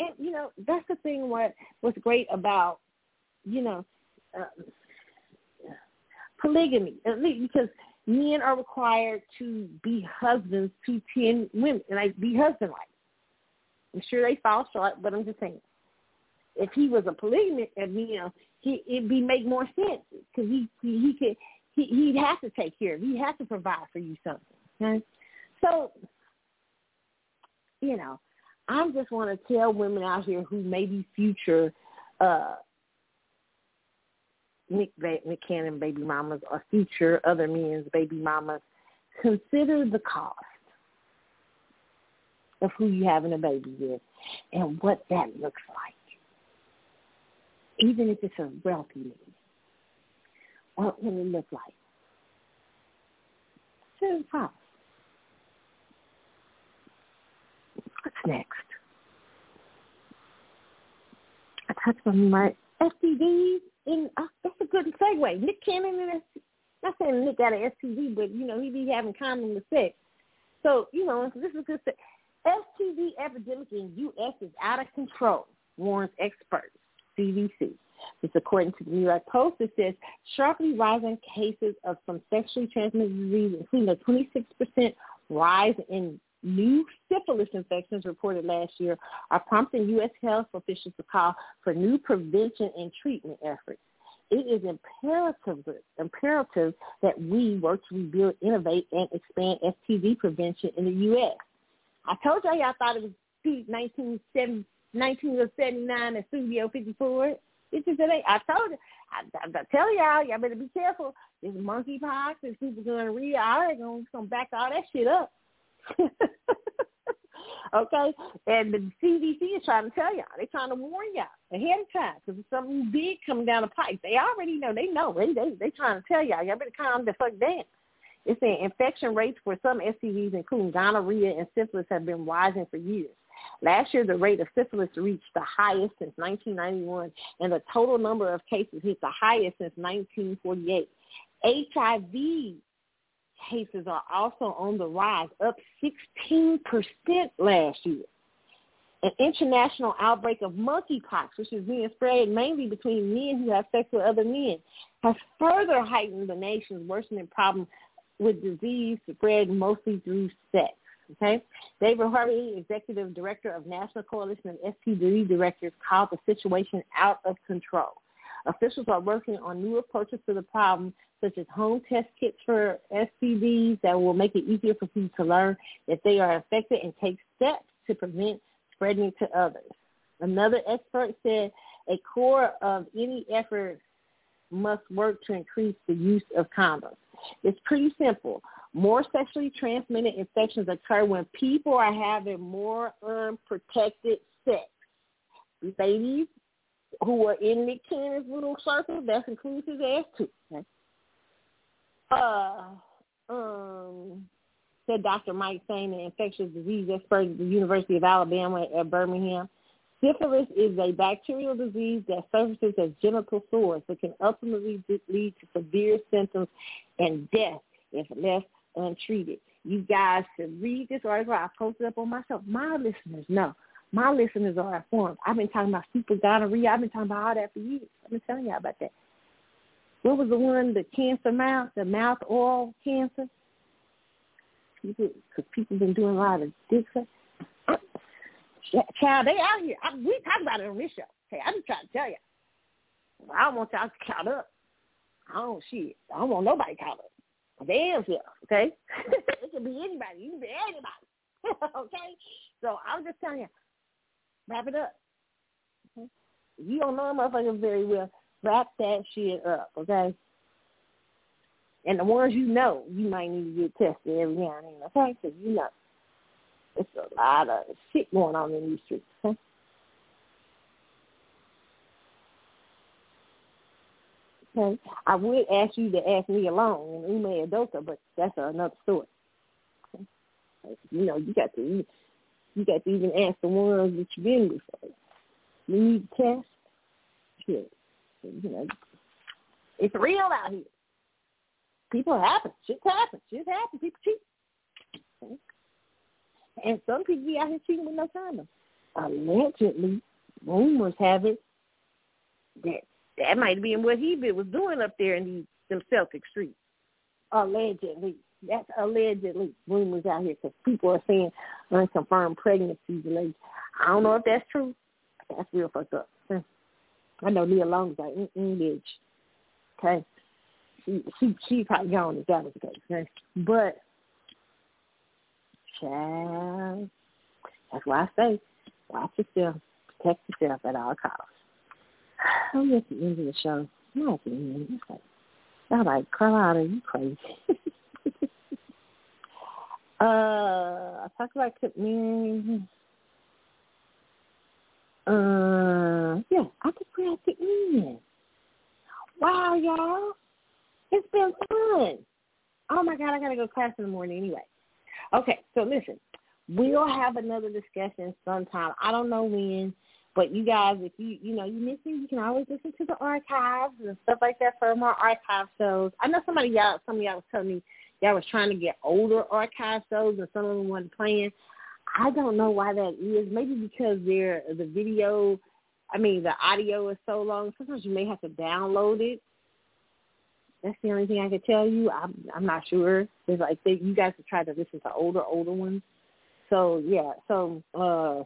S3: And you know that's the thing. What what's great about you know uh, polygamy, at least because men are required to be husbands to ten women, like be husband like. I'm sure they fall short, but I'm just saying. If he was a polygamist, you know, he it'd be make more sense because he, he he could he he'd have to take care of. He has to provide for you something. Okay? So, you know, I just want to tell women out here who may be future uh Nick, Nick Cannon baby mamas or future other men's baby mamas, consider the cost of who you having a baby with and what that looks like. Even if it's a wealthy man. What will it look like? The cost. What's next? I touched on my STDs, and uh, that's a good segue. Nick Cannon and not saying Nick got an STD, but you know he be having condom with sex. So you know this is good. STD epidemic in U.S. is out of control, warns experts, CDC. This according to the New York Post. It says sharply rising cases of some sexually transmitted disease, including a 26% rise in new syphilis infections reported last year, are prompting U.S. health officials to call for new prevention and treatment efforts. It is imperative, imperative that we work to rebuild, innovate, and expand STD prevention in the U.S. I told y'all thought it was 1979 at Studio 54. It's just, ain't. I told you. I, I, I tell y'all, y'all better be careful. This monkeypox and people gonna read. I ain't gonna, back all that shit up. okay, and the CDC is trying to tell y'all. They're trying to warn y'all ahead of time because it's something big coming down the pipe. They already know. They know. They they they trying to tell y'all. Y'all better calm the fuck down. It's saying infection rates for some STDs, including gonorrhea and syphilis, have been rising for years. Last year, the rate of syphilis reached the highest since 1991, and the total number of cases hit the highest since 1948. HIV cases are also on the rise, up 16% last year. An international outbreak of monkeypox, which is being spread mainly between men who have sex with other men, has further heightened the nation's worsening problem with disease spread mostly through sex. Okay, David Harvey, executive director of National Coalition of STD Directors, called the situation out of control. Officials are working on new approaches to the problem, such as home test kits for STDs that will make it easier for people to learn if they are affected and take steps to prevent spreading to others. Another expert said a core of any effort must work to increase the use of condoms. It's pretty simple. More sexually transmitted infections occur when people are having more unprotected sex. Ladies who are in Nick Cannon's little circle, that includes his ass too. Okay? Uh, um, said Dr. Mike Sain, an infectious disease expert at the University of Alabama at Birmingham. Syphilis is a bacterial disease that surfaces as genital sores that can ultimately lead to severe symptoms and death if left untreated. You guys should read this article. I posted up on myself. My listeners know. My listeners are informed. I've been talking about super gonorrhea. I've been talking about all that for years. I've been telling y'all about that. What was the one, the cancer mouth, the mouth oil cancer? Because people been doing a lot of dick sex. Child, they out here. I, we talk about it on this show. Hey, I'm just trying to tell you. I don't want y'all count up. I don't shit. I don't want nobody count up. Damn self, okay? it can be anybody. You can be anybody. okay? So I'm just telling you, wrap it up. Okay? You don't know a motherfucker very well, wrap that shit up, okay? And the ones you know, you might need to get tested every now and then, okay? Because you know, it's a lot of shit going on in these streets, okay? Okay. I would ask you to ask Nia Long and Ime Udoka, but that's another story. You know, you got to you got to even ask the ones that you've been before. You need to test. Shit. You know, it's real out here. People happen. Shit happens. Shit happens. People cheat. Okay. And some people be out here cheating with no condom. Allegedly, rumors have it that that might have been what he was doing up there in these them Celtic streets. Allegedly. That's allegedly rumors out here because people are saying unconfirmed pregnancies. And I don't know if that's true. That's real fucked up. Hmm. I know Nia Long's like, mm-mm, bitch. Okay. She, she, she probably gone if that was the case. Okay? But, child, that's why I say, watch yourself, protect yourself at all costs. I'm at the end of the show. I'm at the end. It's like, y'all like, Carlotta, you crazy. uh, I talked about man. Uh, yeah, I think we're at the end. Wow, y'all. It's been fun. Oh my God, I gotta go to class in the morning anyway. Okay, so listen, we'll have another discussion sometime. I don't know when. But you guys, if you you know you miss me, you can always listen to the archives and stuff like that for more archive shows. I know somebody y'all some of y'all was telling me y'all was trying to get older archive shows and some of them weren't playing. I don't know why that is. Maybe because they're the video I mean the audio is so long. Sometimes you may have to download it. That's the only thing I can tell you. I'm I'm not sure. It's like they, you guys have tried to listen to older older ones. So yeah, so uh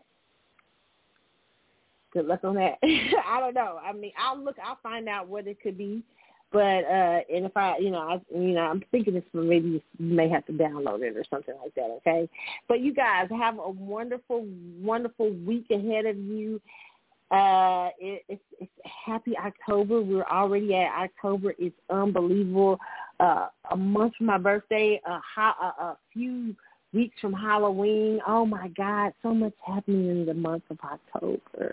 S3: good luck on that. I don't know. I mean, I'll look. I'll find out what it could be. But uh and if I, you know, I, you know, I'm thinking this maybe you may have to download it or something like that. Okay. But you guys have a wonderful, wonderful week ahead of you. Uh, it, it's, it's happy October. We're already at October. It's unbelievable. Uh, a month from my birthday, a, ho- a, a few weeks from Halloween. Oh my God, so much happening in the month of October.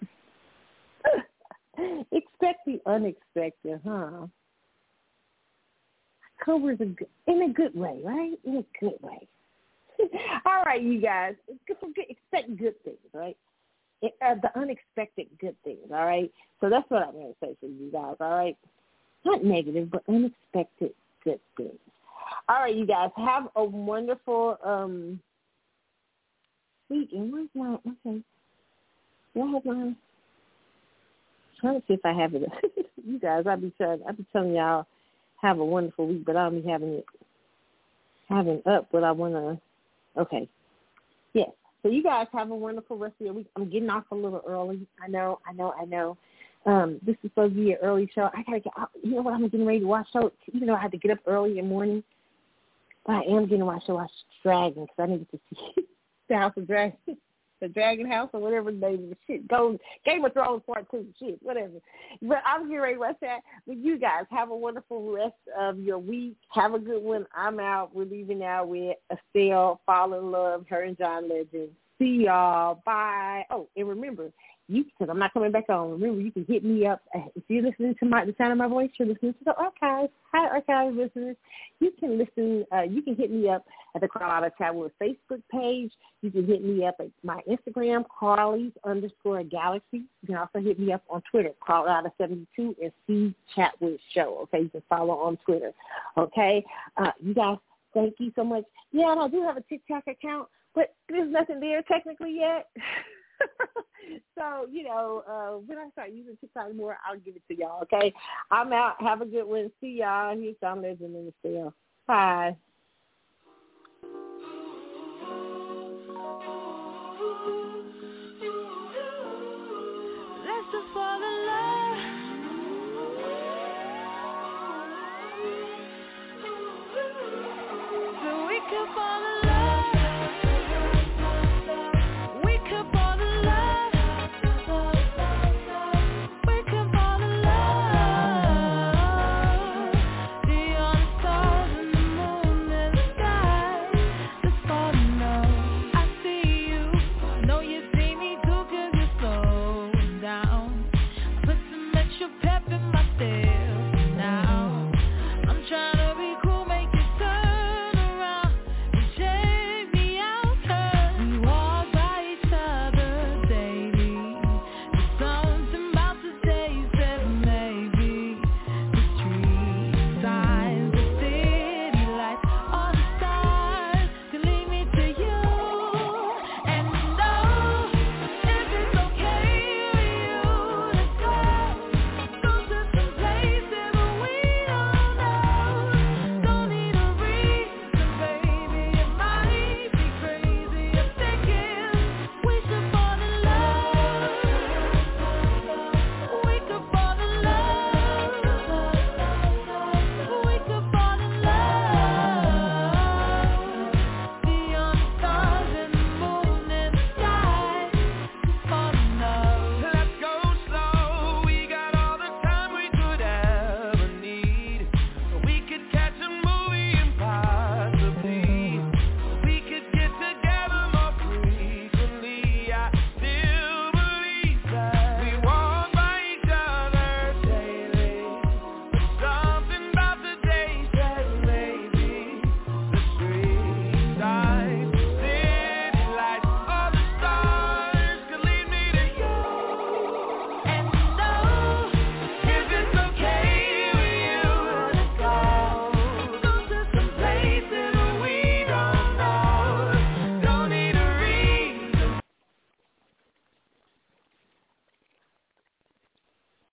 S3: Expect the unexpected, huh? Good, in a good way, right? In a good way. all right, you guys. Expect good things, right? It, uh, the unexpected good things, all right? So that's what I'm going to say for you guys, all right? Not negative, but unexpected good things. All right, you guys. Have a wonderful um, week. And where's my, okay. Do have my trying to see if I have it. you guys, I'll be trying. I'll be telling y'all have a wonderful week, but I'll be having it having up what I want to. Okay, yes. So you guys have a wonderful rest of your week. I'm getting off a little early. I know, I know, I know. Um, this is supposed to be an early show. I gotta get. Out. You know what? I'm getting ready to watch. So even though I had to get up early in the morning, but I am getting to watch. To watch Dragon because I need to see the House of Dragon. The Dragon House or whatever the name of the shit. Go Game of Thrones Part Two, shit, whatever. But I'm getting ready to. But you guys have a wonderful rest of your week. Have a good one. I'm out. We're leaving now with Estelle, Fall in Love, her and John Legend. See y'all. Bye. Oh, and remember, you because I'm not coming back on. Remember, you can hit me up if you're listening to my the sound of my voice. You're listening to the archives. Hi, archive listeners. You can listen. Uh, you can hit me up at the Carlotta Chatwood Facebook page. You can hit me up at my Instagram, Carly's underscore Galaxy. You can also hit me up on Twitter, Carlotta72 and C Chatwood Show. Okay, you can follow on Twitter. Okay, uh, you guys. Thank you so much. Yeah, I do have a TikTok account, but there's nothing there technically yet. so, you know, uh, when I start using TikTok more, I'll give it to y'all, okay? I'm out. Have a good one. See y'all. Here's John Legend in the field. Bye.